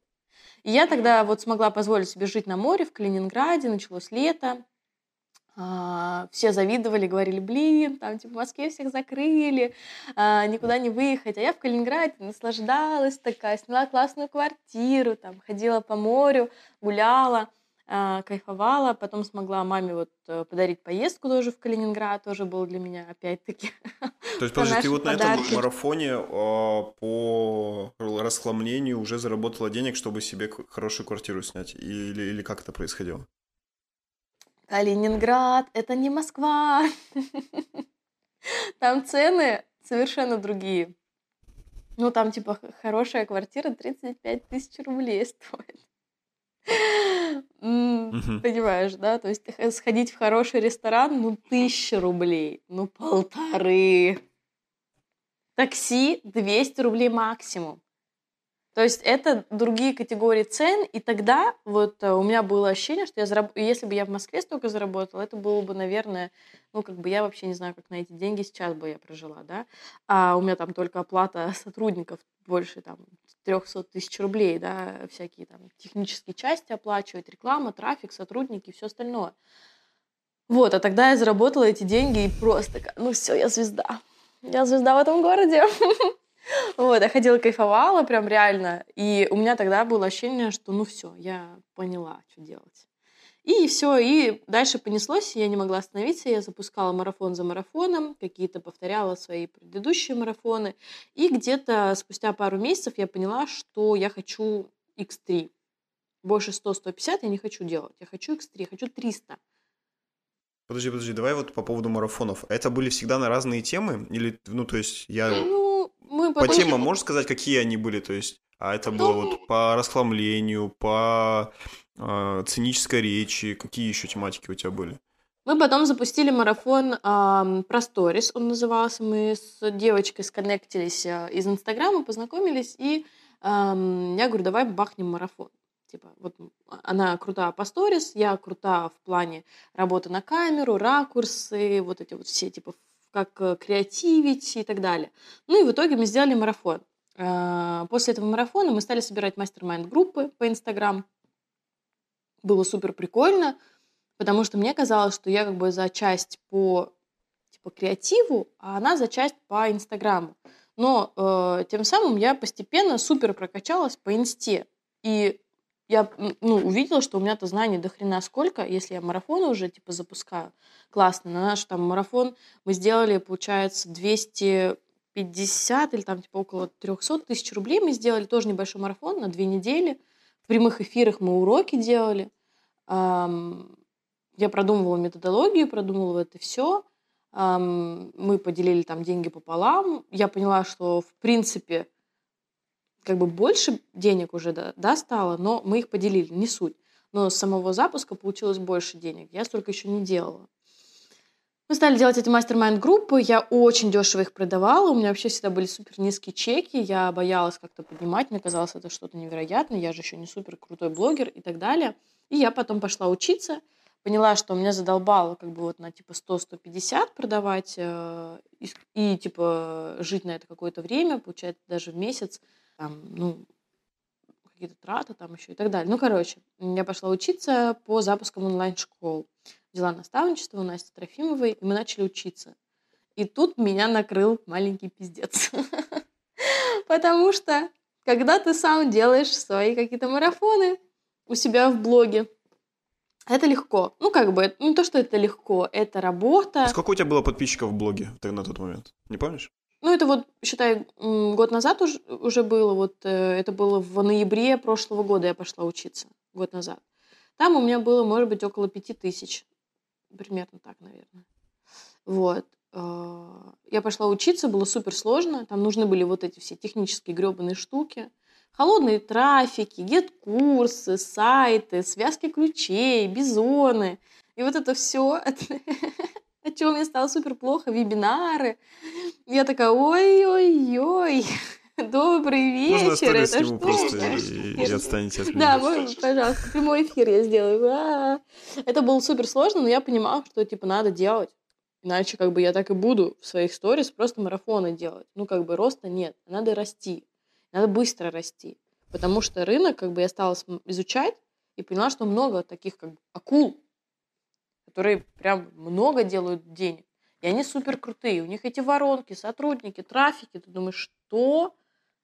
И я тогда вот смогла позволить себе жить на море в Калининграде, началось лето. А, все завидовали, говорили, блин, там типа в Москве всех закрыли, а, никуда не выехать. А я в Калининграде наслаждалась такая, сняла классную квартиру, там ходила по морю, гуляла. А, кайфовала, потом смогла маме вот э, подарить поездку тоже в Калининград, тоже был для меня опять-таки. То есть, подожди, ты вот на этом марафоне по расхламлению уже заработала денег, чтобы себе хорошую квартиру снять? Или, или как это происходило? Калининград — это не Москва. Там цены совершенно другие. Ну, там, типа, хорошая квартира 35 тысяч рублей стоит. Понимаешь, да? То есть сходить в хороший ресторан, ну, тысяча рублей, ну, полторы. Такси 200 рублей максимум. То есть это другие категории цен, и тогда вот э, у меня было ощущение, что я зараб... если бы я в Москве столько заработала, это было бы, наверное, ну, как бы я вообще не знаю, как на эти деньги сейчас бы я прожила, да, а у меня там только оплата сотрудников больше там 300 тысяч рублей, да, всякие там технические части оплачивать, реклама, трафик, сотрудники все остальное. Вот, а тогда я заработала эти деньги и просто, ну все, я звезда. Я звезда в этом городе. Вот, я ходила, кайфовала прям реально. И у меня тогда было ощущение, что ну все, я поняла, что делать. И все, и дальше понеслось, я не могла остановиться, я запускала марафон за марафоном, какие-то повторяла свои предыдущие марафоны, и где-то спустя пару месяцев я поняла, что я хочу X3. Больше 100-150 я не хочу делать, я хочу X3, хочу 300. Подожди, подожди, давай вот по поводу марафонов. Это были всегда на разные темы? Или, ну, то есть я... Ну, мы потом... По темам можешь сказать, какие они были? То есть, а это было ну... вот по расхламлению, по э, цинической речи, какие еще тематики у тебя были? Мы потом запустили марафон э, про сторис, он назывался. Мы с девочкой сконнектились э, из Инстаграма, познакомились, и э, я говорю, давай бахнем марафон. Типа, вот она крутая по сторис, я крутая в плане работы на камеру, ракурсы, вот эти вот все, типа, как э, креативить и так далее. Ну и в итоге мы сделали марафон. Э, после этого марафона мы стали собирать мастер-майнд группы по Инстаграм было супер прикольно, потому что мне казалось, что я как бы за часть по типа креативу, а она за часть по Инстаграму. Но э, тем самым я постепенно супер прокачалась по инсте. И я ну, увидела, что у меня-то знаний до хрена сколько, если я марафоны уже типа запускаю. Классно. На наш там марафон мы сделали, получается, 250 или там типа около 300 тысяч рублей мы сделали. Тоже небольшой марафон на две недели. В прямых эфирах мы уроки делали. Я продумывала методологию, продумывала это все. Мы поделили там деньги пополам. Я поняла, что в принципе как бы больше денег уже да, да, стало, но мы их поделили, не суть. Но с самого запуска получилось больше денег. Я столько еще не делала. Мы стали делать эти мастер-майнд группы. Я очень дешево их продавала. У меня вообще всегда были супер низкие чеки. Я боялась как-то поднимать. Мне казалось, это что-то невероятное. Я же еще не супер крутой блогер и так далее. И я потом пошла учиться. Поняла, что меня задолбало как бы вот на типа 100-150 продавать э, и, и типа жить на это какое-то время, получать даже в месяц, там, ну, какие-то траты там еще и так далее. Ну, короче, я пошла учиться по запускам онлайн-школ взяла наставничество у Насти Трофимовой, и мы начали учиться. И тут меня накрыл маленький пиздец. Потому что, когда ты сам делаешь свои какие-то марафоны у себя в блоге, это легко. Ну, как бы, не то, что это легко, это работа. Сколько у тебя было подписчиков в блоге на тот момент? Не помнишь? Ну, это вот, считай, год назад уже, уже было. Вот э, это было в ноябре прошлого года я пошла учиться. Год назад. Там у меня было, может быть, около пяти тысяч. Примерно так, наверное. Вот. А, я пошла учиться, было супер сложно. Там нужны были вот эти все технические гребаные штуки. Холодные трафики, гет-курсы, сайты, связки ключей, бизоны. И вот это все, от чего мне стало супер плохо, вебинары. Я такая, ой-ой-ой, добрый вечер. Можно это оставить что? просто и, и отстанете от Да, меня. можно, пожалуйста, прямой эфир я сделаю. А-а-а. Это было супер сложно, но я понимала, что типа надо делать. Иначе как бы я так и буду в своих сторис просто марафоны делать. Ну как бы роста нет, надо расти. Надо быстро расти. Потому что рынок, как бы я стала изучать и поняла, что много таких как бы акул, которые прям много делают денег. И они супер крутые. У них эти воронки, сотрудники, трафики. Ты думаешь, что?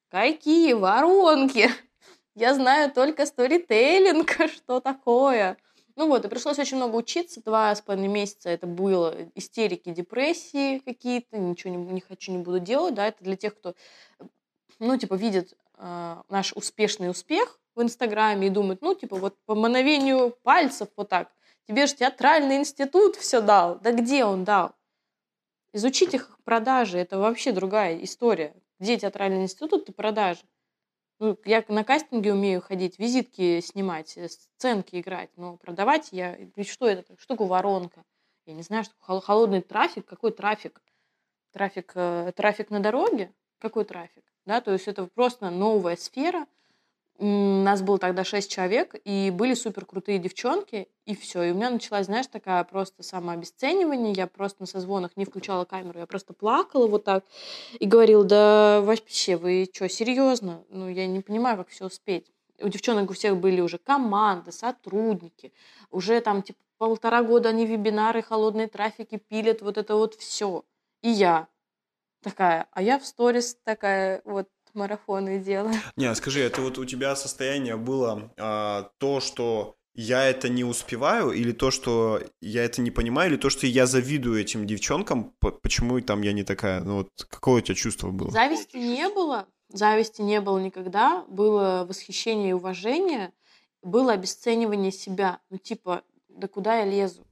Какие воронки? Я знаю только сторителлинг, что такое. Ну вот, и пришлось очень много учиться. Два с половиной месяца это было истерики, депрессии какие-то. Ничего не, не хочу, не буду делать. Да, это для тех, кто, ну, типа, видит э, наш успешный успех в Инстаграме и думает, ну, типа, вот по мановению пальцев вот так. Тебе же театральный институт все дал. Да где он дал? Изучить их продажи – это вообще другая история. Где театральный институт и продажи? Ну, я на кастинге умею ходить, визитки снимать, э, сценки играть, но продавать я... и Что это? Такое воронка? Я не знаю, что хол- холодный трафик. Какой трафик? Трафик, э, трафик на дороге? Какой трафик? Да, то есть это просто новая сфера. Нас было тогда шесть человек, и были супер крутые девчонки, и все. И у меня началась, знаешь, такая просто самообесценивание. Я просто на созвонах не включала камеру, я просто плакала вот так и говорила, да вообще, вы что, серьезно? Ну, я не понимаю, как все успеть. У девчонок у всех были уже команды, сотрудники, уже там типа полтора года они вебинары, холодные трафики пилят, вот это вот все. И я такая, а я в сторис такая вот марафоны делаю. Не, скажи, это вот у тебя состояние было а, то, что я это не успеваю, или то, что я это не понимаю, или то, что я завидую этим девчонкам, по- почему там я не такая? Ну вот какое у тебя чувство было? Зависти не было, зависти не было никогда, было восхищение и уважение, было обесценивание себя. Ну, типа, да куда я лезу?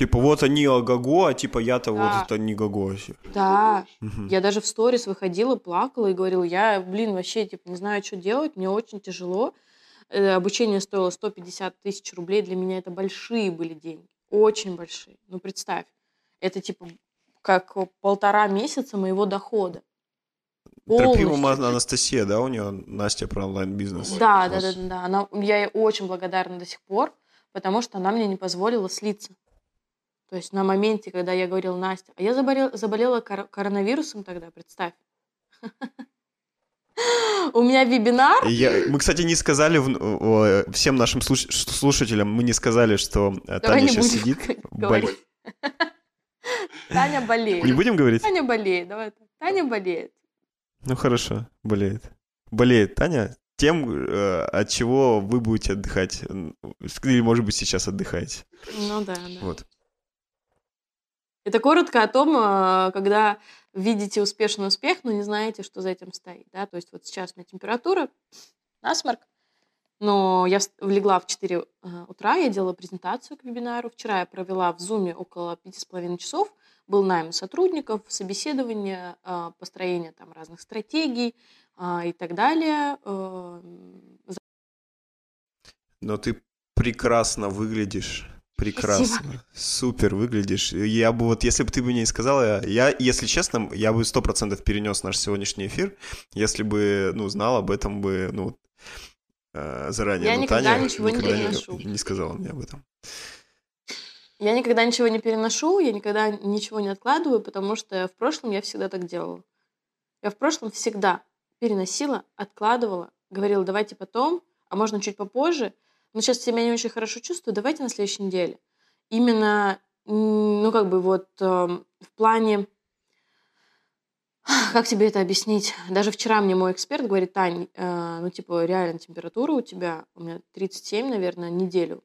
Типа вот они ого а типа я-то Да. вот это не вообще. Да, я даже в сторис выходила, плакала и говорила, я, блин, вообще, типа, не знаю, что делать, мне очень тяжело. Э, Обучение стоило 150 тысяч рублей, для меня это большие были деньги, очень большие. Ну, представь, это, типа, как полтора месяца моего дохода. Тропима Полностью. Анастасия, да, у нее Настя про онлайн-бизнес. Да, да, да, да, да. Она, я ей очень благодарна до сих пор, потому что она мне не позволила слиться. То есть на моменте, когда я говорила, Настя, а я заболела, заболела кор- коронавирусом тогда, представь. У меня вебинар. Я- мы, кстати, не сказали в- всем нашим слуш- слушателям, мы не сказали, что э, Давай Таня сейчас сидит. говорить. Таня болеет. Не будем говорить? Таня болеет, давай. Таня болеет. Ну хорошо, болеет. Болеет Таня тем, э, от чего вы будете отдыхать. Или, может быть, сейчас отдыхаете. Ну да, да. Вот. Это коротко о том, э, когда видите успешный успех, но не знаете, что за этим стоит. Да? То есть вот сейчас у меня температура, насморк, но я вс- легла в 4 э, утра, я делала презентацию к вебинару. Вчера я провела в Zoom около 5,5 часов. Был найм сотрудников, собеседование, э, построение там разных стратегий и так далее. Но ты прекрасно выглядишь. Прекрасно. Супер выглядишь. Я бы вот, если бы ты мне не сказала, я, если честно, я бы сто процентов перенес наш сегодняшний эфир, если бы, ну, знал об этом бы, ну, э, заранее. Я Но никогда Таня ничего не никогда переношу. не сказала мне об этом. Я никогда ничего не переношу, я никогда ничего не откладываю, потому что в прошлом я всегда так делала. Я в прошлом всегда переносила, откладывала, говорила, давайте потом, а можно чуть попозже. Но сейчас себя не очень хорошо чувствую, давайте на следующей неделе. Именно, ну, как бы вот эм, в плане, как тебе это объяснить? Даже вчера мне мой эксперт говорит, Тань, э, ну, типа, реально температура у тебя, у меня 37, наверное, неделю.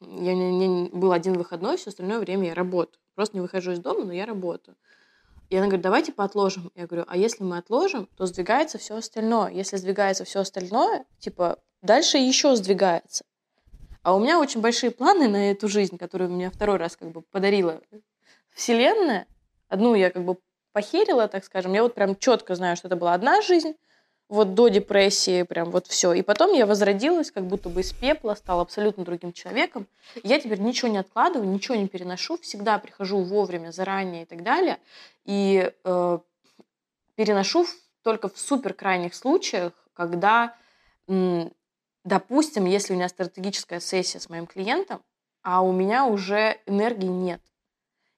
Я не, не- был один выходной, все остальное время я работаю. Просто не выхожу из дома, но я работаю. И она говорит, давайте поотложим. Я говорю, а если мы отложим, то сдвигается все остальное. Если сдвигается все остальное, типа, дальше еще сдвигается. А у меня очень большие планы на эту жизнь, которую мне второй раз как бы подарила Вселенная. Одну я как бы похерила, так скажем. Я вот прям четко знаю, что это была одна жизнь, вот до депрессии, прям вот все. И потом я возродилась, как будто бы из пепла, стала абсолютно другим человеком. Я теперь ничего не откладываю, ничего не переношу, всегда прихожу вовремя, заранее и так далее. И э, переношу только в супер крайних случаях, когда, допустим, если у меня стратегическая сессия с моим клиентом, а у меня уже энергии нет.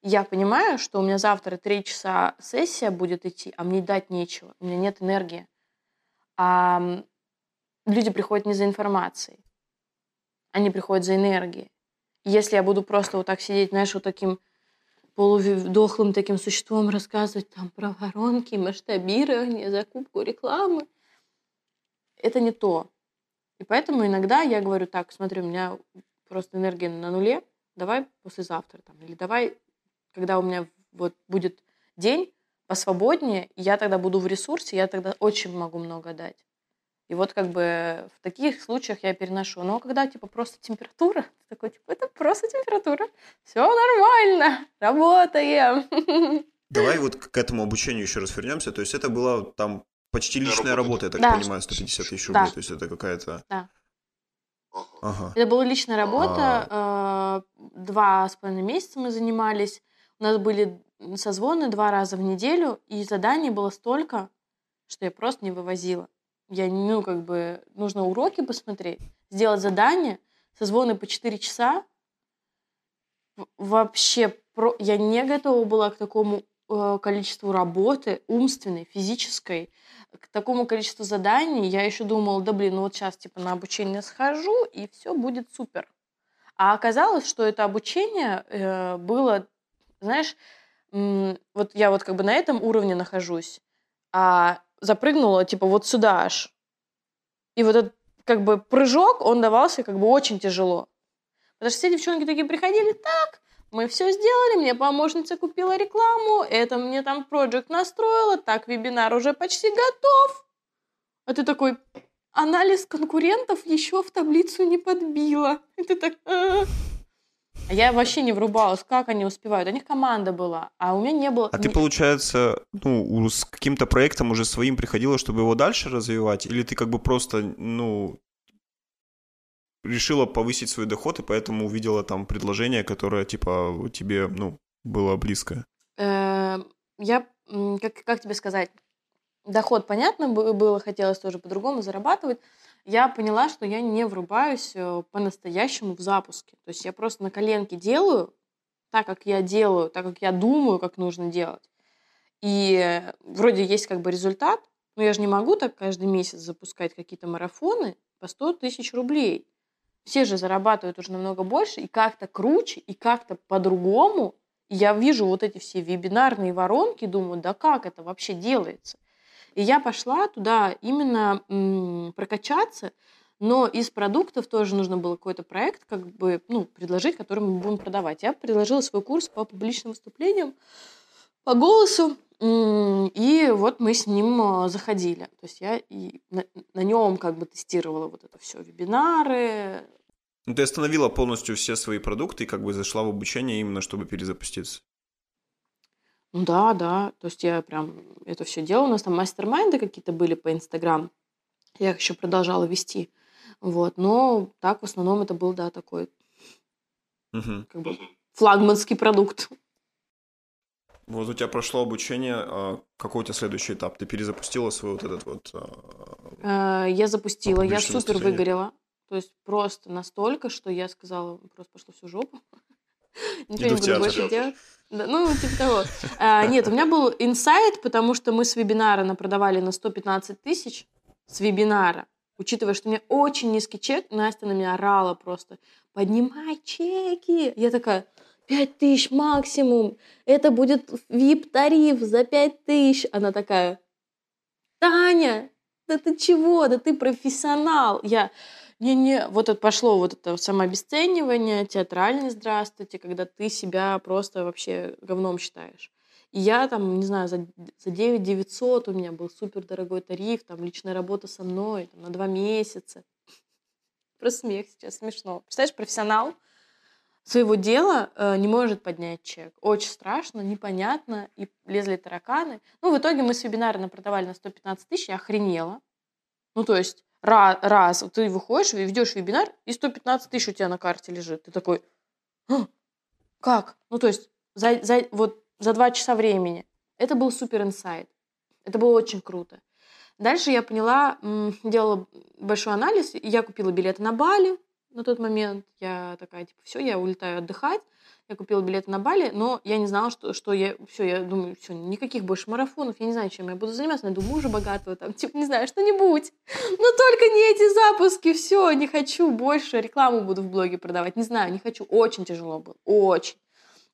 Я понимаю, что у меня завтра три часа сессия будет идти, а мне дать нечего, у меня нет энергии а люди приходят не за информацией, они приходят за энергией. если я буду просто вот так сидеть, знаешь, вот таким полудохлым таким существом рассказывать там про воронки, масштабирование, закупку рекламы, это не то. И поэтому иногда я говорю так, смотри, у меня просто энергия на нуле, давай послезавтра там, или давай, когда у меня вот будет день, посвободнее, я тогда буду в ресурсе, я тогда очень могу много дать. И вот как бы в таких случаях я переношу. Но когда типа просто температура, ты такой, типа, это просто температура, все нормально, работаем. Давай вот к этому обучению еще раз вернемся. То есть это была там почти личная работа, я так Да. понимаю, 150 тысяч рублей. Да. То есть это какая-то... Да. Ага. Это была личная работа. э, Два с половиной месяца мы занимались. У нас были созвоны два раза в неделю, и заданий было столько, что я просто не вывозила. Я, ну, как бы, нужно уроки посмотреть, сделать задание, созвоны по 4 часа. Вообще, про... я не готова была к такому количеству работы, умственной, физической, к такому количеству заданий. Я еще думала, да блин, ну вот сейчас типа на обучение схожу, и все будет супер. А оказалось, что это обучение э, было, знаешь, м, вот я вот как бы на этом уровне нахожусь, а запрыгнула типа вот сюда аж. И вот этот как бы прыжок, он давался как бы очень тяжело. Потому что все девчонки такие приходили, так, мы все сделали, мне помощница купила рекламу, это мне там проект настроила, так, вебинар уже почти готов. А ты такой, анализ конкурентов еще в таблицу не подбила. И ты так... «А». А я вообще не врубалась, как они успевают. У них команда была, а у меня не было... А ты, получается, ну, с каким-то проектом уже своим приходила, чтобы его дальше развивать? Или ты как бы просто, ну, решила повысить свой доход, и поэтому увидела там предложение, которое, типа, тебе, ну, было близкое? Э, Я, как, как тебе сказать, доход, понятно, бы- было, хотелось тоже по-другому зарабатывать. Я поняла, что я не врубаюсь э, по-настоящему в запуске. То есть я просто на коленке делаю так, как я делаю, так, как я думаю, как нужно делать. И э, вроде есть как бы результат, но я же не могу так каждый месяц запускать какие-то марафоны по 100 тысяч рублей. Все же зарабатывают уже намного больше, и как-то круче, и как-то по-другому. Я вижу вот эти все вебинарные воронки, думаю, да как это вообще делается? И я пошла туда именно м, прокачаться, но из продуктов тоже нужно было какой-то проект как бы, ну, предложить, который мы будем продавать. Я предложила свой курс по публичным выступлениям, по голосу, и вот мы с ним а, заходили. То есть я и на, на нем как бы тестировала вот это все, вебинары, ты остановила полностью все свои продукты и как бы зашла в обучение именно, чтобы перезапуститься. Ну да, да. То есть я прям это все делала. У нас там мастер-майнды какие-то были по Инстаграм. Я их еще продолжала вести. Вот. Но так в основном это был, да, такой Мгм. как бы флагманский продукт. Вот у тебя прошло обучение, а какой у тебя следующий этап? Ты перезапустила свой вот этот вот... а, Э, Я запустила, я супер выгорела. То есть просто настолько, что я сказала, просто пошло всю жопу. Ничего не буду больше делать. Да, ну, типа того. А, Нет, у меня был инсайт, потому что мы с вебинара напродавали на 115 тысяч с вебинара. Учитывая, что у меня очень низкий чек, Настя на меня орала просто. Поднимай чеки. Я такая, 5 тысяч максимум. Это будет VIP-тариф за 5 тысяч. Она такая, Таня, да ты чего? Да ты профессионал. Я, не-не, вот это пошло вот это самообесценивание, театральный здравствуйте, когда ты себя просто вообще говном считаешь. И я там, не знаю, за, за 9 900 у меня был супер дорогой тариф, там личная работа со мной там, на два месяца. Просто смех сейчас смешно. Представляешь, профессионал своего дела э, не может поднять чек. Очень страшно, непонятно, и лезли тараканы. Ну, в итоге мы с вебинара напродавали на 115 тысяч, я охренела. Ну, то есть раз, раз ты выходишь, ведешь вебинар, и 115 тысяч у тебя на карте лежит. Ты такой, «А, как? Ну, то есть за, за, вот за два часа времени. Это был супер инсайт. Это было очень круто. Дальше я поняла, делала большой анализ, я купила билеты на Бали на тот момент. Я такая, типа, все, я улетаю отдыхать. Я купила билеты на Бали, но я не знала, что, что я... Все, я думаю, все, никаких больше марафонов, я не знаю, чем я буду заниматься. Найду мужа богатого, там, типа, не знаю, что-нибудь. Но только не эти запуски, все, не хочу больше. Рекламу буду в блоге продавать, не знаю, не хочу. Очень тяжело было, очень.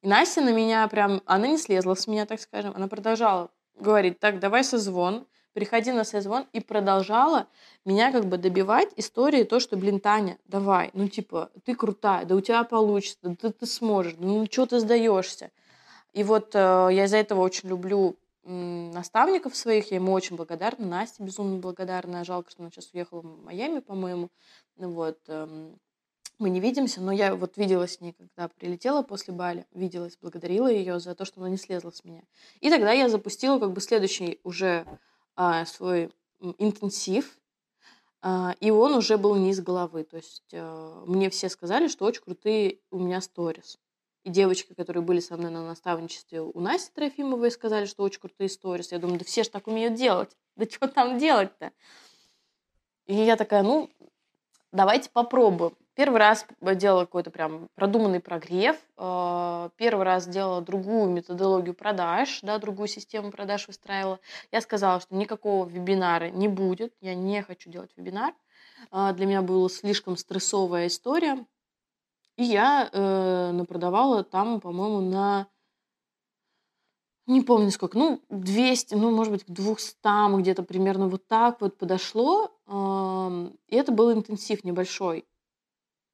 И Настя на меня прям... Она не слезла с меня, так скажем. Она продолжала говорить, так, давай созвон приходи на созвон и продолжала меня как бы добивать истории то, что, блин, Таня, давай, ну типа, ты крутая, да у тебя получится, да ты, ты сможешь, ну что ты сдаешься. И вот э, я из-за этого очень люблю наставников своих, я ему очень благодарна, Насте безумно благодарна, жалко, что она сейчас уехала в Майами, по-моему, вот, э, мы не видимся, но я вот виделась с ней, когда прилетела после Бали, виделась, благодарила ее за то, что она не слезла с меня. И тогда я запустила как бы следующий уже свой интенсив, а, и он уже был не из головы. То есть а, мне все сказали, что очень крутые у меня сторис. И девочки, которые были со мной на наставничестве у Насти Трофимовой, сказали, что очень крутые сторис. Я думаю, да все же так умеют делать. Да что там делать-то? И я такая, ну, давайте попробуем. Первый раз делала какой-то прям продуманный прогрев. Э, первый раз делала другую методологию продаж, да, другую систему продаж выстраивала. Я сказала, что никакого вебинара не будет. Я не хочу делать вебинар. Э, для меня была слишком стрессовая история. И я э, напродавала там, по-моему, на не помню сколько, ну, 200, ну, может быть, к 200 где-то примерно вот так вот подошло. И это был интенсив небольшой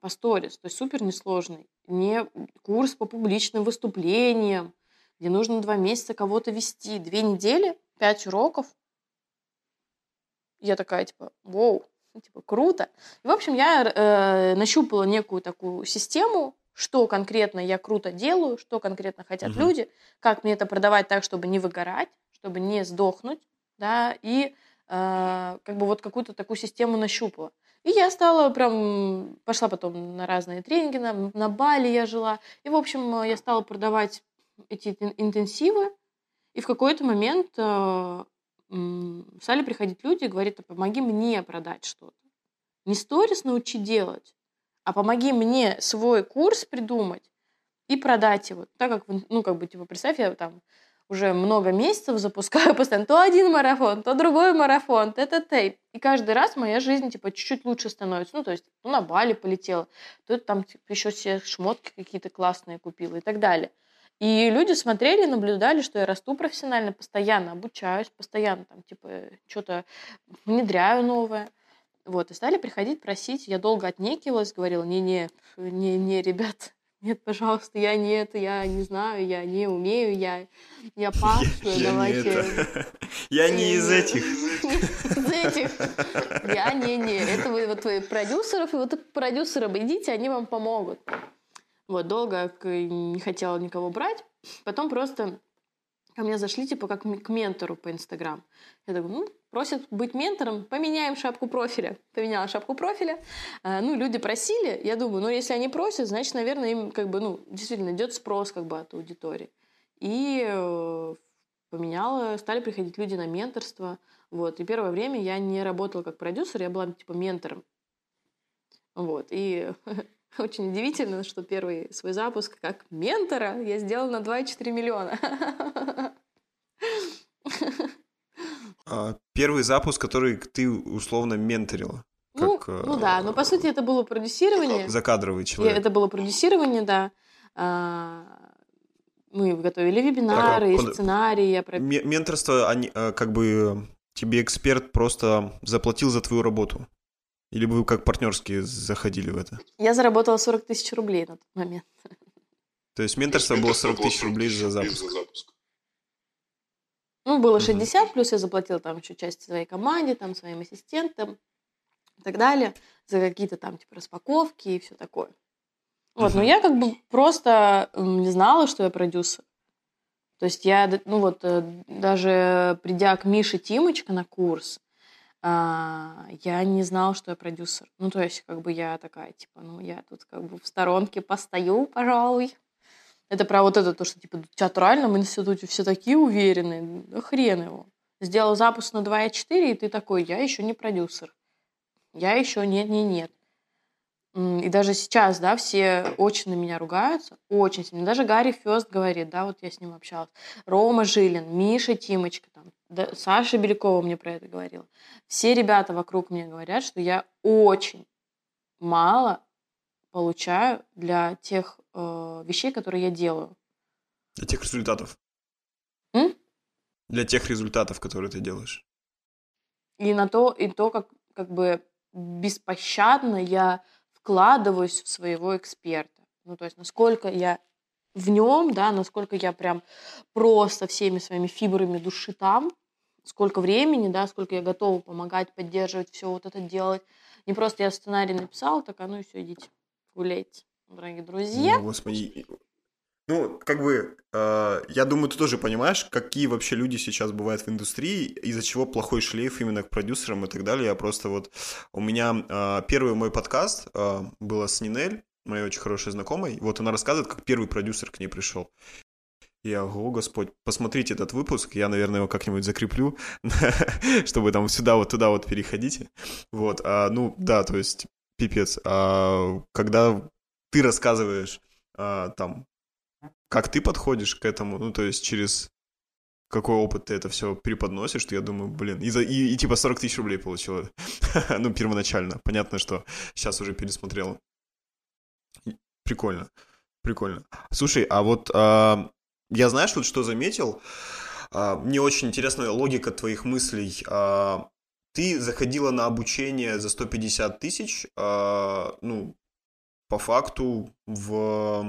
по сторис, то есть супер несложный. Не курс по публичным выступлениям, где нужно два месяца кого-то вести. Две недели, пять уроков. Я такая, типа, вау, типа, круто. И, в общем, я э, нащупала некую такую систему, что конкретно я круто делаю, что конкретно хотят угу. люди, как мне это продавать так, чтобы не выгорать, чтобы не сдохнуть, да, и э, как бы вот какую-то такую систему нащупала. И я стала прям, пошла потом на разные тренинги, на, на Бали я жила. И, в общем, я стала продавать эти интенсивы. И в какой-то момент э, стали приходить люди и говорить, а помоги мне продать что-то. Не сторис научи делать, а помоги мне свой курс придумать и продать его. Так как, ну, как бы, типа, представь, я там уже много месяцев запускаю постоянно то один марафон, то другой марафон, т-т-т. И каждый раз моя жизнь, типа, чуть-чуть лучше становится. Ну, то есть, ну, на Бали полетела, то там, типа, еще себе шмотки какие-то классные купила и так далее. И люди смотрели, наблюдали, что я расту профессионально, постоянно обучаюсь, постоянно там, типа, что-то внедряю новое. Вот, и стали приходить, просить. Я долго отнекивалась, говорила, не-не, не-не, ребят, нет, пожалуйста, я не это, я не знаю, я не умею, я, я пашую, я, давайте. Я, я не из этих. Из этих. Я не-не. Это вы вот вы продюсеров, и вот к продюсерам идите, они вам помогут. Вот, долго не хотела никого брать. Потом просто ко мне зашли, типа, как к ментору по Инстаграм. Я такой, ну, просят быть ментором, поменяем шапку профиля. Поменяла шапку профиля. А, ну, люди просили, я думаю, ну, если они просят, значит, наверное, им как бы, ну, действительно идет спрос как бы от аудитории. И э, поменяла, стали приходить люди на менторство. Вот. И первое время я не работала как продюсер, я была типа ментором. Вот. И очень удивительно, что первый свой запуск как ментора я сделала на 2,4 миллиона. А, первый запуск, который ты условно менторила. Ну, как, ну, ну да, но по сути это было продюсирование. Закадровый человек. Это было продюсирование, да. А, мы готовили вебинары, так, и сценарии. Я... Менторство, они, а, как бы тебе эксперт просто заплатил за твою работу? Или вы как партнерские заходили в это? Я заработала 40 тысяч рублей на тот момент. То есть менторство было 40 тысяч рублей за запуск? Ну, было 60, плюс я заплатила там еще часть своей команде, там, своим ассистентам. и так далее, за какие-то там типа распаковки и все такое. Вот, но я как бы просто не знала, что я продюсер. То есть я, ну вот, э, даже придя к Мише Тимочка на курс, а, я не знала, что я продюсер. Ну, то есть, как бы я такая, типа, ну, я тут как бы в сторонке постою, пожалуй. Это про вот это, то, что, типа, в театральном институте все такие уверенные. Да хрен его. Сделал запуск на 2.4, и ты такой, я еще не продюсер. Я еще нет-не-нет. И даже сейчас, да, все очень на меня ругаются, очень сильно. Даже Гарри Фест говорит, да, вот я с ним общалась. Рома Жилин, Миша Тимочка, там, да, Саша Белякова мне про это говорила. Все ребята вокруг мне говорят, что я очень мало получаю для тех э, вещей, которые я делаю. Для тех результатов. М? Для тех результатов, которые ты делаешь. И на то, и то, как, как бы беспощадно я вкладываюсь в своего эксперта. Ну, то есть, насколько я в нем, да, насколько я прям просто всеми своими фибрами души там, сколько времени, да, сколько я готова помогать, поддерживать, все вот это делать. Не просто я сценарий написала, так, а ну и все, идите, гуляйте, дорогие друзья. Ну, господи. Ну, как бы, э, я думаю, ты тоже понимаешь, какие вообще люди сейчас бывают в индустрии, из-за чего плохой шлейф именно к продюсерам и так далее. Я просто вот... У меня э, первый мой подкаст э, было с Нинель, моей очень хорошей знакомой. Вот она рассказывает, как первый продюсер к ней пришел. Я, о, Господь, посмотрите этот выпуск, я, наверное, его как-нибудь закреплю, чтобы там сюда вот туда вот переходите. Вот, а, ну, да, то есть, пипец. А, когда ты рассказываешь а, там, как ты подходишь к этому, ну, то есть через какой опыт ты это все преподносишь, что я думаю, блин, и, и, и типа 40 тысяч рублей получила, ну, первоначально. Понятно, что сейчас уже пересмотрел. Прикольно, прикольно. Слушай, а вот а, я знаешь, вот что заметил? А, мне очень интересна логика твоих мыслей. А, ты заходила на обучение за 150 тысяч, а, ну, по факту в,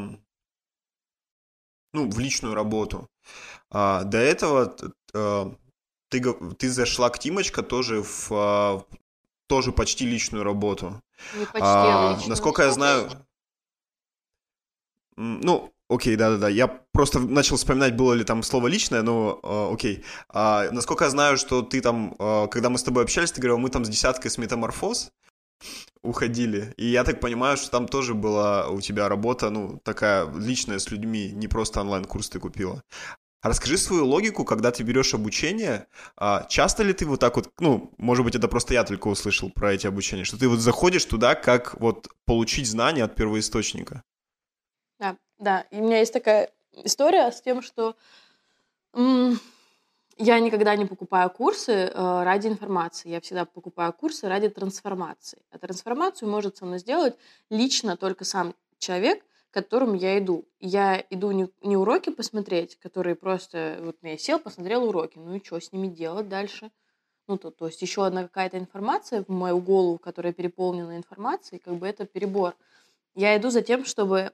ну, в личную работу. До этого ты, ты зашла к Тимочка тоже в тоже почти личную работу. Не почти, а, личную. Насколько я знаю... Ну, Окей, да-да-да. Я просто начал вспоминать, было ли там слово личное, но э, окей. А, насколько я знаю, что ты там, э, когда мы с тобой общались, ты говорил, мы там с десяткой с метаморфоз уходили. И я так понимаю, что там тоже была у тебя работа, ну, такая личная с людьми, не просто онлайн-курс ты купила. Расскажи свою логику, когда ты берешь обучение. А, часто ли ты вот так вот, ну, может быть, это просто я только услышал про эти обучения, что ты вот заходишь туда, как вот получить знания от первоисточника? Да, да. И у меня есть такая история с тем, что я никогда не покупаю курсы э, ради информации. Я всегда покупаю курсы ради трансформации. А трансформацию может со мной сделать лично только сам человек, к которому я иду. Я иду не, не уроки посмотреть, которые просто... Вот я сел, посмотрел уроки. Ну и что с ними делать дальше? Ну, то, то есть еще одна какая-то информация в мою голову, которая переполнена информацией, как бы это перебор. Я иду за тем, чтобы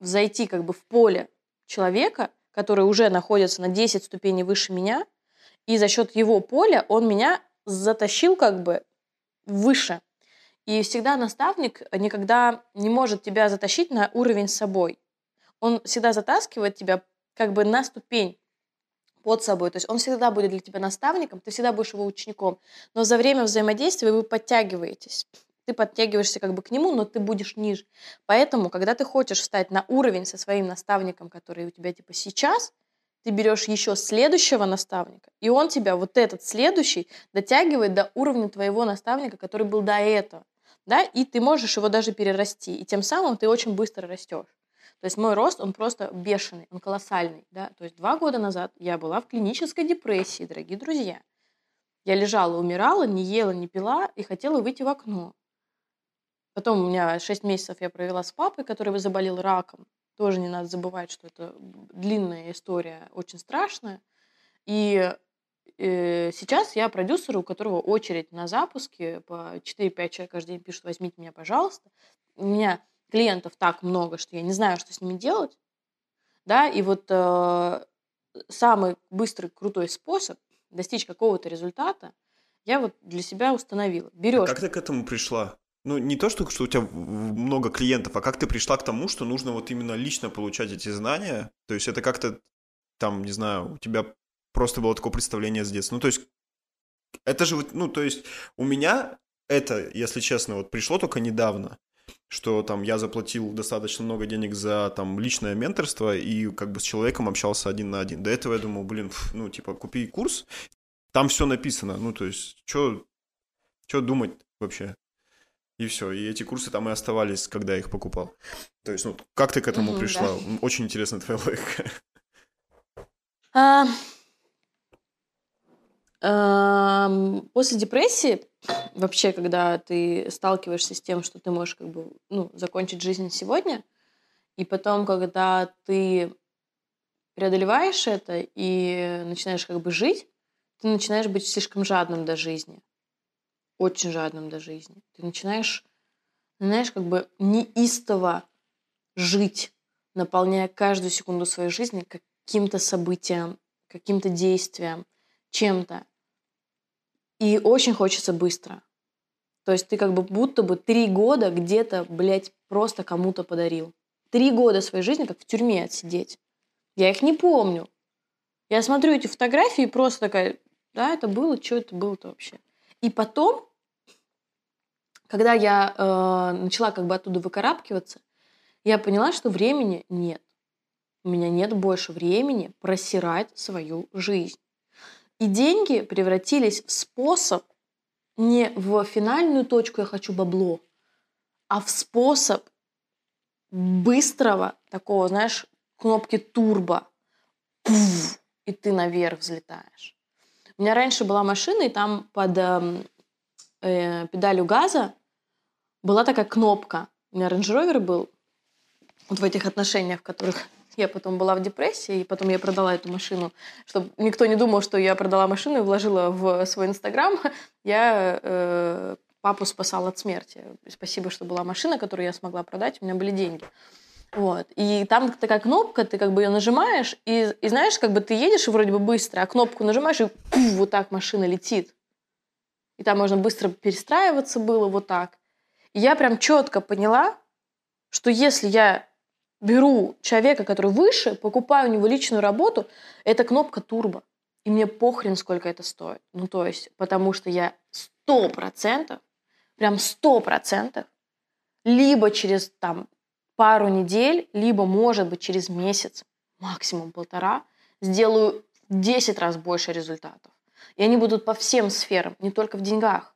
зайти как бы в поле человека, который уже находится на 10 ступеней выше меня, и за счет его поля он меня затащил как бы выше. И всегда наставник никогда не может тебя затащить на уровень с собой. Он всегда затаскивает тебя как бы на ступень под собой. То есть он всегда будет для тебя наставником, ты всегда будешь его учеником. Но за время взаимодействия вы подтягиваетесь ты подтягиваешься как бы к нему, но ты будешь ниже. Поэтому, когда ты хочешь встать на уровень со своим наставником, который у тебя типа сейчас, ты берешь еще следующего наставника, и он тебя, вот этот следующий, дотягивает до уровня твоего наставника, который был до этого. Да, и ты можешь его даже перерасти, и тем самым ты очень быстро растешь. То есть мой рост, он просто бешеный, он колоссальный. Да? То есть два года назад я была в клинической депрессии, дорогие друзья. Я лежала, умирала, не ела, не пила и хотела выйти в окно. Потом у меня 6 месяцев я провела с папой, который заболел раком. Тоже не надо забывать, что это длинная история, очень страшная. И э, сейчас я продюсер, у которого очередь на запуске, по 4-5 человек каждый день пишут, возьмите меня, пожалуйста. У меня клиентов так много, что я не знаю, что с ними делать. Да, и вот э, самый быстрый, крутой способ достичь какого-то результата – Я вот для себя установила. А Берешь. как ты к этому пришла? Ну, не то, что, что у тебя много клиентов, а как ты пришла к тому, что нужно вот именно лично получать эти знания? То есть это как-то там, не знаю, у тебя просто было такое представление с детства. Ну, то есть это же вот, ну, то есть у меня это, если честно, вот пришло только недавно, что там я заплатил достаточно много денег за там личное менторство и как бы с человеком общался один на один. До этого я думал, блин, ф, ну, типа, купи курс, там все написано, ну, то есть, что думать вообще? И все, и эти курсы там и оставались, когда я их покупал. То есть, ну, как ты к этому Мгм, пришла? да. Очень интересно твоя логика. А, После депрессии, вообще, когда ты сталкиваешься с тем, что ты можешь как бы, ну, закончить жизнь сегодня, и потом, когда ты преодолеваешь это и начинаешь как бы жить, ты начинаешь быть слишком жадным до жизни. Очень жадным до жизни. Ты начинаешь, знаешь, как бы неистово жить, наполняя каждую секунду своей жизни каким-то событием, каким-то действием, чем-то. И очень хочется быстро. То есть ты как бы будто бы три года где-то, блядь, просто кому-то подарил. Три года своей жизни, как в тюрьме отсидеть. Я их не помню. Я смотрю эти фотографии и просто такая, да, это было, что это было-то вообще. И потом, когда я э, начала как бы оттуда выкарабкиваться, я поняла, что времени нет. У меня нет больше времени просирать свою жизнь. И деньги превратились в способ не в финальную точку «я хочу бабло», а в способ быстрого такого, знаешь, кнопки турбо. Пуф, и ты наверх взлетаешь. У меня раньше была машина, и там под эм, э, педалью газа была такая кнопка. У меня Range Rover был вот в этих отношениях, в которых я потом была в депрессии, и потом я продала эту машину. Чтобы никто не думал, что я продала машину и вложила в свой Инстаграм, я э, папу спасала от смерти. Спасибо, что была машина, которую я смогла продать, у меня были деньги. Вот. И там такая кнопка, ты как бы ее нажимаешь, и, и знаешь, как бы ты едешь вроде бы быстро, а кнопку нажимаешь, и пуф, вот так машина летит. И там можно быстро перестраиваться было вот так. И я прям четко поняла, что если я беру человека, который выше, покупаю у него личную работу, это кнопка турбо. И мне похрен, сколько это стоит. Ну, то есть, потому что я сто процентов, прям сто процентов, либо через там пару недель, либо, может быть, через месяц, максимум полтора, сделаю в 10 раз больше результатов. И они будут по всем сферам, не только в деньгах.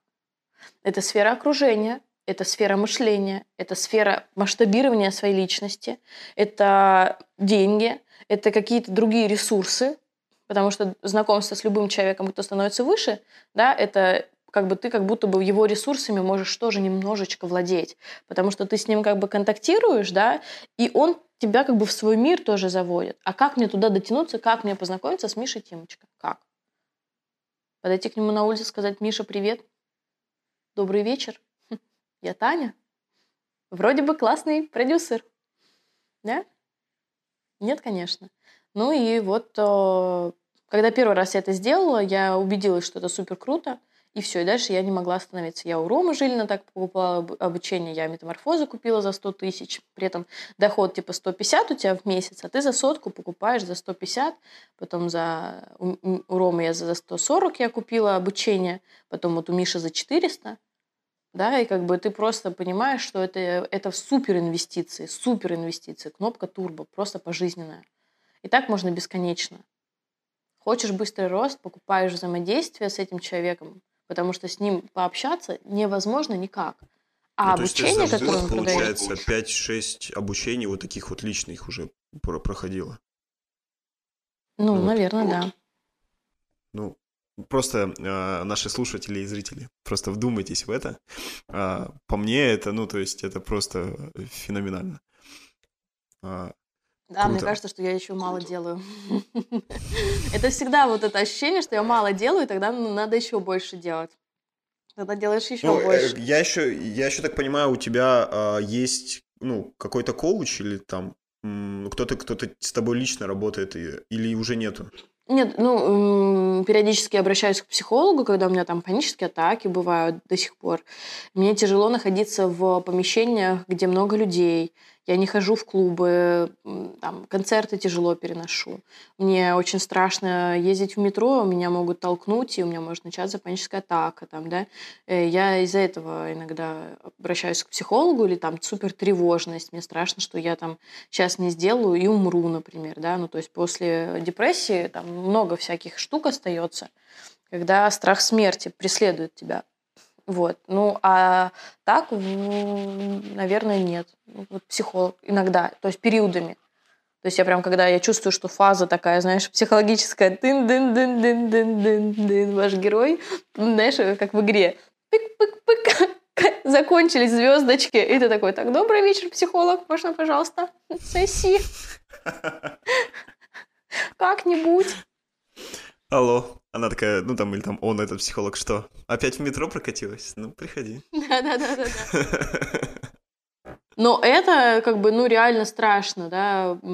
Это сфера окружения, это сфера мышления, это сфера масштабирования своей личности, это деньги, это какие-то другие ресурсы, потому что знакомство с любым человеком, кто становится выше, да, это как бы ты как будто бы его ресурсами можешь тоже немножечко владеть, потому что ты с ним как бы контактируешь, да, и он тебя как бы в свой мир тоже заводит. А как мне туда дотянуться, как мне познакомиться с Мишей Тимочка? Как? Подойти к нему на улице, сказать, Миша, привет, добрый вечер, я Таня. Вроде бы классный продюсер. Да? Нет, конечно. Ну и вот, э, когда первый раз я это сделала, я убедилась, что это супер круто. И все, и дальше я не могла остановиться. Я у Ромы Жилина так покупала обучение, я метаморфозы купила за 100 тысяч. При этом доход типа 150 у тебя в месяц, а ты за сотку покупаешь за 150. Потом за... У, Ромы я за 140 я купила обучение. Потом вот у Миши за 400 да, и как бы ты просто понимаешь, что это, это супер инвестиции, супер инвестиции, кнопка турбо, просто пожизненная. И так можно бесконечно. Хочешь быстрый рост, покупаешь взаимодействие с этим человеком, потому что с ним пообщаться невозможно никак. А Ну, то есть обучение, которое он продает... получается, 5-6 обучений вот таких вот личных уже про- проходила. Ну, Вот. наверное, да. Ну, просто э, наши слушатели и зрители, просто вдумайтесь в это. А, по мне это, ну, то есть это просто феноменально. А, Да, мне Круто. кажется, что я еще мало делаю. Это всегда вот это ощущение, что я мало делаю, и тогда надо еще больше делать. Тогда делаешь еще ну, э, больше. я еще, я еще так понимаю, у тебя а, есть, ну, какой-то коуч или там кто-то, кто-то с тобой лично работает или уже нету? Нет, ну, периодически обращаюсь к психологу, когда у меня там панические атаки бывают до сих пор. Мне тяжело находиться в помещениях, где много людей. Я не хожу в клубы, там, концерты тяжело переношу. Мне очень страшно ездить в метро, меня могут толкнуть, и у меня может начаться паническая атака. Там, да? Э, Я из-за этого иногда обращаюсь к психологу, или там супер тревожность. Мне страшно, что я там сейчас не сделаю и умру, например. Да? Ну, то есть после депрессии там много всяких штук остается, когда страх смерти преследует тебя. Вот. Ну, а так, м, наверное, нет. Ну, Вот психолог иногда, то есть периодами. То есть я прям, когда я чувствую, что фаза такая, знаешь, психологическая, дын дын дын дын дын дын дын ваш герой, знаешь, как в игре, пык-пык-пык, закончились звездочки, и ты такой, так, добрый вечер, психолог, можно, пожалуйста, сессии как-нибудь. Алло. Она такая, ну там, или там он, этот психолог, что? Опять в метро прокатилась? Ну, приходи. Да-да-да-да. Но это как бы, ну, реально страшно, да. У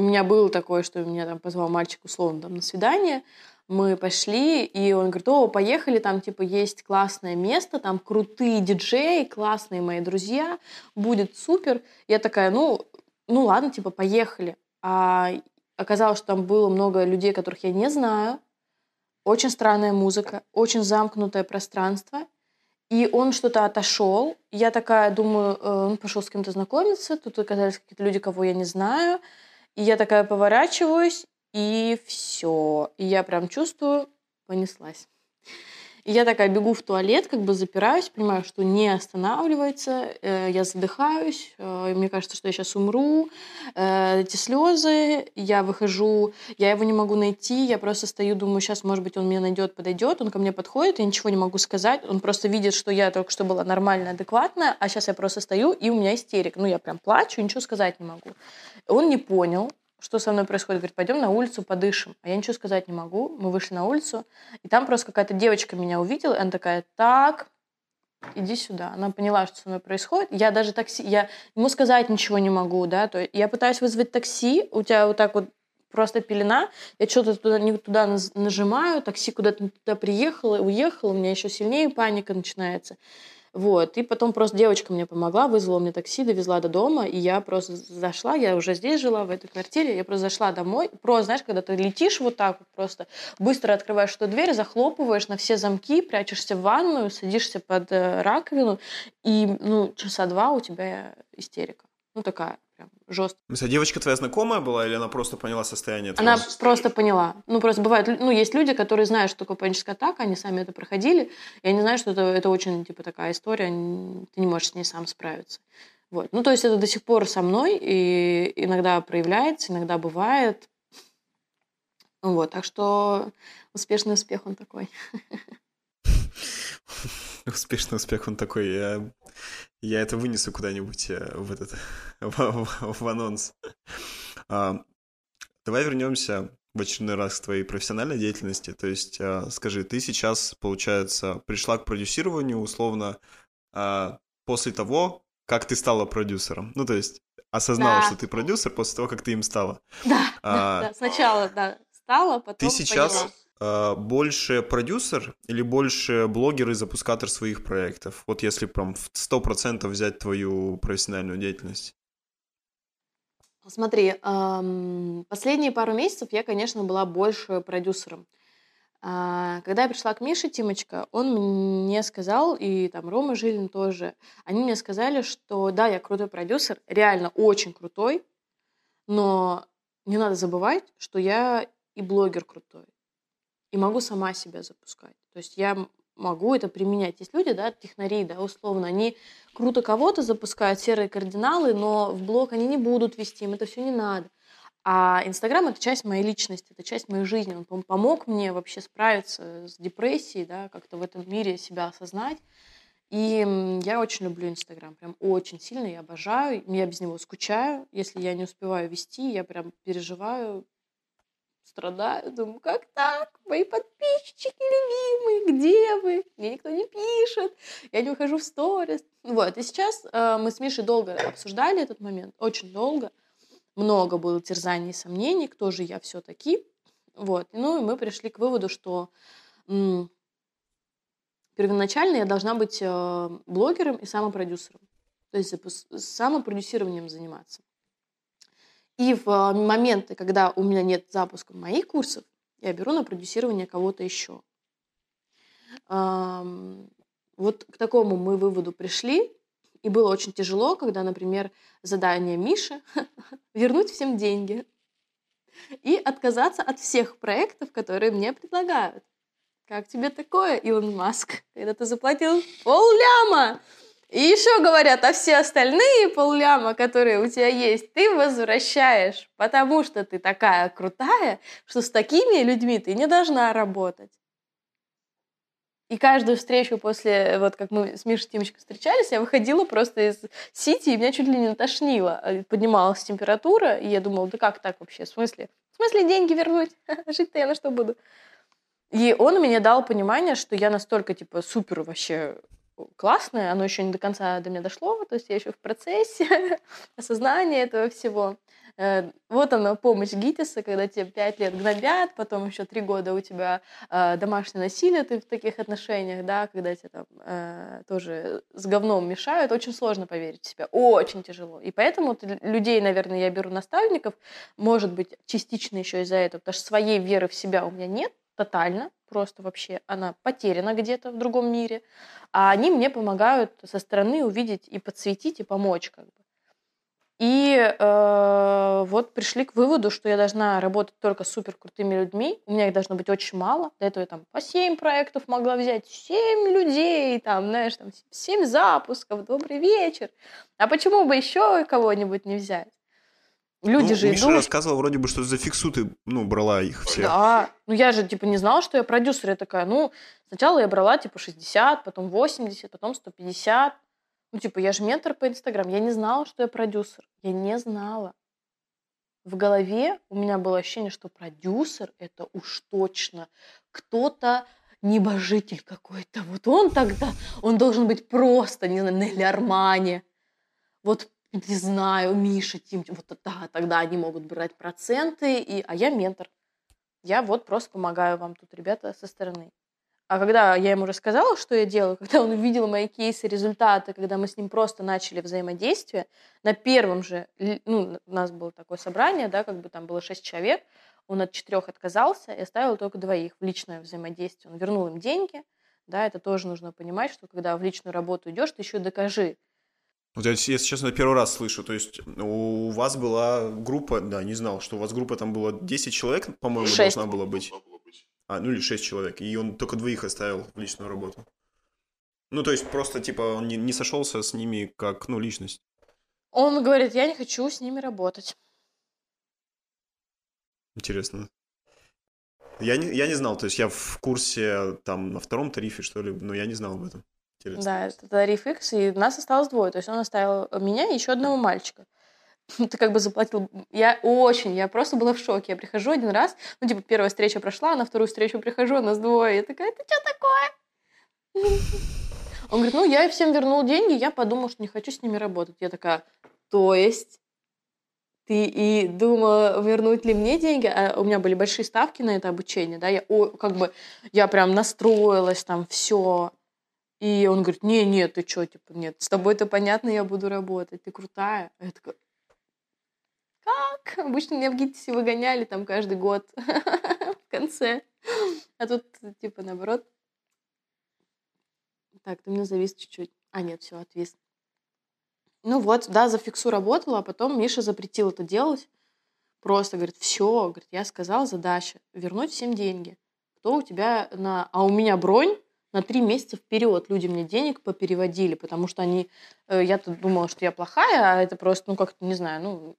меня было такое, что меня там позвал мальчик условно там на свидание. Мы пошли, и он говорит, о, поехали, там, типа, есть классное место, там крутые диджеи, классные мои друзья, будет супер. Я такая, ну, ну ладно, типа, поехали. А оказалось, что там было много людей, которых я не знаю. Очень странная музыка, очень замкнутое пространство. И он что-то отошел. Я такая думаю, э, он пошел с кем-то знакомиться. Тут оказались какие-то люди, кого я не знаю. И я такая поворачиваюсь, и все. И я прям чувствую, понеслась. И я такая бегу в туалет, как бы запираюсь, понимаю, что не останавливается, э, я задыхаюсь, э, мне кажется, что я сейчас умру. Э, эти слезы, я выхожу, я его не могу найти, я просто стою, думаю, сейчас, может быть, он меня найдет, подойдет, он ко мне подходит, я ничего не могу сказать, он просто видит, что я только что была нормальная, адекватная, а сейчас я просто стою, и у меня истерик. Ну, я прям плачу, ничего сказать не могу. Он не понял, что со мной происходит. Говорит, пойдем на улицу, подышим. А я ничего сказать не могу. Мы вышли на улицу, и там просто какая-то девочка меня увидела, и она такая, так, иди сюда. Она поняла, что со мной происходит. Я даже такси, я ему сказать ничего не могу, да, то есть я пытаюсь вызвать такси, у тебя вот так вот просто пелена, я что-то туда, не туда нажимаю, такси куда-то туда приехало, уехало, у меня еще сильнее паника начинается. Вот. И потом просто девочка мне помогла, вызвала мне такси, довезла до дома, и я просто зашла, я уже здесь жила, в этой квартире, я просто зашла домой. Просто, знаешь, когда ты летишь вот так вот просто, быстро открываешь эту дверь, захлопываешь на все замки, прячешься в ванную, садишься под э, раковину, и, ну, часа два у тебя истерика. Ну, такая прям жесткая. А девочка твоя знакомая была, или она просто поняла состояние Она твоего? просто поняла. Ну, просто бывает, ну, есть люди, которые знают, что такое паническая атака, они сами это проходили, и они знают, что это, это очень, типа, такая история, ты не можешь с ней сам справиться. Вот. Ну, то есть это до сих пор со мной, и иногда проявляется, иногда бывает. Вот, так что успешный успех он такой. Успешный успех он такой. Я, я это вынесу куда-нибудь э, в этот в, в- в анонс. А, давай вернемся в очередной раз к твоей профессиональной деятельности. То есть, а, скажи, ты сейчас, получается, пришла к продюсированию условно а, после того, как ты стала продюсером. Ну, то есть, осознала, Да. что ты продюсер после того, как ты им стала. Да, А, да, да. Сначала, да, стала, потом Ты сейчас поняла. Э, больше продюсер или больше блогер и запускатор своих проектов? Вот если прям в 100% взять твою профессиональную деятельность. Смотри, последние пару месяцев я, конечно, была больше продюсером. А, Когда я пришла к Мише Тимочка, он мне сказал, и там Рома Жилин тоже, они мне сказали, что да, я крутой продюсер, реально очень крутой, но не надо забывать, что я и блогер крутой, и могу сама себя запускать. То есть я могу это применять. Есть люди, да, технари, да, условно, они круто кого-то запускают, серые кардиналы, но в блог они не будут вести, им это все не надо. А Инстаграм — это часть моей личности, это часть моей жизни. Он пом- помог мне вообще справиться с депрессией, да, как-то в этом мире себя осознать. И я очень люблю Инстаграм, прям очень сильно, я обожаю, я без него скучаю. Если я не успеваю вести, я прям переживаю, страдаю, думаю, как так? Мои подписчики любимые, где вы? Мне никто не пишет, я не выхожу в сторис. Вот, и сейчас э, мы с Мишей долго обсуждали этот момент, очень долго. Много было терзаний и сомнений, кто же я все-таки. Вот. Ну, и мы пришли к выводу, что м, первоначально я должна быть э, блогером и самопродюсером. То есть самопродюсированием заниматься. И в э, моменты, когда у меня нет запуска моих курсов, я беру на продюсирование кого-то еще. Вот к такому мы выводу пришли. И было очень тяжело, когда, например, задание Миши вернуть всем деньги и отказаться от всех проектов, которые мне предлагают. Как тебе такое, Илон Маск, когда ты заплатил полляма? И еще говорят, а все остальные полляма, которые у тебя есть, ты возвращаешь, потому что ты такая крутая, что с такими людьми ты не должна работать. И каждую встречу после, вот как мы с Мишей Тимочкой встречались, я выходила просто из сити, и меня чуть ли не тошнило. Э, Поднималась температура, и я думала, да как так вообще? В смысле? В смысле деньги вернуть? Жить-то я на что буду? И он мне дал понимание, что я настолько, типа, супер вообще классная, оно еще не до конца до меня дошло, то есть я еще в процессе осознания этого всего. Э, Вот она, помощь ГИТИСа, когда тебе пять лет гнобят, потом еще три года у тебя э, домашнее насилие, ты в таких отношениях, да, когда тебе там э, тоже с говном мешают, очень сложно поверить в себя, очень тяжело. И поэтому людей, наверное, я беру наставников, может быть, частично еще из-за этого, потому что своей веры в себя у меня нет тотально, просто вообще она потеряна где-то в другом мире, а они мне помогают со стороны увидеть и подсветить, и помочь как бы. И э, вот пришли к выводу, что я должна работать только с супер людьми. У меня их должно быть очень мало. До этого я там по 7 проектов могла взять, 7 людей, там, знаешь, там 7 запусков, добрый вечер. А почему бы еще кого-нибудь не взять? Люди Ну, же Миша идут. рассказывал вроде бы, что за фиксу ты, ну, брала их всех. Да, ну я же типа не знала, что я продюсер. Я такая, ну, сначала я брала типа 60, потом 80, потом 150. Ну, типа, я же ментор по Инстаграм. Я не знала, что я продюсер. Я не знала. В голове у меня было ощущение, что продюсер — это уж точно кто-то небожитель какой-то. Вот он тогда, он должен быть просто, не знаю, Нелли Армани. Вот, не знаю, Миша, Тим, вот да, тогда они могут брать проценты, и, а я ментор. Я вот просто помогаю вам тут, ребята, со стороны. А когда я ему рассказала, что я делаю, когда он увидел мои кейсы, результаты, когда мы с ним просто начали взаимодействие, на первом же, ну, у нас было такое собрание, да, как бы там было шесть человек, он от четырех отказался и оставил только двоих в личное взаимодействие. Он вернул им деньги, да, это тоже нужно понимать, что когда в личную работу идешь, ты еще докажи. Вот я, если честно, первый раз слышу. То есть у вас была группа, да, не знал, что у вас группа там было 10 человек, по-моему, должна была быть. А, ну или 6 человек. И он только двоих оставил в личную работу. Ну, то есть просто, типа, он не, не сошелся с ними как, ну, личность. Он говорит, я не хочу с ними работать. Интересно. Я не, я не знал, то есть я в курсе там на втором тарифе, что ли, но я не знал об этом. Интересно. Да, это тариф X, и нас осталось двое. То есть он оставил меня и еще одного мальчика. Ты как бы заплатил... Я очень, я просто была в шоке. Я прихожу один раз, ну, типа, первая встреча прошла, на вторую встречу прихожу, а нас двое. Я такая, это что такое? Он говорит, ну, я всем вернул деньги, я подумал, что не хочу с ними работать. Я такая, то есть ты и думала, вернуть ли мне деньги? А у меня были большие ставки на это обучение, да, я о, как бы, я прям настроилась там, все. И он говорит, не, нет, ты что, типа, нет, с тобой это понятно, я буду работать, ты крутая. А я такая, как? Обычно меня в ГИТИСе выгоняли там каждый год в конце. А тут, типа, наоборот. Так, ты меня завис чуть-чуть. А, нет, все, отвис. Ну вот, да, за фиксу работала, а потом Миша запретил это делать. Просто говорит, все, говорит, я сказал, задача вернуть всем деньги. Кто у тебя на... А у меня бронь на три месяца вперед. Люди мне денег попереводили, потому что они... э, Я-то думала, что я плохая, а это просто, ну, как-то, не знаю, ну,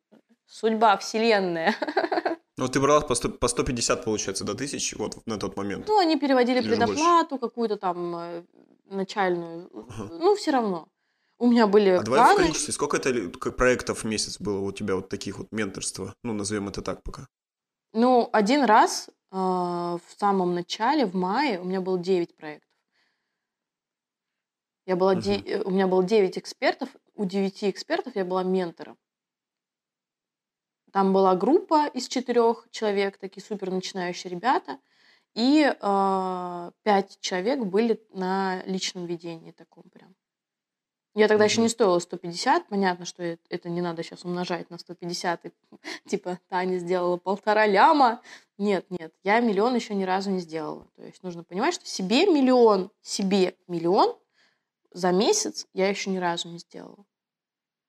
судьба, вселенная. Ну, ты брала по, 100 по 150, получается, до тысяч вот на тот момент. Ну, они переводили Или предоплату какую-то там э, начальную. Ага. Ну, все равно. У меня были А давай в планы. количестве, сколько это ли- к- проектов в месяц было у тебя вот таких вот менторства? Ну, назовем это так пока. Ну, один раз э, в самом начале, в мае, у меня было 9 проектов. Я была де- э, У меня было 9 экспертов, у 9 экспертов я была ментором. там была группа из четырех человек, такие супер начинающие ребята, и э, пять человек были на личном ведении таком прям. Я тогда еще не стоила 150, понятно, что это не надо сейчас умножать на 150, и, типа Таня сделала полтора ляма. Нет, нет, я миллион еще ни разу не сделала. То есть нужно понимать, что себе миллион, себе миллион за месяц я еще ни разу не сделала.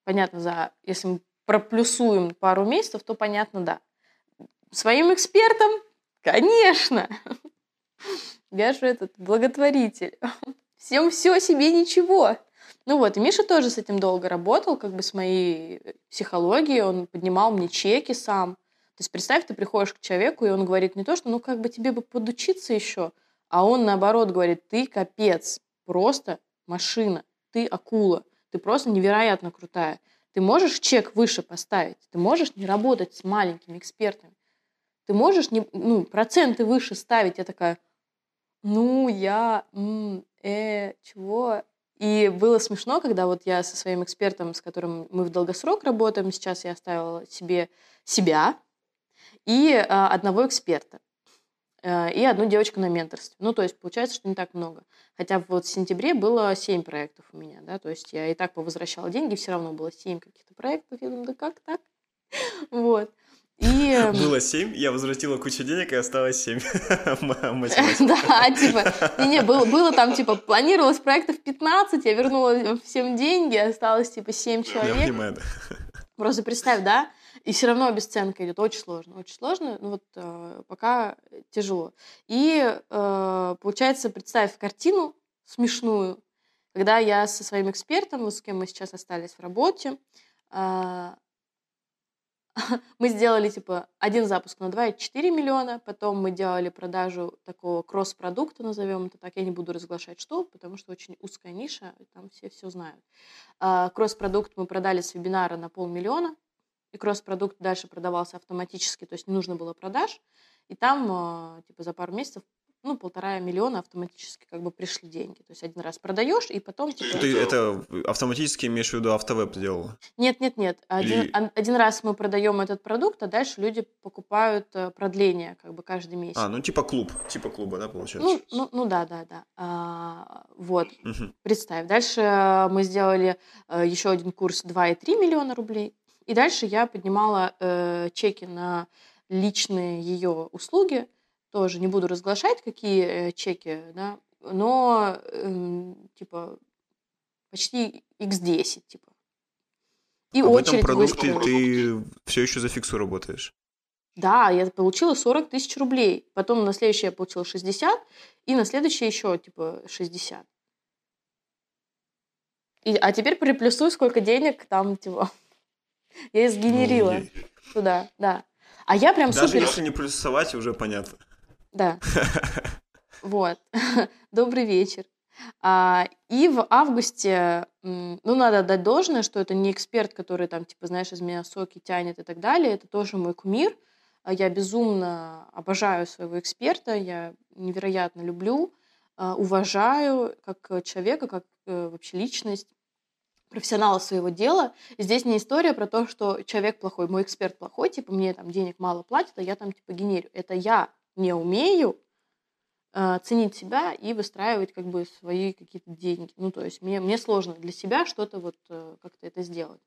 Понятно, за, если мы проплюсуем пару месяцев, то понятно, да. Своим экспертам, конечно. Я же этот благотворитель. Всем все, себе ничего. Ну вот, и Миша тоже с этим долго работал, как бы с моей психологией, он поднимал мне чеки сам. То есть представь, ты приходишь к человеку, и он говорит не то, что ну как бы тебе бы подучиться еще, а он наоборот говорит, ты капец, просто машина, ты акула, ты просто невероятно крутая. Ты можешь чек выше поставить, ты можешь не работать с маленькими экспертами, ты можешь не, ну, проценты выше ставить. Я такая, ну, я, м, э, чего? И было смешно, когда вот я со своим экспертом, с которым мы в долгосрок работаем, сейчас я оставила себе себя и а, одного эксперта и одну девочку на менторстве. Ну, то есть получается, что не так много. Хотя вот в сентябре было 7 проектов у меня, да, то есть я и так повозвращала деньги, все равно было 7 каких-то проектов. Я думаю, да как так? Вот. И... эм, Было 7, я возвратила кучу денег, и осталось 7. Да, типа, не-не, было, там, типа, планировалось проектов 15, я вернула всем деньги, осталось, типа, 7 Я человек. понимаю, да. Просто представь, да, и все равно обесценка идет. Очень сложно, очень сложно. Ну вот э, пока тяжело. И э, получается, представь картину смешную, когда я со своим экспертом, с кем мы сейчас остались в работе, э, мы сделали типа один запуск на 2,4 миллиона, потом мы делали продажу такого кросс-продукта, назовем это так. Я не буду разглашать что, потому что очень узкая ниша, там все все знают. А, Кросс-продукт мы продали с вебинара на полмиллиона, и кросс-продукт дальше продавался автоматически, то есть не нужно было продаж, и там а, типа за пару месяцев ну, полтора миллиона автоматически как бы пришли деньги. То есть один раз продаешь, и потом типа... Ты это автоматически имеешь в виду автовеб сделала? Нет, нет, нет. Один, Или- один раз мы продаем этот продукт, а дальше люди покупают э, продление как бы каждый месяц. А, ну типа клуб, типа клуба, да, получается? ну, ну, ну да, да, да. А, вот, Мгм. представь. Дальше э, мы сделали э, еще один курс 2,3 миллиона рублей. И дальше я поднимала э, чеки на личные ее услуги. Тоже не буду разглашать, какие э, чеки, да, но эм, типа почти x10, типа. И А в этом очередь продукте ты все еще за фиксу работаешь? Да, я получила 40 тысяч рублей. Потом на следующее я получила 60, и на следующее еще типа 60. И, а теперь приплюсуй, сколько денег там, типа, я сгенерила Ой. туда, да. А я прям Даже супер... если не плюсовать, уже понятно. Да. Вот. Добрый вечер. А, и в августе, ну, надо отдать должное, что это не эксперт, который там, типа, знаешь, из меня соки тянет и так далее. Это тоже мой кумир. А Я безумно обожаю своего эксперта, я невероятно люблю, а, уважаю как человека, как э, вообще личность профессионала своего дела. Здесь не история про то, что человек плохой, мой эксперт плохой, типа мне там денег мало платят, а я там типа генерю. Это я не умею э, ценить себя и выстраивать как бы свои какие-то деньги. Ну, то есть мне, мне сложно для себя что-то вот э, как-то это сделать.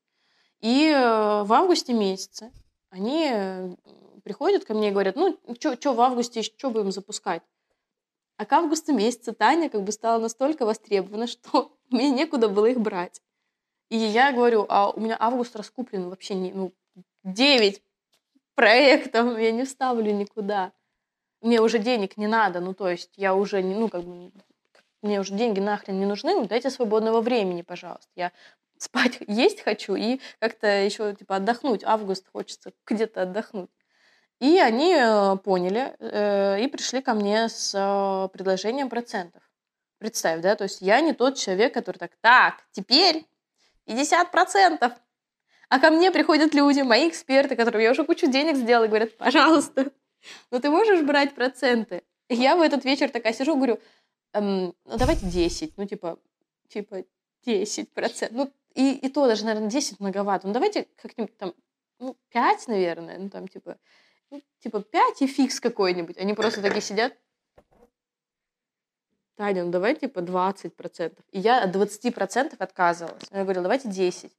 И э, в августе месяце они э, приходят ко мне и говорят, ну, что в августе, что будем запускать? А к августу месяца Таня как бы стала настолько востребована, что мне некуда было их брать. И я говорю, а у меня август раскуплен вообще не, ну, 9 проектов, я не вставлю никуда. Мне уже денег не надо, ну, то есть я уже, не, ну, как бы, мне уже деньги нахрен не нужны, ну, дайте свободного времени, пожалуйста. Я спать, есть хочу и как-то еще, типа, отдохнуть. Август хочется где-то отдохнуть. И они э, поняли э, и пришли ко мне с э, предложением процентов. Представь, да, то есть я не тот человек, который так, так, теперь 50%. А ко мне приходят люди, мои эксперты, которым я уже кучу денег сделала, и говорят, пожалуйста, ну ты можешь брать проценты? И я в этот вечер такая сижу, говорю, «Эм, ну давайте 10, ну типа, типа 10 процентов. Ну и, и то даже, наверное, 10 многовато. Ну давайте как-нибудь там ну, 5, наверное, ну, там, типа, ну, типа 5 и фикс какой-нибудь. Они просто такие сидят, Таня, ну давай типа 20%. И я от 20% отказывалась. Я говорила, давайте 10.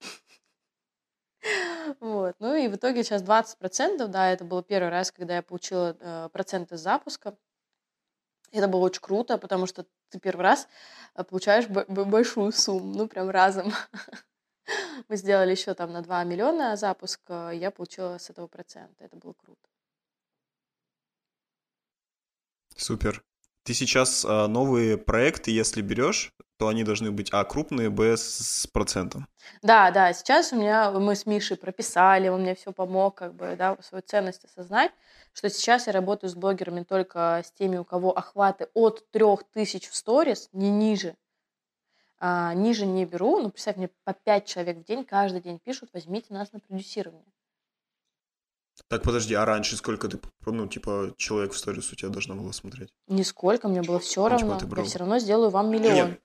Вот. Ну и в итоге сейчас 20%, да, это был первый раз, когда я получила э, проценты запуска. Это было очень круто, потому что ты первый раз э, получаешь большую сумму, ну прям разом. Мы сделали еще там на 2 миллиона запуск, э, я получила с этого процента. Это было круто. Супер. Ты сейчас а, новые проекты, если берешь, то они должны быть, а, крупные, б, с процентом. Да, да, сейчас у меня, мы с Мишей прописали, он мне все помог, как бы, да, свою ценность осознать, что сейчас я работаю с блогерами только с теми, у кого охваты от 3000 в сторис, не ниже. А, ниже не беру, ну, представь, мне по 5 человек в день каждый день пишут, возьмите нас на продюсирование. Так, подожди, а раньше сколько ты, ну, типа, человек в сторис у тебя должна была смотреть? Нисколько, мне было все типа, равно. Я все равно сделаю вам миллион.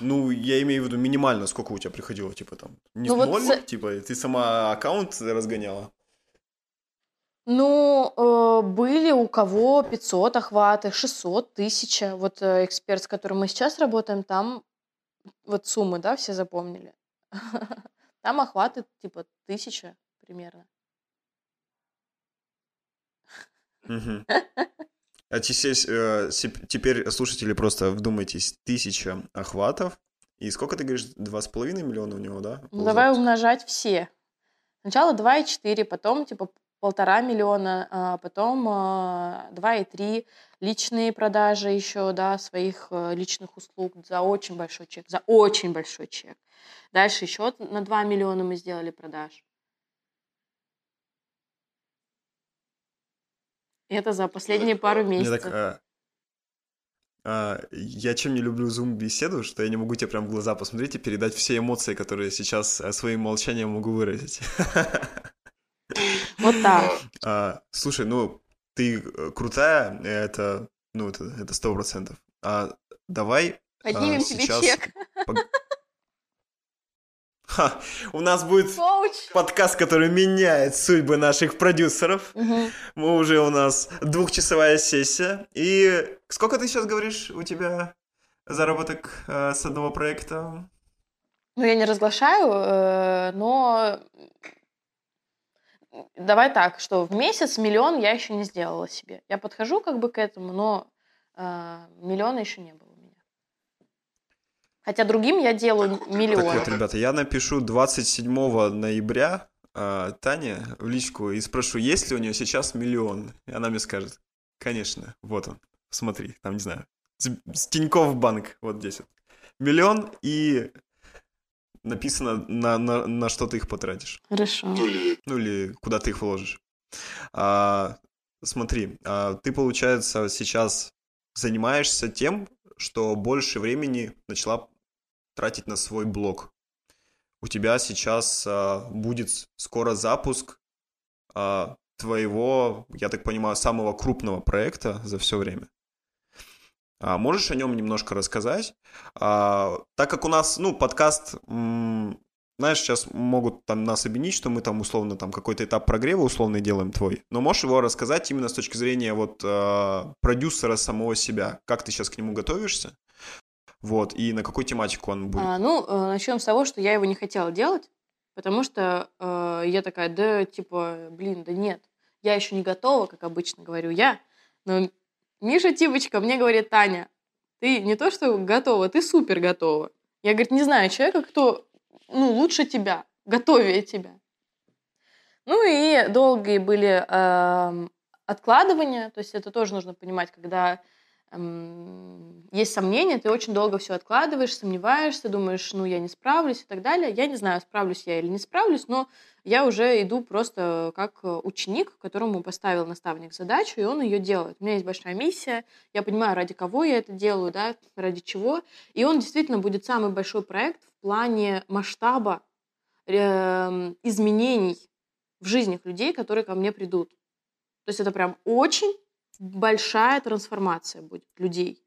Ну, я имею в виду минимально, сколько у тебя приходило, типа там, не ну, в ноль, типа, ты сама аккаунт разгоняла? Ну, э, были у кого 500 охваты, 600, 1000. Вот э, эксперт, с которым мы сейчас работаем, там вот суммы, да, все запомнили. Там охваты типа тысяча примерно. А э, теперь, слушатели, просто вдумайтесь, тысяча охватов. И сколько ты говоришь, два с половиной миллиона у него, да? Ну, давай умножать все. Сначала 2,4, потом типа полтора миллиона, а потом 2,3 а, личные продажи еще, да, своих э, личных услуг за очень большой чек, за очень большой чек. Дальше еще на 2 миллиона мы сделали продаж. Это за последние пару месяцев. Так, а, а, я чем не люблю зум-беседу, что я не могу тебе прям в глаза посмотреть и передать все эмоции, которые сейчас э, своим молчанием могу выразить. Вот так. А, слушай, ну, ты э, крутая, это, ну, это сто процентов. А давай Поднимем а, тебе сейчас... чек. Ха, у нас будет Коуч. подкаст, который меняет судьбы наших продюсеров. Угу. Мы уже у нас двухчасовая сессия. И сколько ты сейчас говоришь, у тебя заработок э, с одного проекта? Ну, я не разглашаю, э, но давай так, что в месяц миллион я еще не сделала себе. Я подхожу как бы к этому, но э, миллиона еще не было. Хотя другим я делаю миллион. Так вот, ребята, я напишу 27 ноября э, Тане в личку и спрошу, есть ли у нее сейчас миллион. И она мне скажет, конечно, вот он, смотри, там, не знаю, с, с Тинькофф банк, вот здесь вот. Миллион и написано, на, на, на что ты их потратишь. Хорошо. Ну или куда ты их вложишь. А, смотри, а, ты, получается, сейчас занимаешься тем, что больше времени начала тратить на свой блог. У тебя сейчас а, будет скоро запуск а, твоего, я так понимаю, самого крупного проекта за все время. А, можешь о нем немножко рассказать? А, так как у нас, ну, подкаст, м- знаешь, сейчас могут там нас обвинить, что мы там условно там какой-то этап прогрева условно делаем твой, но можешь его рассказать именно с точки зрения вот э, продюсера самого себя, как ты сейчас к нему готовишься, вот, и на какую тематику он будет? А, ну, э, начнем с того, что я его не хотела делать, потому что э, я такая, да, типа, блин, да нет, я еще не готова, как обычно говорю я. Но Миша Типочка мне говорит, Таня, ты не то что готова, ты супер готова. Я, говорит, не знаю человека, кто ну, лучше тебя, готовее тебя. Ну и долгие были э, откладывания, то есть это тоже нужно понимать, когда есть сомнения, ты очень долго все откладываешь, сомневаешься, думаешь, ну, я не справлюсь и так далее. Я не знаю, справлюсь я или не справлюсь, но я уже иду просто как э, ученик, которому поставил наставник задачу, и он ее делает. У меня есть большая миссия, я понимаю, ради кого я это делаю, да, ради чего. И он действительно будет самый большой проект в плане масштаба э, изменений в жизнях людей, которые ко мне придут. То есть это прям очень большая трансформация будет людей.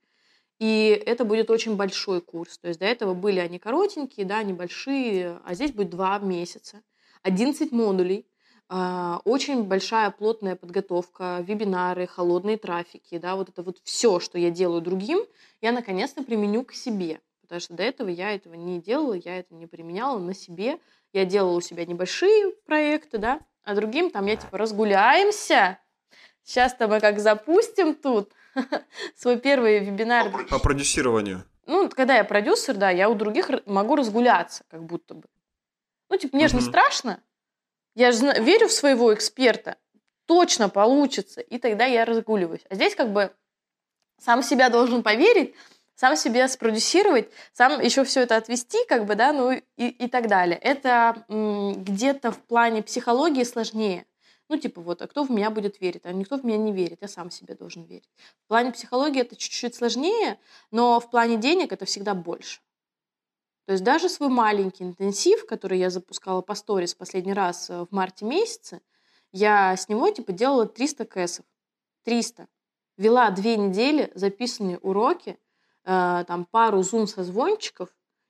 И это будет очень большой курс. То есть до этого были они коротенькие, да, небольшие, а здесь будет два месяца. 11 модулей, а, очень большая плотная подготовка, вебинары, холодные трафики, да, вот это вот все, что я делаю другим, я наконец-то применю к себе. Потому что до этого я этого не делала, я это не применяла на себе. Я делала у себя небольшие проекты, да, а другим там я типа разгуляемся, сейчас-то мы как запустим тут, свой первый вебинар. По продюсированию. Ну, когда я продюсер, да, я у других могу разгуляться, как будто бы. Ну, типа, мне же не страшно. Я же верю в своего эксперта. Точно получится. И тогда я разгуливаюсь. А здесь как бы сам себя должен поверить, сам себя спродюсировать, сам еще все это отвести, как бы, да, ну и, и так далее. Это где-то в плане психологии сложнее. Ну, типа, вот, а кто в меня будет верить? А никто в меня не верит, я сам себе должен верить. В плане психологии это чуть-чуть сложнее, но в плане денег это всегда больше. То есть даже свой маленький интенсив, который я запускала по сторис последний раз э, в марте месяце, я с него типа делала 300 кэсов. 300. Вела две недели записанные уроки, э, там пару зум-созвончиков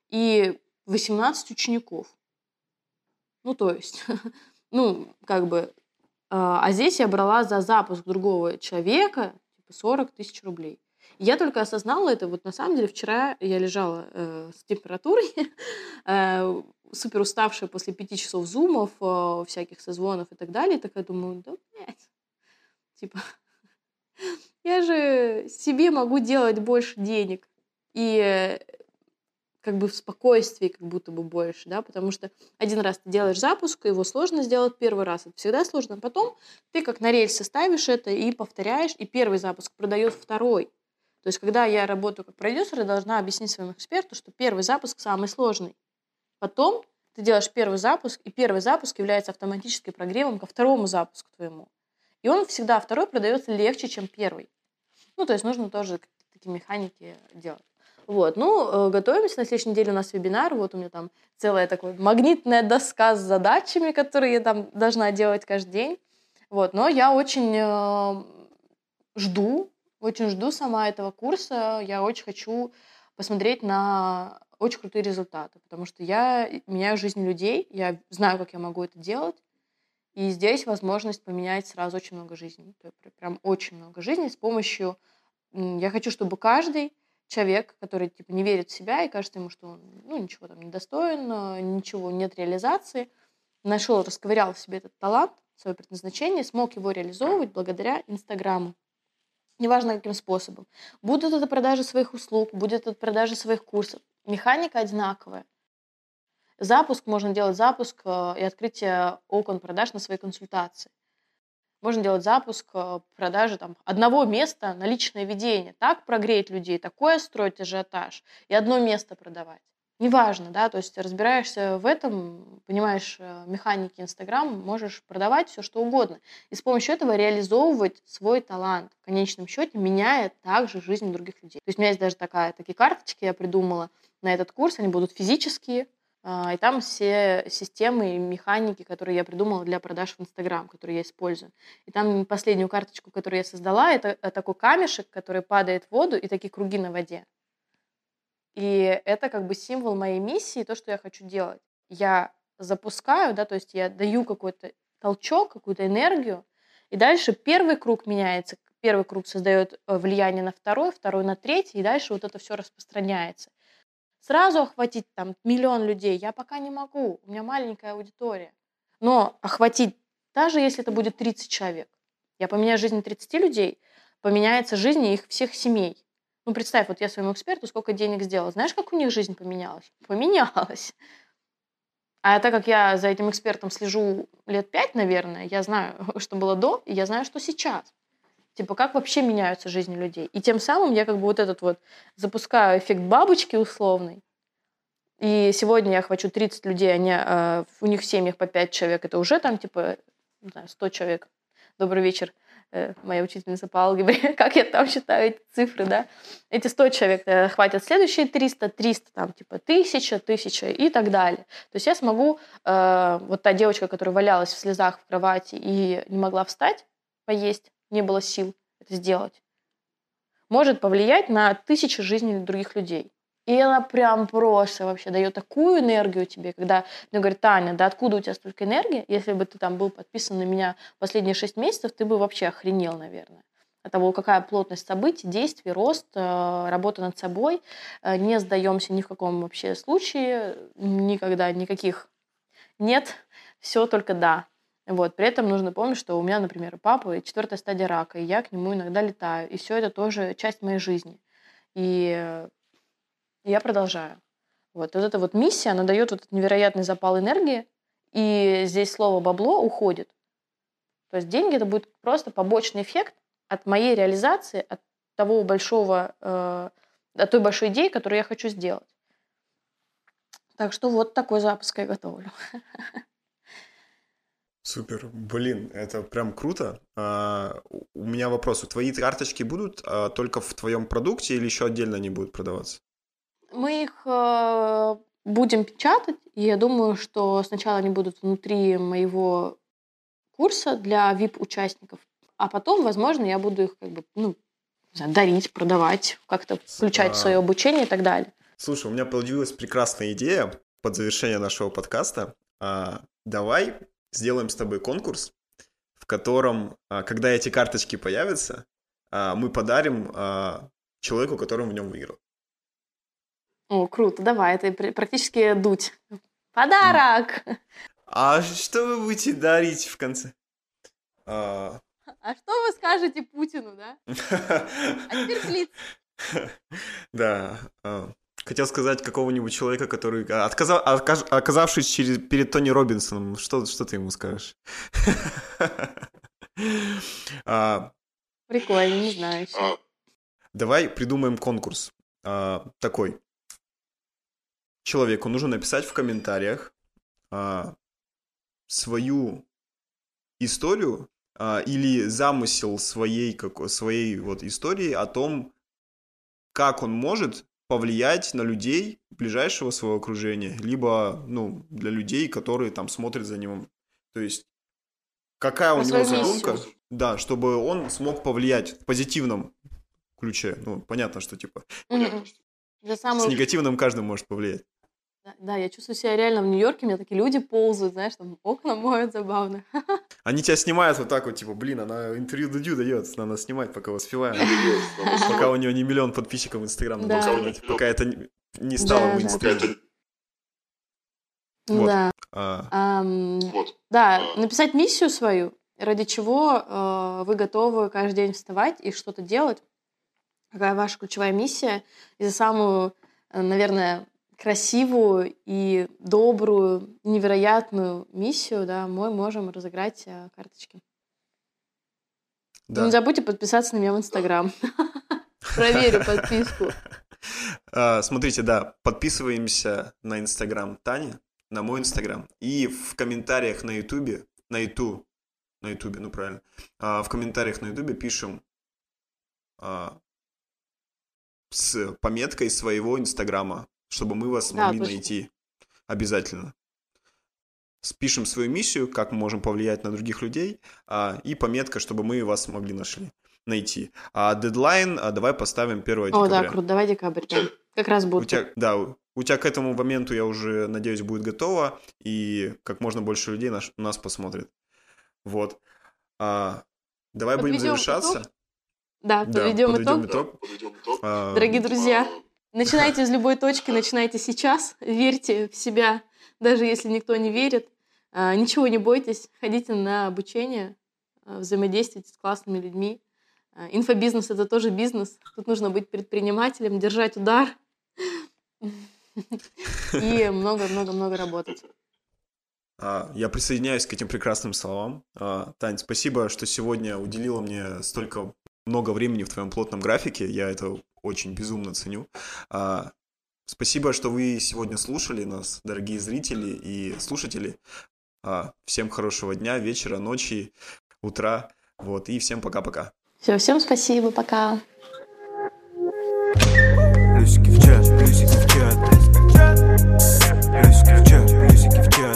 и 18 учеников. Ну, то есть, ну, как бы а, а здесь я брала за запуск другого человека типа 40 тысяч рублей. Я только осознала это, вот на самом деле вчера я лежала э, с температурой, э, супер уставшая после пяти часов зумов, э, всяких созвонов и так далее, и такая думаю, да, блядь, типа, я же себе могу делать больше денег. И как бы в спокойствии как будто бы больше, да, потому что один раз ты делаешь запуск, его сложно сделать первый раз, это всегда сложно, потом ты как на рельсы ставишь это и повторяешь, и первый запуск продает второй. То есть, когда я работаю как продюсер, я должна объяснить своему эксперту, что первый запуск самый сложный. Потом ты делаешь первый запуск, и первый запуск является автоматическим прогревом ко второму запуску твоему. И он всегда второй продается легче, чем первый. Ну, то есть нужно тоже такие механики делать. Вот, ну, э, готовимся. На следующей неделе у нас вебинар. Вот у меня там целая такая магнитная доска с задачами, которые я там должна делать каждый день. Вот, но я очень э, жду, очень жду сама этого курса. Я очень хочу посмотреть на очень крутые результаты, потому что я меняю жизнь людей, я знаю, как я могу это делать, и здесь возможность поменять сразу очень много жизней, прям очень много жизней с помощью... Я хочу, чтобы каждый человек, который типа не верит в себя и кажется ему, что он ну, ничего там не достоин, ничего нет реализации, нашел, расковырял в себе этот талант, свое предназначение, смог его реализовывать благодаря Инстаграму. Неважно, каким способом. Будут это продажи своих услуг, будет это продажи своих курсов. Механика одинаковая. Запуск можно делать запуск э, и открытие окон продаж на свои консультации. Можно делать запуск э, продажи там, одного места на личное ведение. Так прогреть людей, такое строить ажиотаж и одно место продавать. Неважно, да, то есть разбираешься в этом, понимаешь э, механики Инстаграм, можешь продавать все что угодно. И с помощью этого реализовывать свой талант. В конечном счете меняя также жизнь других людей. То есть у меня есть даже такая, такие карточки я придумала на этот курс, они будут физические, а, и там все системы и механики, которые я придумала для продаж в Инстаграм, которые я использую. И там последнюю карточку, которую я создала, это э, такой камешек, который падает в воду, и такие круги на воде. И это как бы символ моей миссии, то, что я хочу делать. Я запускаю, да, то есть я даю какой-то толчок, какую-то энергию, и дальше первый круг меняется, первый круг создает э, влияние на второй, второй на третий, и дальше вот это все распространяется. Сразу охватить там миллион людей я пока не могу, у меня маленькая аудитория. Но охватить, даже если это будет 30 человек, я поменяю жизнь 30 людей, поменяется жизнь их всех семей. Ну, представь, вот я своему эксперту сколько денег сделала. Знаешь, как у них жизнь поменялась? Поменялась. А так как я за этим экспертом слежу лет пять, наверное, я знаю, что было до, и я знаю, что сейчас. Типа, как вообще меняются жизни людей. И тем самым я как бы вот этот вот запускаю эффект бабочки условный. И сегодня я хочу 30 людей, они, э, у них в семьях по 5 человек, это уже там типа, не знаю, 100 человек. Добрый вечер, моя учительница по алгебре, как я там считаю эти цифры, да. Эти 100 человек э, хватит следующие 300, 300, там типа 1000, 1000 и так далее. То есть я смогу, э, вот та девочка, которая валялась в слезах в кровати и не могла встать, поесть, не было сил это сделать. может повлиять на тысячи жизней других людей. И она прям просто вообще дает такую энергию тебе, когда мне говорит, Таня, да откуда у тебя столько энергии? Если бы ты там был подписан на меня последние шесть месяцев, ты бы вообще охренел, наверное. От того, какая плотность событий, действий, рост, э, работа над собой. Э, не сдаемся ни в каком вообще случае, никогда никаких нет, все только да. Вот. При этом нужно помнить, что у меня, например, у папы четвертая стадия рака, и я к нему иногда летаю. И все это тоже часть моей жизни. И я продолжаю. Вот. вот эта вот миссия, она дает вот невероятный запал энергии, и здесь слово бабло уходит. То есть деньги это будет просто побочный эффект от моей реализации, от того большого, э, от той большой идеи, которую я хочу сделать. Так что вот такой запуск я готовлю. Супер, блин, это прям круто. А, у меня вопрос: твои карточки будут а, только в твоем продукте или еще отдельно они будут продаваться? Мы их э, будем печатать, и я думаю, что сначала они будут внутри моего курса для VIP-участников, а потом, возможно, я буду их как бы, ну, дарить, продавать, как-то включать в свое обучение и так далее. Слушай, у меня появилась прекрасная идея под завершение нашего подкаста. А, давай сделаем с тобой конкурс, в котором, а, когда эти карточки появятся, а, мы подарим а, человеку, которому в нем выиграл. О, круто, давай, это практически дуть. Подарок! А что вы будете дарить в конце? А, а что вы скажете Путину, да? А теперь слиц. Да. А, хотел сказать какого-нибудь человека, который, отказав, оказавшись через, перед Тони Робинсоном, что, что ты ему скажешь? А, Прикольно, не знаю. Давай придумаем конкурс такой человеку нужно написать в комментариях а, свою историю а, или замысел своей, как, своей вот истории о том, как он может повлиять на людей ближайшего своего окружения, либо, ну, для людей, которые там смотрят за ним. То есть, какая у него задумка, да, чтобы он смог повлиять в позитивном ключе. Ну, понятно, что типа... Mm-hmm. За самую... С негативным каждый может повлиять. Да, да, я чувствую себя реально в Нью-Йорке, у меня такие люди ползают, знаешь, там окна моют забавно. Они тебя снимают вот так вот, типа, блин, она интервью Дудю дает, надо снимать, пока воспеваем. Пока у нее не миллион подписчиков в Инстаграм, пока это не стало мейнстримом. Да. А. Да, написать миссию свою, ради чего э, вы готовы каждый день вставать и что-то делать. Какая ваша ключевая миссия. И за самую, э, наверное, красивую и добрую, невероятную миссию, да, мы можем разыграть э, карточки. Да. Не забудьте подписаться на меня в Инстаграм. Проверю подписку. А, смотрите, да, подписываемся на Инстаграм Тани, на мой Инстаграм. И в комментариях на Ютубе, на Ютубе, на Ютубе, ну правильно, а, в комментариях на Ютубе пишем а, с пометкой своего Инстаграма чтобы мы вас да, могли точно. найти обязательно. Спишем свою миссию, как мы можем повлиять на других людей, а, и пометка, чтобы мы вас могли нашли, найти. А дедлайн а, давай поставим 1 декабря. О, да, круто, давай декабрь. Да. Как раз будет. У тебя, да, у тебя к этому моменту, я уже надеюсь, будет готово, и как можно больше людей наш, нас посмотрит. Вот. А, давай подведем будем завершаться. Итог? Да, подведем, да, подведем итог. итог. А, Дорогие друзья, Начинайте из любой точки, начинайте сейчас, верьте в себя, даже если никто не верит. А, ничего не бойтесь, ходите на обучение, а, взаимодействуйте с классными людьми. А, инфобизнес — это тоже бизнес. Тут нужно быть предпринимателем, держать удар и много-много-много работать. Я присоединяюсь к этим прекрасным словам. Тань, спасибо, что сегодня уделила мне столько много времени в твоем плотном графике. Я это очень безумно ценю. А, спасибо, что вы сегодня слушали нас, дорогие зрители и слушатели. А, всем хорошего дня, вечера, ночи, утра. Вот, и всем пока-пока. Все, всем спасибо, пока. Плюсики в чат, плюсики в чат. Плюсики в чат, плюсики в чат. Плюсики в чат.